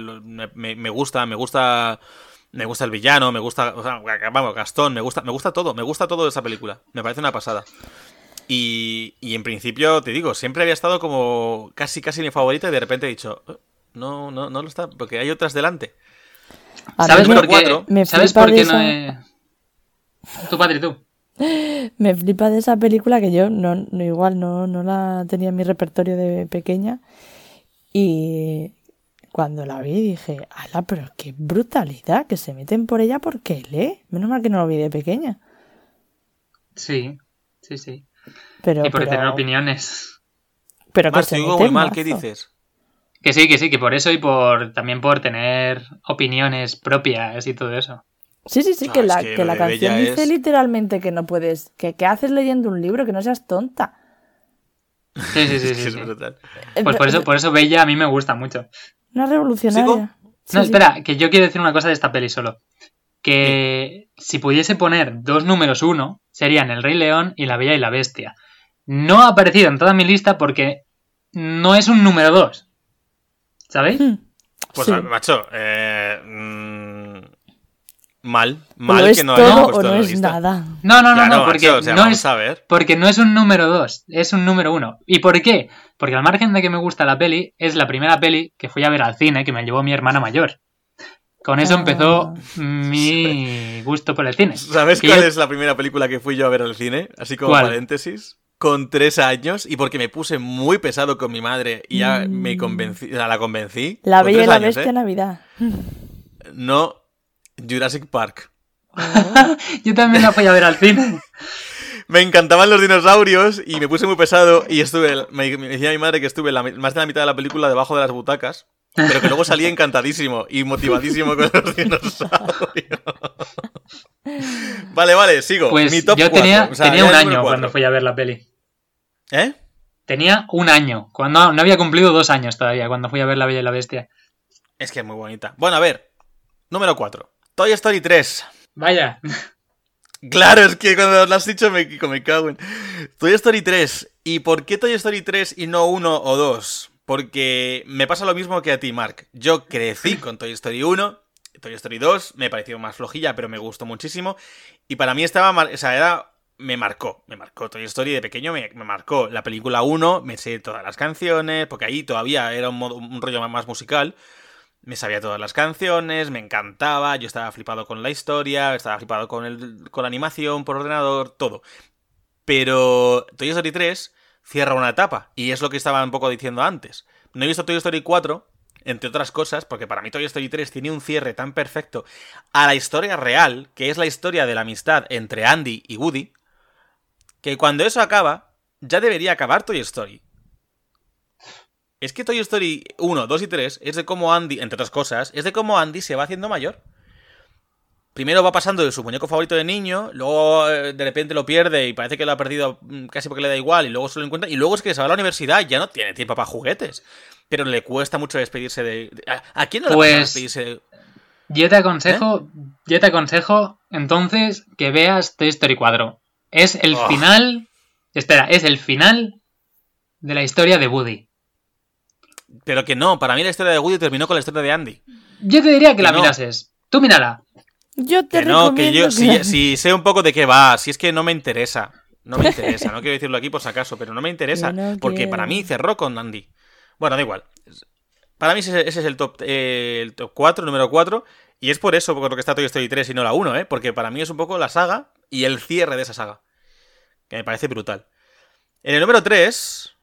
Me, gusta, me gusta, me gusta el villano, me gusta, vamos, Gastón, me gusta, me gusta todo, me gusta todo de esa película. Me parece una pasada. Y, y en principio, te digo, siempre había estado como casi, casi mi favorita y de repente he dicho, "Eh, no, no, no lo está, porque hay otras delante. A ¿Sabes por me, qué? me ¿Sabes flipa por qué no esa- he... Tú, Patri, tú. me flipa de esa película que yo no, no- igual no, no la tenía en mi repertorio de pequeña. Y cuando la vi dije, ala, pero qué brutalidad, que se meten por ella porque lee. Menos mal que no lo vi de pequeña. Sí, sí, sí. Pero, y por pero, tener opiniones. pero que Mar, se te digo meten muy mal, ¿qué dices? Que sí, que sí, que por eso y por también por tener opiniones propias y todo eso. Sí, sí, sí, que la, que la canción dice es- literalmente que no puedes, que, que haces leyendo un libro, que no seas tonta. Sí, sí, sí, Es sí. es sí. brutal. Pues por eso, por eso Bella a mí me gusta mucho. Una revolucionaria. Sí, No, sí. espera, que yo quiero decir una cosa de esta peli solo. Que si pudiese poner dos números uno, serían El Rey León y La Bella y la Bestia. No ha aparecido en toda mi lista porque no es un número dos. ¿Sabéis? Hmm. Pues Sí. macho, eh, mm, Mal, ¿O mal que no todo puesto o no en la es lista. nada? No, no, no, Claro, no, porque macho, o sea, no vamos es a ver. porque no es un número 2, es un número 1. ¿Y por qué? Porque al margen de que me gusta la peli, es la primera peli que fui a ver al cine que me llevó mi hermana mayor. Con eso Ah. empezó mi gusto por el cine. ¿Sabes Que cuál yo- es la primera película que fui yo a ver al cine? Así como ¿Cuál? paréntesis. Con tres años y porque me puse muy pesado con mi madre y ya Mm. me convencí, o sea, la convencí. La Bella y la años, Bestia ¿eh? Navidad. No, Jurassic Park. Yo también la fui a ver al cine. Me encantaban los dinosaurios y me puse muy pesado y estuve, me, me decía mi madre que estuve la más de la mitad de la película debajo de las butacas, pero que luego salí encantadísimo y motivadísimo con los dinosaurios. vale, vale, sigo. Pues Mi top yo tenía, o sea, tenía un año cuando fui a ver la peli. ¿Eh? Tenía un año. Cuando no había cumplido dos años todavía cuando fui a ver La Bella y la Bestia. Es que es muy bonita. Bueno, a ver. Número 4. Toy Story 3. Vaya. Claro, es que cuando lo has dicho me, me cago en... Toy Story 3. ¿Y por qué Toy Story 3 y no 1 o 2? Porque me pasa lo mismo que a ti, Mark. Yo crecí con Toy Story 1. Toy Story 2 me pareció más flojilla, pero me gustó muchísimo. Y para mí estaba... mar- O sea, era... Me marcó, me marcó Toy Story de pequeño, me, me marcó la película 1, me sé todas las canciones, porque ahí todavía era un, modo- un rollo más musical. Me sabía todas las canciones, me encantaba, yo estaba flipado con la historia, estaba flipado con, el, con la animación por ordenador, todo. Pero Toy Story 3 cierra una etapa, y es lo que estaba un poco diciendo antes. No he visto Toy Story 4, entre otras cosas, porque para mí Toy Story 3 tiene un cierre tan perfecto a la historia real, que es la historia de la amistad entre Andy y Woody, que cuando eso acaba, ya debería acabar Toy Story. Es que Toy Story 1, 2 y 3 es de cómo Andy, entre otras cosas, es de cómo Andy se va haciendo mayor. Primero va pasando de su muñeco favorito de niño, luego eh, de repente lo pierde y parece que lo ha perdido mm, casi porque le da igual y luego se lo encuentra. Y luego es que se va a la universidad y ya no tiene tiempo para juguetes. Pero le cuesta mucho despedirse de... ¿A, quién no le Pues- cuesta despedirse de... Yo te aconsejo, yo te aconsejo entonces que veas Toy Story 4. Es el Oh. final. Espera, es el final de la historia de Woody. Pero que no, para mí la historia de Woody terminó con la historia de Andy. Yo te diría que, Que la no. mirases. Tú mírala. Yo te Que no, que yo que si, sé un poco de qué va, si es que no me interesa. No me interesa, no quiero decirlo aquí por si acaso, pero no me interesa. No porque quiero. para mí cerró con Andy. Bueno, da igual. Para mí ese, ese es el top, eh, el top 4, el número 4. Y es por eso por lo que está Toy Story 3 y no la 1, ¿eh? Porque para mí es un poco la saga y el cierre de esa saga. Que me parece brutal. En el número 3.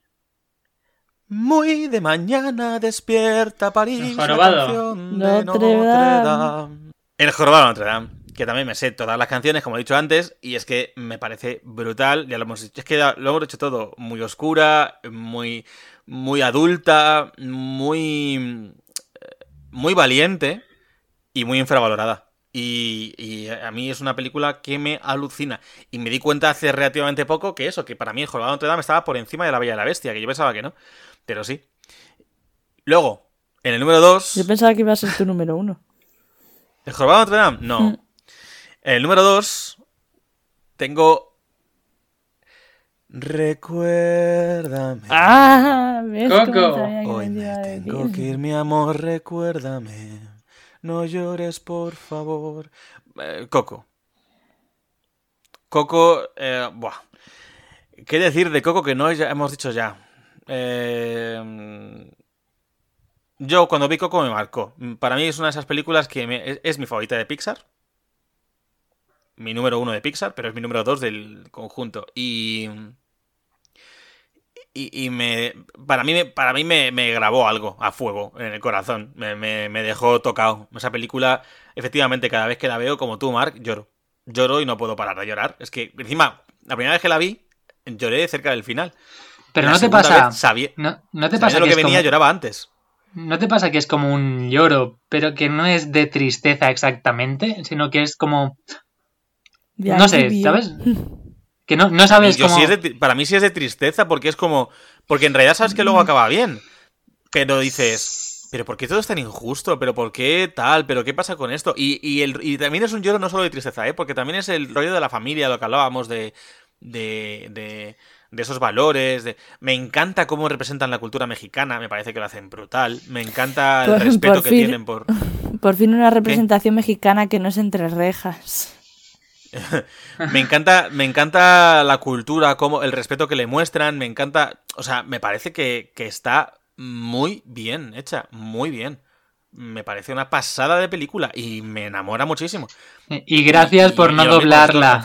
Muy de mañana despierta París. El la jorobado. canción de Notre Dame. Dame. El jorobado de Notre Dame. Que también me sé todas las canciones, como he dicho antes, y es que me parece brutal. Ya lo hemos dicho. Es que lo hemos hecho todo muy oscura, muy, muy adulta, muy, muy valiente y muy infravalorada. Y, y a mí es una película que me alucina. Y me di cuenta hace relativamente poco que eso, que para mí el jorobado de Notre Dame estaba por encima de la Bella y la Bestia, que yo pensaba que no. Pero sí. Luego, en el número 2. Yo pensaba que iba a ser tu número uno. ¿El jorobado de Notre Dame? No. Mm. En el número 2 tengo. Recuérdame. Ah, ¿ves Coco. Hoy me tengo que ir, mi amor, recuérdame. No llores, por favor. Eh, Coco. Coco, eh, buah. ¿Qué decir de Coco que no hemos dicho ya? Eh, yo cuando vi Coco me marcó. Para mí es una de esas películas que me- es mi favorita de Pixar. Mi número uno de Pixar, pero es mi número dos del conjunto. Y y, y me para mí me- para mí me, me grabó algo a fuego en el corazón me, me- me dejó tocado esa película efectivamente cada vez que la veo como tú Mark lloro lloro y no puedo parar de llorar es que encima la primera vez que la vi lloré cerca del final Pero La no te pasa. vez sabía, No, no te pasa lo que, que es venía como, lloraba antes no te pasa que es como un lloro, pero que no es de tristeza exactamente, sino que es como no sé. ¿sabes? Que no, no sabes cómo. sí es de tri- para mí sí es de tristeza porque es como porque en realidad sabes que luego acaba bien pero dices pero ¿por qué todo es tan injusto? ¿Pero por qué tal? ¿Pero qué pasa con esto? Y, y, el- y también es un lloro no solo de tristeza, ¿eh? Porque también es el rollo de la familia, lo que hablábamos de, de, de, de esos valores. De... Me encanta cómo representan la cultura mexicana, me parece que lo hacen brutal. Me encanta el Por- respeto por que fin. tienen por... Por fin una representación mexicana que no es entre rejas. Me encanta, me encanta la cultura, como el respeto que le muestran, me encanta, o sea, me parece que, que está muy bien hecha, muy bien. Me parece una pasada de película y me enamora muchísimo. Y gracias Y- por y no doblarla.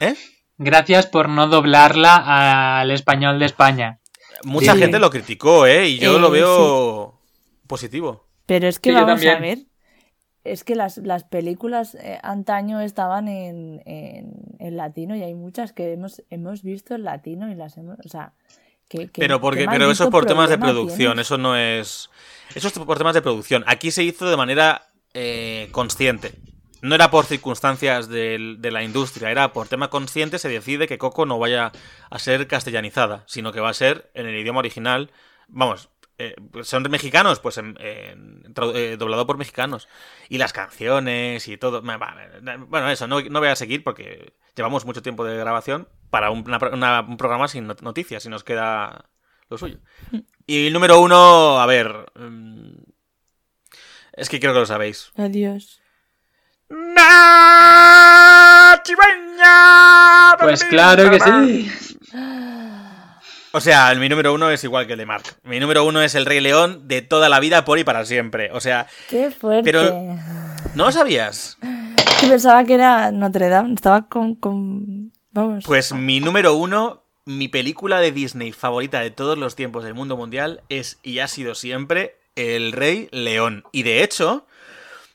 ¿Eh? Gracias por no doblarla al español de España. Mucha Sí. gente lo criticó, ¿eh? Y yo Eh, lo veo positivo. Pero es que Sí, vamos a ver. Es que las, las películas eh, antaño estaban en, en, en latino y hay muchas que hemos, hemos visto en latino y las hemos. O sea, que. que- Pero, porque, pero eso es por temas de producción, tienes. eso no es... Eso es por temas de producción. Aquí se hizo de manera eh, consciente. No era por circunstancias del- de, la industria, era por tema consciente se decide que Coco no vaya a ser castellanizada, sino que va a ser en el idioma original. Vamos, eh, son mexicanos, pues en- en- eh, doblado por mexicanos. Y las canciones y todo. va- Bueno, eso, no, no voy a seguir porque llevamos mucho tiempo de grabación para un, una- una- un programa sin not- noticias y nos queda lo suyo. Y el número uno, a ver. mm, Es que creo que lo sabéis. Adiós. Pues claro que sí. O sea, mi número uno es igual que el de Mark. Mi número uno es el Rey León de toda la vida, por y para siempre. O sea, Qué fuerte. Pero- ¿no lo sabías? Yo pensaba que era Notre Dame. Estaba con. con... Vamos. Pues mi número uno, mi película de Disney favorita de todos los tiempos del mundo mundial es y ha sido siempre El Rey León. Y de hecho,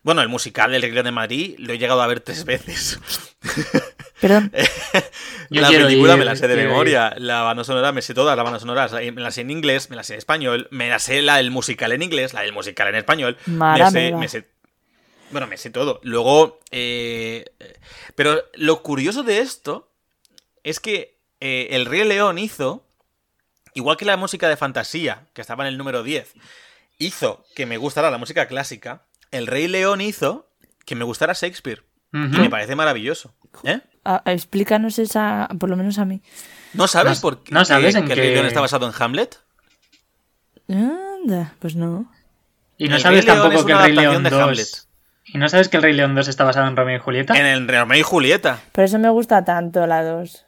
bueno, el musical del Rey León de Madrid lo he llegado a ver tres veces. Perdón. La película ir, me la sé de memoria. La banda sonora me sé todas las bandas sonoras. Me la sé en inglés, me la sé en español, me la sé la del musical en inglés, la del musical en español. Me sé, me sé- Bueno, me sé todo. Luego. eh, pero lo curioso de esto es que eh, el Rey León hizo. Igual que la música de fantasía, que estaba en el número 10, hizo que me gustara la música clásica. El Rey León hizo que me gustara Shakespeare. Y Ujú. me parece maravilloso. ¿Eh? Explícanos esa. Por lo menos a mí. ¿No sabes No- por qué no sabes que, en que el Rey qué- León está basado en Hamlet? Anda, pues no. Y no El sabes Rey tampoco que el Rey León adaptación de 2. Hamlet. ¿Y no sabes que el Rey León 2 está basado en Romeo y Julieta? En el Romeo y Julieta. Por eso me gusta tanto la 2.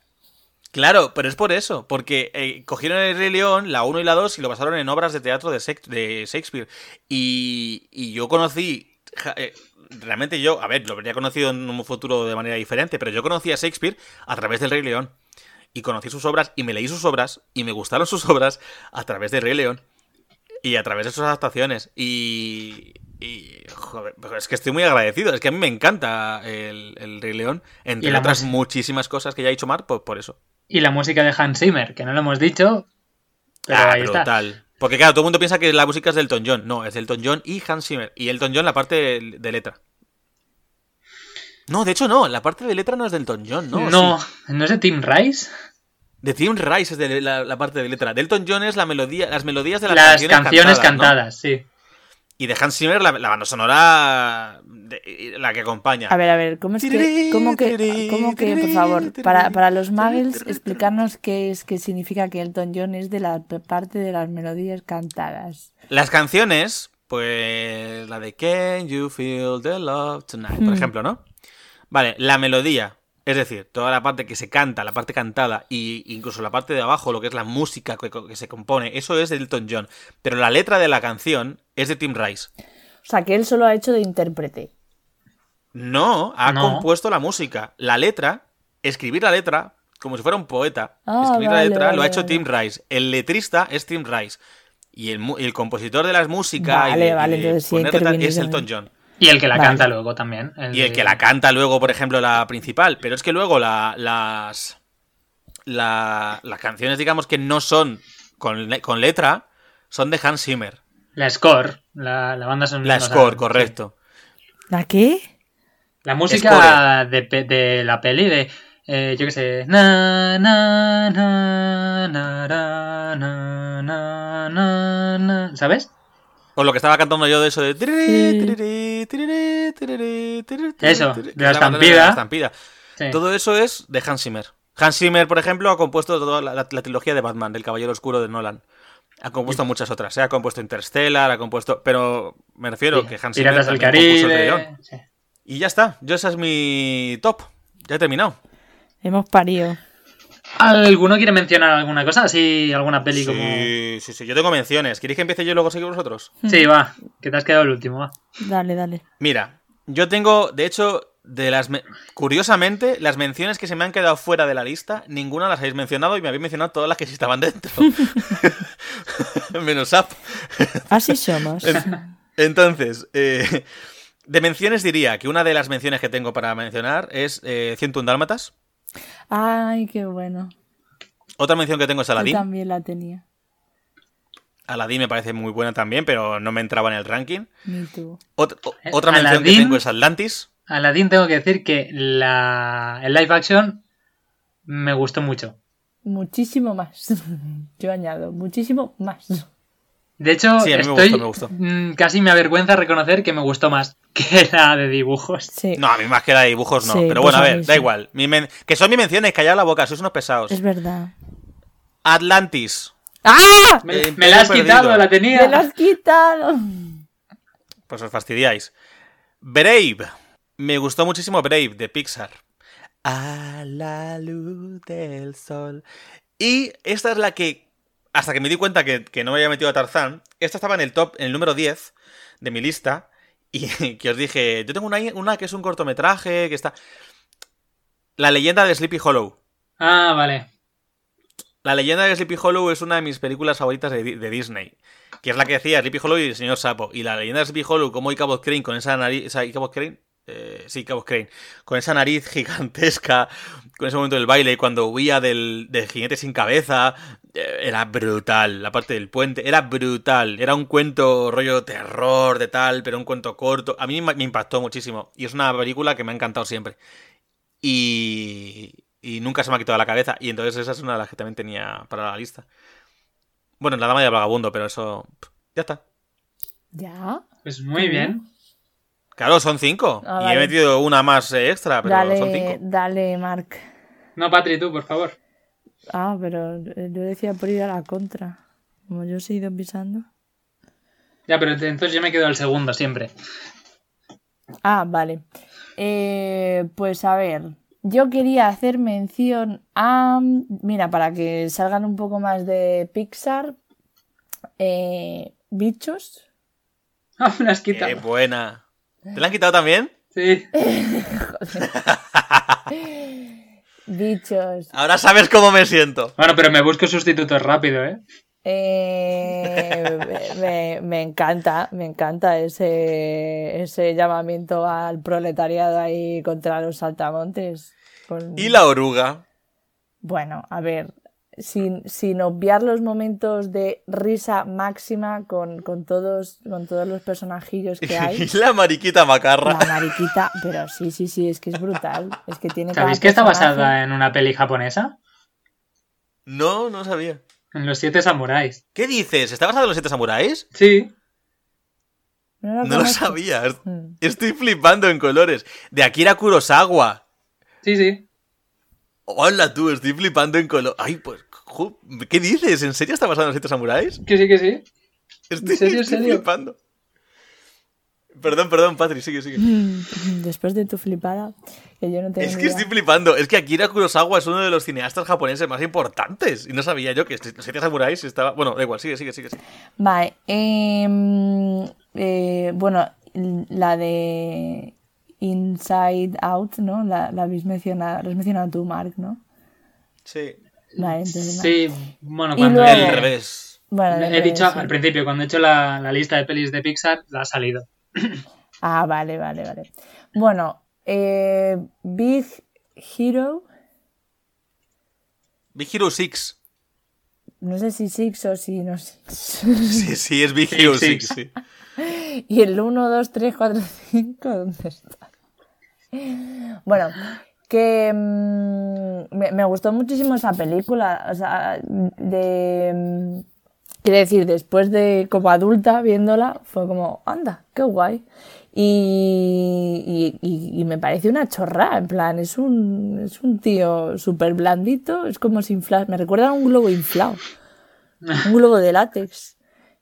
Claro, pero es por eso, porque eh, cogieron el Rey León, la 1 y la 2, y lo basaron en obras de teatro de, Shakespeare. Y, y yo conocí, eh, realmente yo, a ver, lo habría conocido en un futuro de manera diferente, pero yo conocí a Shakespeare a través del Rey León. Y conocí sus obras, y me leí sus obras, y me gustaron sus obras a través del Rey León. Y a través de sus adaptaciones. Y... y, joder, pues es que estoy muy agradecido. Es que a mí me encanta el, el Rey León, entre otras muchísimas cosas que ya ha dicho Mar, pues por eso. Y la música de Hans Zimmer, que no lo hemos dicho. Pero ah, ahí está. Porque claro, todo el mundo piensa que la música es del Elton John. No, es del Elton John y Hans Zimmer. Y Elton John la parte de, letra. No, de hecho no, la parte de letra no es del Elton John, ¿no? No, Sí. no, es de Tim Rice. De Tim Rice es de la, la parte de letra. De Elton John es la melodía, las melodías de las, Las canciones, canciones cantadas, ¿no? cantadas, sí. Y de Hans Zimmer la, la banda sonora de- la que acompaña. A ver, a ver, ¿cómo es que, cómo que, cómo que por favor, para, para los muggles, explicarnos qué es, qué significa que Elton John es de la parte de las melodías cantadas? Las canciones, pues la de Can You Feel the Love Tonight, por Hmm. ejemplo, ¿no? Vale, la melodía, es decir, toda la parte que se canta, la parte cantada y incluso la parte de abajo, lo que es la música que, que se compone, eso es de Elton John. Pero la letra de la canción es de Tim Rice. O sea, que él solo ha hecho de intérprete. No, ha No. compuesto la música. La letra, escribir la letra, como si fuera un poeta, Ah, escribir vale, la letra lo ha hecho vale. Tim Rice. El letrista es Tim Rice. Y el, compositor de las músicas y y vale, de entonces sí es. Elton John. Y el que la Vale. canta luego también. Y el de- que la canta luego, por ejemplo, la principal. Pero es que luego la- las, la- las canciones, digamos, que no son con, con letra, son de Hans Zimmer. La score, la, la banda sonora. La score, correcto. ¿La qué? La música de, pe- de la peli de, eh, yo qué sé, na, na, na, na, ra, na, na, na, na, ¿sabes? O lo que estaba cantando yo de eso de... Eso, de la estampida. la estampida. Sí. Todo eso es de Hans Zimmer. Hans Zimmer, por ejemplo, ha compuesto toda la, la- la trilogía de Batman, del Caballero Oscuro de Nolan. Ha compuesto muchas otras, ¿eh? ha compuesto Interstellar, ha compuesto... Pero me refiero que Hans Zimmer Piratas del Caribe. Sí. Y ya está, yo ese es mi top. Ya he terminado. Hemos parido. ¿Alguno quiere mencionar alguna cosa? Así, alguna peli como. Sí, sí, sí, yo tengo menciones. ¿Queréis que empiece yo y luego sigue vosotros? Sí, va, que te has quedado el último, va. Dale, dale. Mira, yo tengo, de hecho, de las me- curiosamente, las menciones que se me han quedado fuera de la lista, ninguna las habéis mencionado y me habéis mencionado todas las que sí estaban dentro. Menos Up. Así somos. Entonces, eh, de menciones diría que una de las menciones que tengo para mencionar es eh, 101 Dálmatas. Ay, qué bueno. Otra mención que tengo es Yo Aladdin. también la tenía. Aladdin me parece muy buena también, pero no me entraba en el ranking. Ni tú. Ot- o- otra mención que tengo es Atlantis. Aladdin tengo que decir que la... el live action me gustó mucho. Muchísimo más. Yo añado, muchísimo más. De hecho, Sí, a mí me estoy gustó, me gustó. mm, casi me avergüenza reconocer que me gustó más que la de dibujos. Sí, No, a mí más que la de dibujos no. Sí, pero pues bueno, a a ver, da igual. Mi men- Que son mis menciones, callad la boca, sois unos pesados. es verdad. Atlantis. ¡Ah! Me, Eh, me la has perdido. quitado, la tenía. ¡Me lo has quitado! Pues os fastidiáis. Brave. Me gustó muchísimo Brave de Pixar. A la luz del sol. Y esta es la que, hasta que me di cuenta que, que no me había metido a Tarzán, esta estaba en el top, en el número 10 de mi lista. Y que os dije, yo tengo una, una que es un cortometraje, que está... La leyenda de Sleepy Hollow. Ah, vale. La leyenda de Sleepy Hollow es una de mis películas favoritas de, Di- de Disney. Que es la que decía Sleepy Hollow y el señor Sapo. Y la leyenda de Sleepy Hollow, como Ichabod Crane con esa nariz. ¿Esa Ichabod Crane? Eh, sí, Ichabod Crane. Con esa nariz gigantesca. Con ese momento del baile. Cuando huía del, del jinete sin cabeza. Era brutal. La parte del puente. Era brutal. Era un cuento rollo terror de tal. Pero un cuento corto. A mí me impactó muchísimo. Y es una película que me ha encantado siempre. Y, y nunca se me ha quitado de la cabeza. Y entonces esa es una de las que también tenía para la lista. Bueno, la dama del vagabundo, pero eso. Ya está. ¿Ya? Pues muy bien. Claro, son cinco. Ah, y vale. he metido una más eh, extra, pero son cinco. dale, Mark. No, Patri, tú, por favor. Ah, pero yo decía por ir a la contra. Como yo os he ido pisando. Ya, pero entonces yo me quedo al segundo siempre. Ah, vale. Eh, pues a ver, yo quería hacer mención a... Mira, para que salgan un poco más de Pixar. eh, bichos. Ah, me la has Qué quitado. buena. ¿Te la han quitado también? Sí. Bichos. Ahora sabes cómo me siento. Bueno, pero me busco sustitutos rápido, ¿eh? Eh, me, me encanta, me encanta ese, ese llamamiento al proletariado ahí contra los saltamontes. Con- Y la oruga. Bueno, a ver, sin, sin obviar los momentos de risa máxima con, con todos, con todos los personajillos que hay. Y la mariquita macarra. La mariquita, pero sí, sí, sí, es que es brutal. Es que tiene ¿Sabéis que está basada en una peli japonesa? No, no sabía. En Los Siete Samuráis. ¿Qué dices? ¿Está basado en los siete samuráis? Sí. No lo No lo sabía. Mm. Estoy flipando en colores. De Akira Kurosawa. Sí, sí. Hola tú, estoy flipando en color. Ay, pues, ¿qué dices? ¿En serio está basado en los siete samuráis? Que sí, que sí. Estoy, serio, en estoy serio? flipando. Perdón, perdón, Patri, sigue, sigue. Mm, Después de tu flipada, que yo no tengo Es que idea. estoy flipando. Es que Akira Kurosawa es uno de los cineastas japoneses más importantes. Y no sabía yo que los siete samuráis estaba. Bueno, da igual, sigue, sigue, sigue. sigue. Vale, em, eh, bueno, la de Inside Out, ¿no? La, la habéis mencionado, la has mencionado tú, Mark, ¿no? Sí. Vale, entonces, vale. Sí, bueno, cuando luego- El revés. Bueno, he del dicho revés, sí. al principio, cuando he hecho la, la lista de pelis de Pixar, la ha salido. Ah, vale, vale, vale. Bueno, eh, Big Hero, Big Hero 6. no sé si Six o si no sé. Sí, sí, es Big Hero Six. 6. Sí. Y el 1, 2, 3, 4, 5, ¿dónde está? Bueno, que mm, me, gustó muchísimo esa película. O sea, de. mm, Quiero decir, después de como adulta viéndola, fue como, anda, qué guay. Y, y- me parece una chorra, en plan, es un, es un tío súper blandito, es como si me recuerda a un globo inflado, un globo de látex,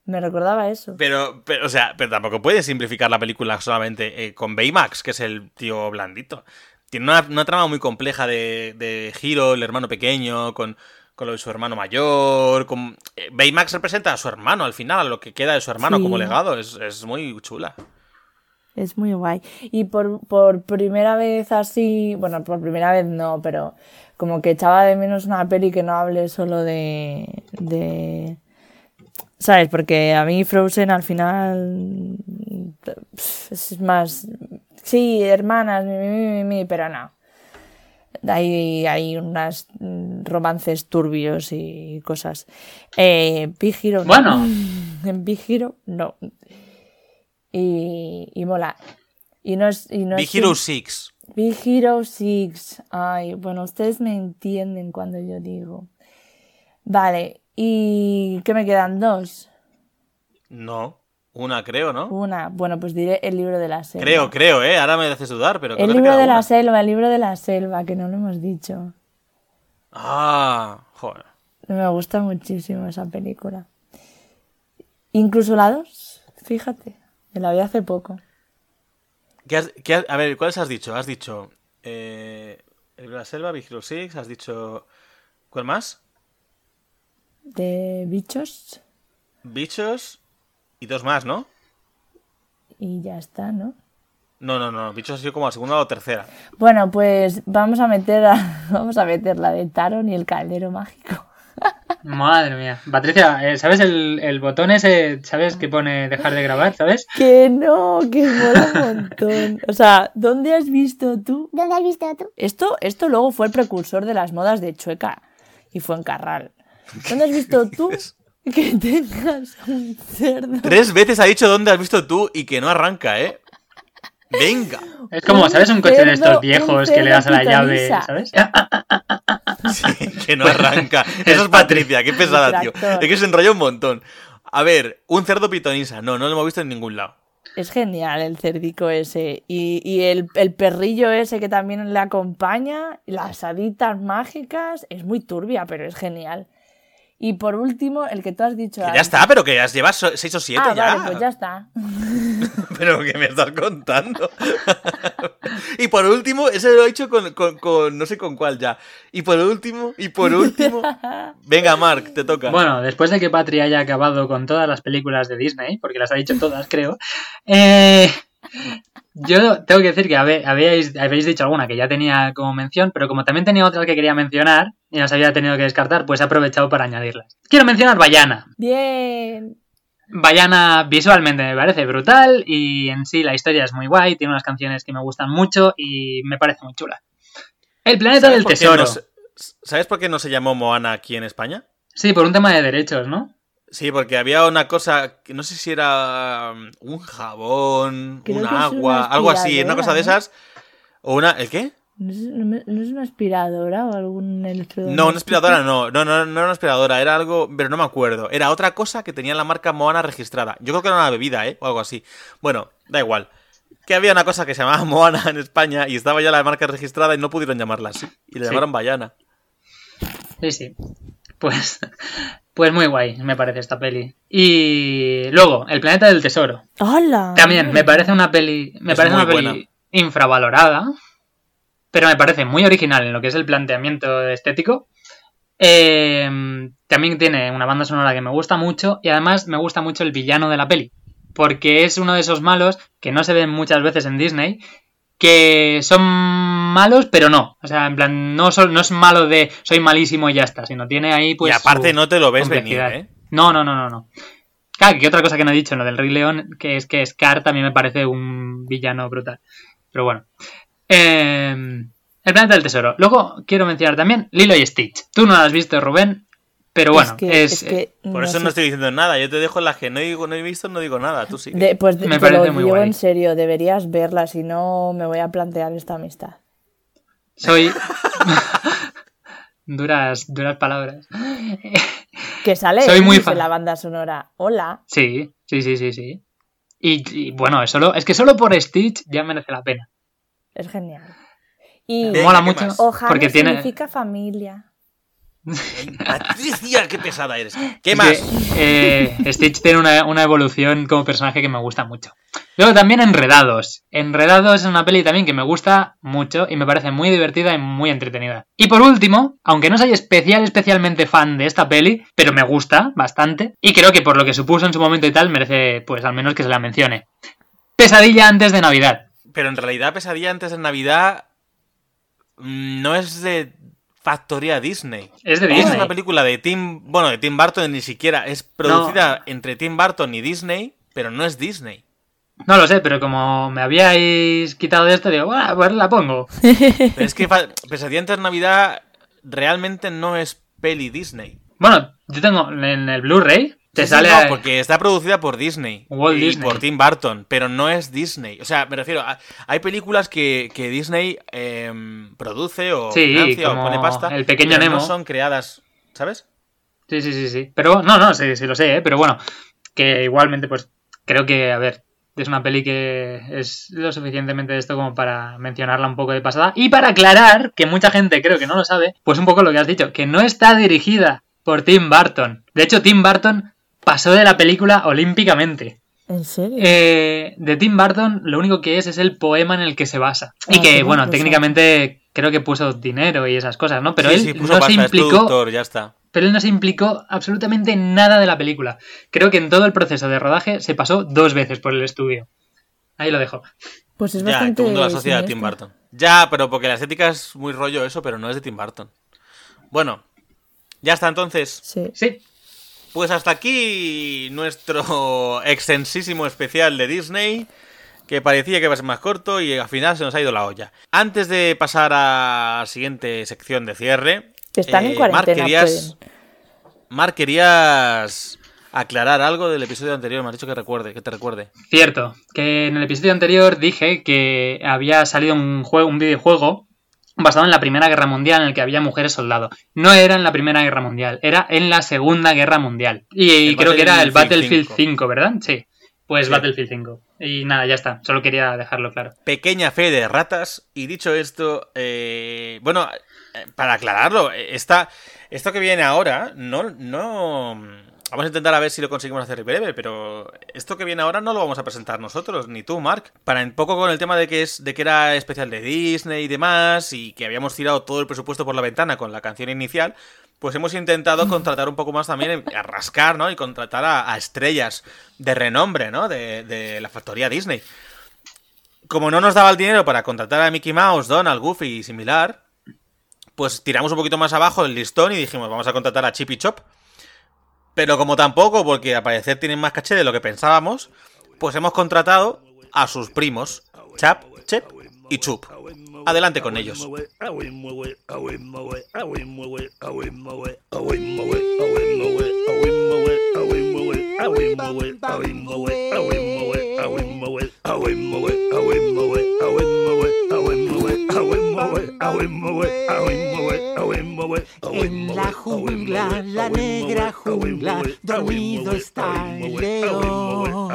me recordaba eso. Pero, pero, o sea, pero tampoco puedes simplificar la película solamente eh, con Baymax, que es el tío blandito. Tiene una, una trama muy compleja de, de Hiro, el hermano pequeño, con, con lo de su hermano mayor. Con... eh, Baymax representa a su hermano al final, a lo que queda de su hermano Sí. como legado. Es, es muy chula. Es muy guay. Y por, por primera vez así, bueno, por primera vez no, pero como que echaba de menos una peli que no hable solo de, de... ¿Sabes? Porque a mí Frozen al final es más... Sí, hermanas, mi, mi, mi, mi, mi, pero no. Hay, hay unos romances turbios y cosas. Eh, Big Hero no. Bueno. En Big Hero no. Y, y mola. Y no es, y no Big es Hero un- 6. Big Hero 6. Ay, bueno, ustedes me entienden cuando yo digo. Vale, ¿y qué me quedan? Dos. No, una creo, ¿no? Una. Bueno, pues diré el libro de la selva. Creo, creo, ¿eh? Ahora me haces dudar, pero creo El libro de la una. selva, el libro de la selva, que no lo hemos dicho. Ah, joder. Me gusta muchísimo esa película. Incluso la 2, fíjate, me la vi hace poco. ¿Qué has- qué has- a ver, ¿cuáles has dicho? Has dicho eh, El de la selva, Big Hero 6, has dicho... ¿Cuál más? De bichos Bichos y dos más, ¿no? y ya está, ¿no? No, no, no, bichos ha sido como la segunda o tercera. Bueno, pues vamos a meter a- vamos a meter la de Taron y el caldero mágico. Madre mía. Patricia, eh, ¿sabes el, el botón ese? ¿Sabes que pone dejar de grabar? ¿Sabes? Que no, que mola un montón. O sea, ¿dónde has visto tú? ¿Dónde has visto tú? Esto, esto luego fue el precursor de las modas de Chueca y fue en Carral. ¿Dónde has visto tú que tengas un cerdo? Tres veces ha dicho dónde has visto tú y que no arranca, ¿eh? Venga. Es como, ¿sabes? Un coche de estos viejos que le das a la llave. ¿sabes? Sí, que no arranca. Eso es Patricia, qué pesada, tío. Es que se enrolla un montón. A ver, un cerdo pitonisa. No, no lo hemos visto en ningún lado. Es genial el cerdico ese. Y, y el, el perrillo ese que también le acompaña. Las haditas mágicas. Es muy turbia, pero es genial. Y por último, el que tú has dicho. Que ya está, pero que ya llevas so- seis o siete Ah, ya. vale, pues ya está. Pero que me estás contando. y por último, ese lo he hecho con, con- con- no sé con cuál ya. Y por último, y por último. Venga, Mark, te toca. Bueno, después de que Patri haya acabado con todas las películas de Disney, porque las ha dicho todas, creo, eh, yo tengo que decir que habéis, habéis dicho alguna que ya tenía como mención, pero como también tenía otras que quería mencionar y las había tenido que descartar, pues he aprovechado para añadirlas. Quiero mencionar Bayana. Bien. Bayana visualmente me parece brutal y en sí la historia es muy guay, tiene unas canciones que me gustan mucho y me parece muy chula. El planeta ¿Sabes del tesoro. no se- ¿Sabes por qué no se llamó Moana aquí en España? Sí, por un tema de derechos, ¿no? Sí, porque había una cosa, que no sé si era um, un jabón, Creo un agua, algo así, una cosa de esas. O una. ¿El qué? ¿No es, no me- no es una aspiradora o algún electrodoméstico? No, una aspiradora no, no, no, no era una aspiradora, era algo, pero no me acuerdo. Era otra cosa que tenía la marca Moana registrada. Yo creo que era una bebida, ¿eh? O algo así. Bueno, da igual. Que había una cosa que se llamaba Moana en España y estaba ya la marca registrada y no pudieron llamarla así. Y Sí. llamaron Bayana. Sí, sí. Pues, pues muy guay, me parece esta peli. Y luego, El planeta del tesoro. ¡Hala! También me parece una peli, me Es parece una peli buena. infravalorada, pero me parece muy original en lo que es el planteamiento estético. Eh, también tiene una banda sonora que me gusta mucho y además me gusta mucho el villano de la peli, porque es uno de esos malos que no se ven muchas veces en Disney, que son malos, pero no. O sea, en plan, no, son- no es malo de soy malísimo y ya está, sino tiene ahí pues... y aparte no te lo ves venir. ¿eh? No, no, no, no, no. Claro, que otra cosa que no he dicho en lo del Rey León, que es que Scar también me parece un villano brutal. Pero bueno. Eh, el planeta del tesoro. Luego quiero mencionar también Lilo y Stitch. Tú no lo has visto, Rubén, pero bueno, es que, es, es que Por eso sé. no estoy diciendo nada. Yo te dejo las que no, digo, no he visto, no digo nada. Tú sí. Pues Me te parece lo muy guay. en serio, deberías verla, si no me voy a plantear esta amistad. soy... duras, duras palabras. Que sale Soy muy Elvis fan. en la banda sonora. Hola. Sí, sí, sí, sí, sí. Y, y, bueno, solo, es que solo por Stitch ya merece la pena. Es genial. Y Mola ¿qué mucho porque tiene... significa familia. Patricia, qué pesada eres. ¿Qué más? que, eh, Stitch tiene una, una evolución como personaje que me gusta mucho. Luego también Enredados. Enredados es una peli también que me gusta mucho y me parece muy divertida y muy entretenida. Y por último, aunque no soy especial, especialmente fan de esta peli, pero me gusta bastante y creo que por lo que supuso en su momento y tal merece pues al menos que se la mencione. Pesadilla antes de Navidad. Pero en realidad, Pesadilla antes de Navidad mm, no es de factoría Disney. Es de Es Disney. una película de Tim, bueno, de Tim Burton ni siquiera. Es producida entre Tim Burton y Disney, pero no es Disney. No lo sé, pero como me habíais quitado de esto, digo, "Buah, pues la pongo. Pero es que Pesadilla antes de Navidad realmente no es peli Disney. Bueno, yo tengo en el Blu-ray, te Sí, sale... no, porque está producida por Disney. Walt y Disney. por Tim Burton, pero no es Disney. O sea, me refiero, a- hay películas que, que Disney em, produce o Sí, financia o pone pasta. El Pequeño pero no Nemo. son creadas, ¿sabes? Sí, sí, sí, sí. Pero no, no, sí, sí lo sé, ¿eh? pero bueno, que igualmente, pues creo que, a ver, es una peli que es lo suficientemente de esto como para mencionarla un poco de pasada. Y para aclarar, que mucha gente creo que no lo sabe, pues un poco lo que has dicho, que no está dirigida por Tim Burton. De hecho, Tim Burton pasó de la película olímpicamente. ¿En serio? Eh, de Tim Burton lo único que es es el poema en el que se basa. Y Ah, que, qué bueno, técnicamente creo que puso dinero y esas cosas, ¿no? Pero Sí, él sí, puso no pasta, se es implicó productor, ya está. pero él no se implicó absolutamente en nada de la película. Creo que en todo el proceso de rodaje se pasó dos veces por el estudio. Ahí lo dejo. Pues es Ya, todo bastante. el mundo la asocia a Tim. Burton. Ya, pero porque la estética es muy rollo eso, pero no es de Tim Burton. Bueno, ya está entonces. Sí. Sí, Pues hasta aquí nuestro extensísimo especial de Disney, que parecía que iba a ser más corto y al final se nos ha ido la olla. Antes de pasar a la siguiente sección de cierre, Que están eh, en cuarentena. Marc, querías, querías aclarar algo del episodio anterior, me has dicho que recuerde, que te recuerde. cierto. Que en el episodio anterior dije que había salido un juego, un videojuego basado en la Primera Guerra Mundial en el que había mujeres soldado. No era en la Primera Guerra Mundial, era en la Segunda Guerra Mundial. Y, creo que era el Battlefield Battlefield 5, ¿verdad? Sí. Pues Sí. Battlefield 5. Y nada, ya está. Solo quería dejarlo claro. Pequeña fe de ratas. Y dicho esto, eh, bueno, eh, para aclararlo, eh, esta, esto que viene ahora, no, no. Vamos a intentar a ver si lo conseguimos hacer breve, pero esto que viene ahora no lo vamos a presentar nosotros, ni tú, Mark. Para un poco con el tema de que es, de que era especial de Disney y demás, y que habíamos tirado todo el presupuesto por la ventana con la canción inicial, pues hemos intentado contratar un poco más también, a rascar, ¿no? Y contratar a, a estrellas de renombre, ¿no? De, de la factoría Disney como no nos daba el dinero para contratar a Mickey Mouse, Donald, Goofy y similar, pues tiramos un poquito más abajo el listón y dijimos, vamos a contratar a Chip y Chop. Pero como tampoco, porque al parecer tienen más caché de lo que pensábamos, pues hemos contratado a sus primos, Chap, Chep y Chup. Adelante con ellos. En la jungla, la negra jungla, dormido está el león.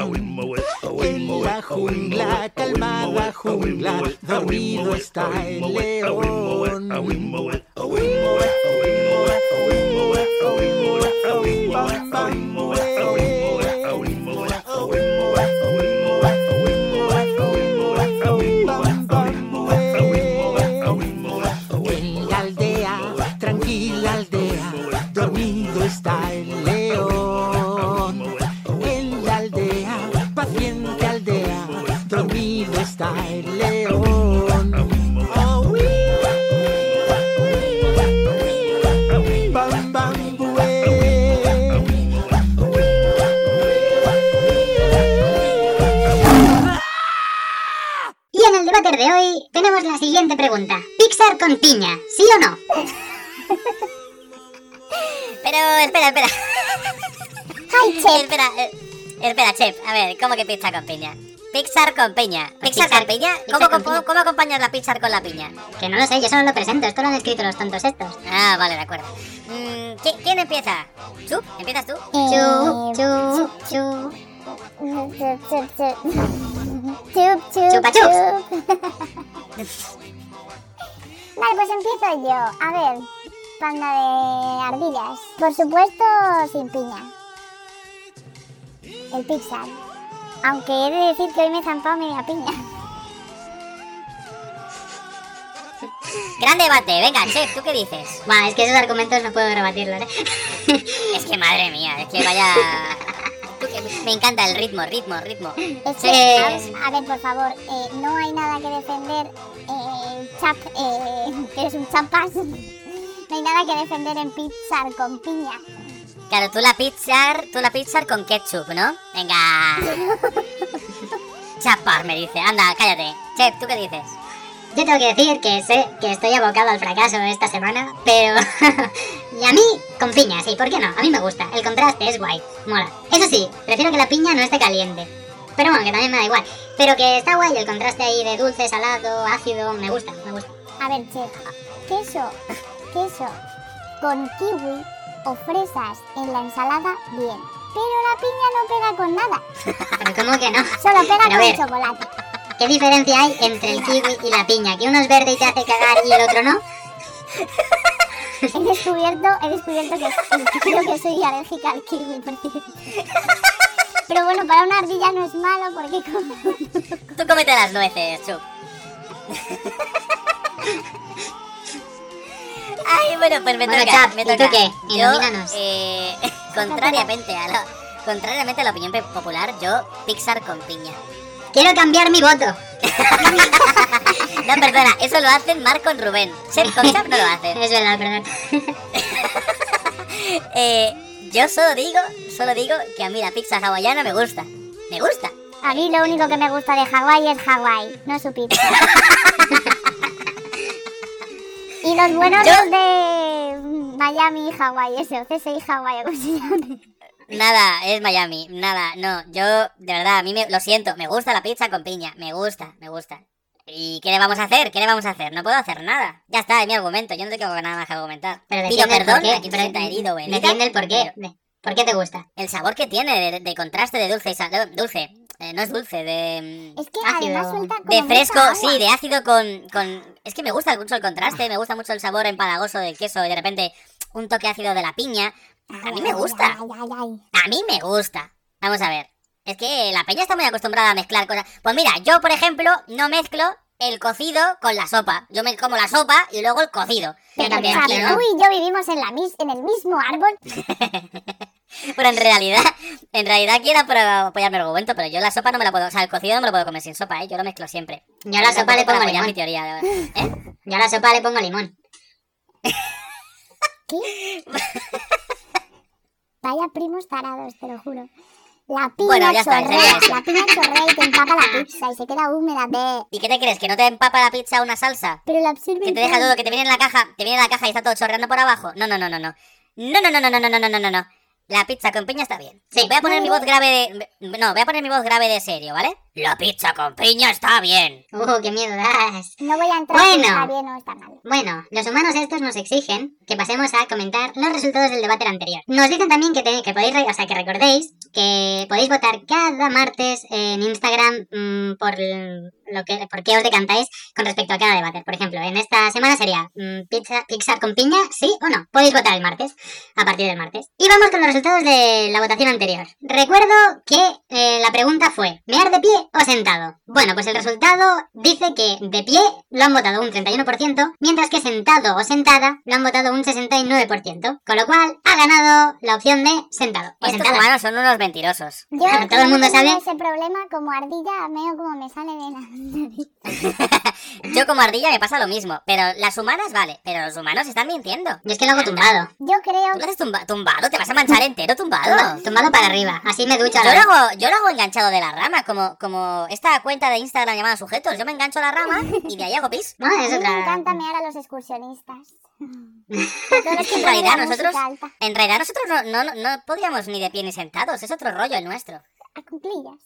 En la jungla, calmada jungla, dormido está el león. Está el león. Oh, uí. Bam, bam, buey. Y en el debate de hoy tenemos la siguiente pregunta. ¿Pixar con piña? ¿Sí o no? Pero, espera, espera. Ay, Chep. Espera, eh, espera, Chef. A ver, ¿cómo que pizza con piña? Pixar con piña. ¿Pixar Pixar- con piña? Pixar ¿Cómo, con cómo- piña. cómo acompañas la Pixar con la piña? Que no lo sé, yo solo lo presento. Esto lo han escrito los tontos estos. Ah, vale, de acuerdo. Mm, ¿qui- ¿Quién empieza? ¿Chup? ¿Empiezas tú? Chu, chu, chu. Chup, chup, chup. Chup, chup, Chupa chups. chup. Vale, pues empiezo yo. A ver, panda de ardillas. Por supuesto, sin piña. El Pixar. Aunque he de decir que hoy me he zampado media piña. Gran debate, venga, Chef, ¿tú qué dices? Bueno, es que esos argumentos no puedo rebatirlos, ¿eh? Es que madre mía, es que vaya. Me encanta el ritmo, ritmo, ritmo. Es Sí, que, a, es- a ver, por favor, eh, no hay nada que defender. Eh, chap, eh, eres un chapas. No hay nada que defender en Pixar con piña. Claro, tú la pizza, tú la pizza con ketchup, ¿no? Venga. Chapar, me dice. Anda, cállate. Chef, ¿tú qué dices? Yo tengo que decir que sé que estoy abocado al fracaso esta semana, pero... y a mí, con piña, sí, ¿por qué no? A mí me gusta, el contraste es guay, mola. Eso sí, prefiero que la piña no esté caliente. Pero bueno, que también me da igual. Pero que está guay el contraste ahí de dulce, salado, ácido, me gusta, me gusta. A ver, chef, queso, queso con kiwi o fresas en la ensalada, bien. Pero la piña no pega con nada, Pero ¿cómo que no? solo pega Pero con ver. chocolate. ¿Qué diferencia hay entre el kiwi y la piña? ¿Que uno es verde y te hace cagar y el otro no? He descubierto, he descubierto que creo que soy alérgica al kiwi. Pero bueno, para una ardilla no es malo porque como... Tú cómete las nueces, Chup. Ay, bueno, pues me Bueno, toca, Chap, me ¿y tú toca. qué? Yo, eh, contrariamente a la, contrariamente a la opinión popular, yo Pixar con piña. Quiero cambiar mi voto. No, perdona, eso lo hacen Marc con Rubén. Chef con Chap no lo hacen. Es verdad, perdón. Eh, yo solo digo, solo digo que a mí la pizza hawaiana me gusta. Me gusta. A mí lo único que me gusta de Hawái es Hawái, no su pizza. Y los buenos Yo- los de Miami y Hawái, ese, o CSI y Hawái, o como se llame. Nada, es Miami, nada, no, yo, de verdad, a mí me, lo siento, me gusta la pizza con piña, me gusta, me gusta. ¿Y qué le vamos a hacer? ¿Qué le vamos a hacer? No puedo hacer nada. Ya está, es mi argumento, yo no tengo nada más que argumentar. Pero Pido perdón porqué. a quien se sienta herido herida, Defiende el porqué. pero de- ¿Por qué te gusta? El sabor que tiene de, de contraste de dulce y sal- dulce, eh, no es dulce, de... mm, Es que Ácido. además suelta como De fresco, sí, de ácido con, con... Es que me gusta mucho el contraste, me gusta mucho el sabor empalagoso del queso y de repente un toque ácido de la piña. A mí me gusta. A mí me gusta. Vamos a ver. Es que la peña está muy acostumbrada a mezclar cosas. Pues mira, yo, por ejemplo, no mezclo el cocido con la sopa. Yo me como la sopa y luego el cocido. Yo Pero también, tú y yo vivimos en, la mis en el mismo árbol. Pero en realidad, en realidad quiero apro- apoyar mi argumento, pero yo la sopa no me la puedo, o sea, el cocido no me lo puedo comer sin sopa, ¿eh? Yo lo mezclo siempre. Yo a la sopa le pongo apoyar mi limón. teoría, de verdad. ¿Eh? Yo a la sopa le pongo limón. Vaya primos tarados, te lo juro. La piña Bueno, ya está, chorrea, la piña chorrea y te empapa la pizza y se queda húmeda, ve. ¿Y qué te crees? ¿Que no te empapa la pizza una salsa? Pero la absorbe Que te deja todo, que te viene en la caja, te viene en la caja y está todo chorreando por abajo. No, no, no, no, no. No, no, no, no, no, no, no, no, no, no. La pizza con piña está bien. Sí, voy a poner mi voz grave de. No, voy a poner mi voz grave de serio, ¿vale? La pizza con piña está bien. Uh, qué miedo das. No voy a entrar Bueno. si está bien o está mal. Bueno, los humanos estos nos exigen que pasemos a comentar los resultados del debate anterior. Nos dicen también que, te- que podéis, o sea, que recordéis que podéis votar cada martes en Instagram mm, por lo que, por qué os decantáis con respecto a cada debate. Por ejemplo, en esta semana sería mm, pizza, Pixar con piña, sí o no. Podéis votar el martes, a partir del martes. Y vamos con los resultados de la votación anterior. Recuerdo que eh, la pregunta fue, ¿mear de pie o sentado? Bueno, pues el resultado dice que de pie lo han votado un 31%, mientras que sentado o sentada lo han votado un 69%, con lo cual ha ganado la opción de sentado o Estos sentada. humanos son unos mentirosos. Yo, Claro, todo el mundo tengo sabe. ese problema como ardilla, veo como me sale de la. Yo como ardilla me pasa lo mismo, pero las humanas vale, pero los humanos están mintiendo. Yo es que lo hago tumbado. Yo creo ¿Tú lo haces tumba- tumbado? ¿Te vas a manchar entero tumbado? Tumbado, tumbado para arriba, así me ducho Yo la lo, hago, yo lo hago enganchado de la rama, como, como esta cuenta de Instagram llamada sujetos. Yo me engancho a la rama y de ahí hago pis. No, es a mí me otra. encanta mear a los excursionistas. En realidad nosotros, en realidad nosotros no, no, no- no podíamos ni de pie ni sentados, es otro rollo el nuestro. A cuclillas.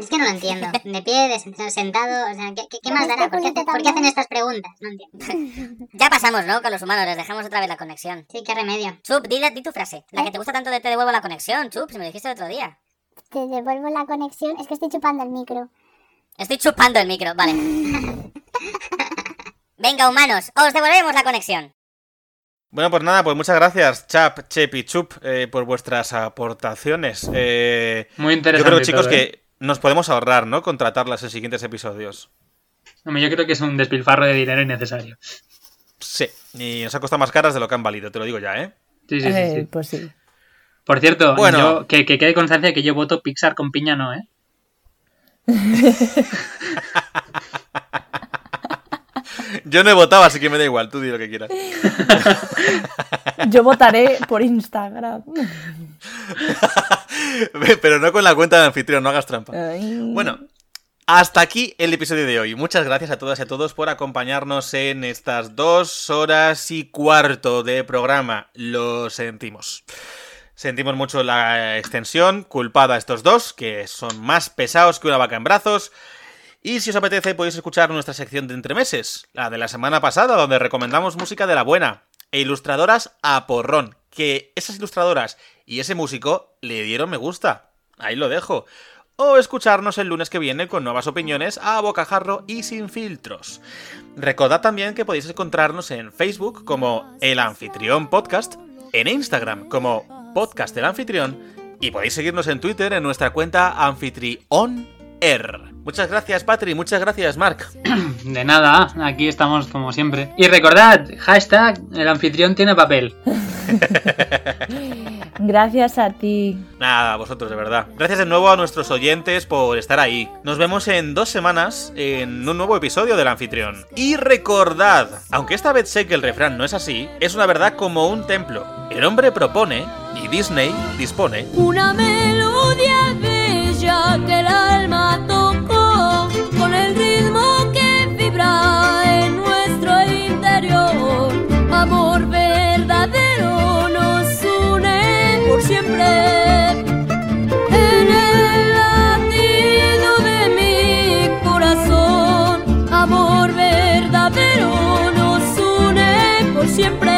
Es que no lo entiendo. De pie, de sentado, o sea, ¿qué, qué- qué Con más este dará? ¿Por qué, hace- por qué hacen estas preguntas? No entiendo. Ya pasamos, ¿no? Con los humanos, les dejamos otra vez la conexión. Sí, qué remedio. Chup, di, di tu frase. La que te gusta tanto de te devuelvo la conexión, Chup, si me lo dijiste el otro día. te devuelvo la conexión. Es que estoy chupando el micro. Estoy chupando el micro, vale. Venga, humanos, os devolvemos la conexión. Bueno, pues nada, pues muchas gracias, Chap, Chep y Chup, eh, por vuestras aportaciones. Eh, Muy yo interesante. creo, chicos, todo, ¿eh? que nos podemos ahorrar, ¿no? Contratarlas en siguientes episodios. Hombre, yo creo que es un despilfarro de dinero innecesario. Sí, y nos ha costado más caras de lo que han valido, te lo digo ya, ¿eh? Sí, sí, sí. Eh, sí. Pues sí. Por cierto, Bueno. yo- que, que quede constancia que yo voto Pixar con piña, no, ¿eh? Yo no he votado, así que me da igual, tú di lo que quieras. Yo votaré por Instagram. Pero no con la cuenta de anfitrión, no hagas trampa. Ay. Bueno, hasta aquí el episodio de hoy. Muchas gracias a todas y a todos por acompañarnos en estas dos horas y cuarto de programa. Lo sentimos. Sentimos mucho la extensión, culpada a estos dos, que son más pesados que una vaca en brazos. Y si os apetece podéis escuchar nuestra sección de entremeses, la de la semana pasada, donde recomendamos música de la buena, e ilustradoras a porrón, que esas ilustradoras y ese músico le dieron me gusta. Ahí lo dejo. O escucharnos el lunes que viene con nuevas opiniones a bocajarro y sin filtros. Recordad también que podéis encontrarnos en Facebook como El Anfitrión Podcast, en Instagram como Podcast del Anfitrión y podéis seguirnos en Twitter en nuestra cuenta Anfitrión R. Muchas gracias, Patri. Muchas gracias, Mark. De nada, aquí estamos como siempre. Y recordad, hashtag, el anfitrión tiene papel. Gracias a ti. Nada, a vosotros, de verdad. Gracias de nuevo a nuestros oyentes por estar ahí. Nos vemos en dos semanas en un nuevo episodio del anfitrión. Y recordad, aunque esta vez sé que el refrán no es así, es una verdad como un templo. El hombre propone y Disney dispone. Una melodía bella que el alma el ritmo que vibra en nuestro interior. Amor verdadero nos une por siempre. En el latido de mi corazón, amor verdadero nos une por siempre.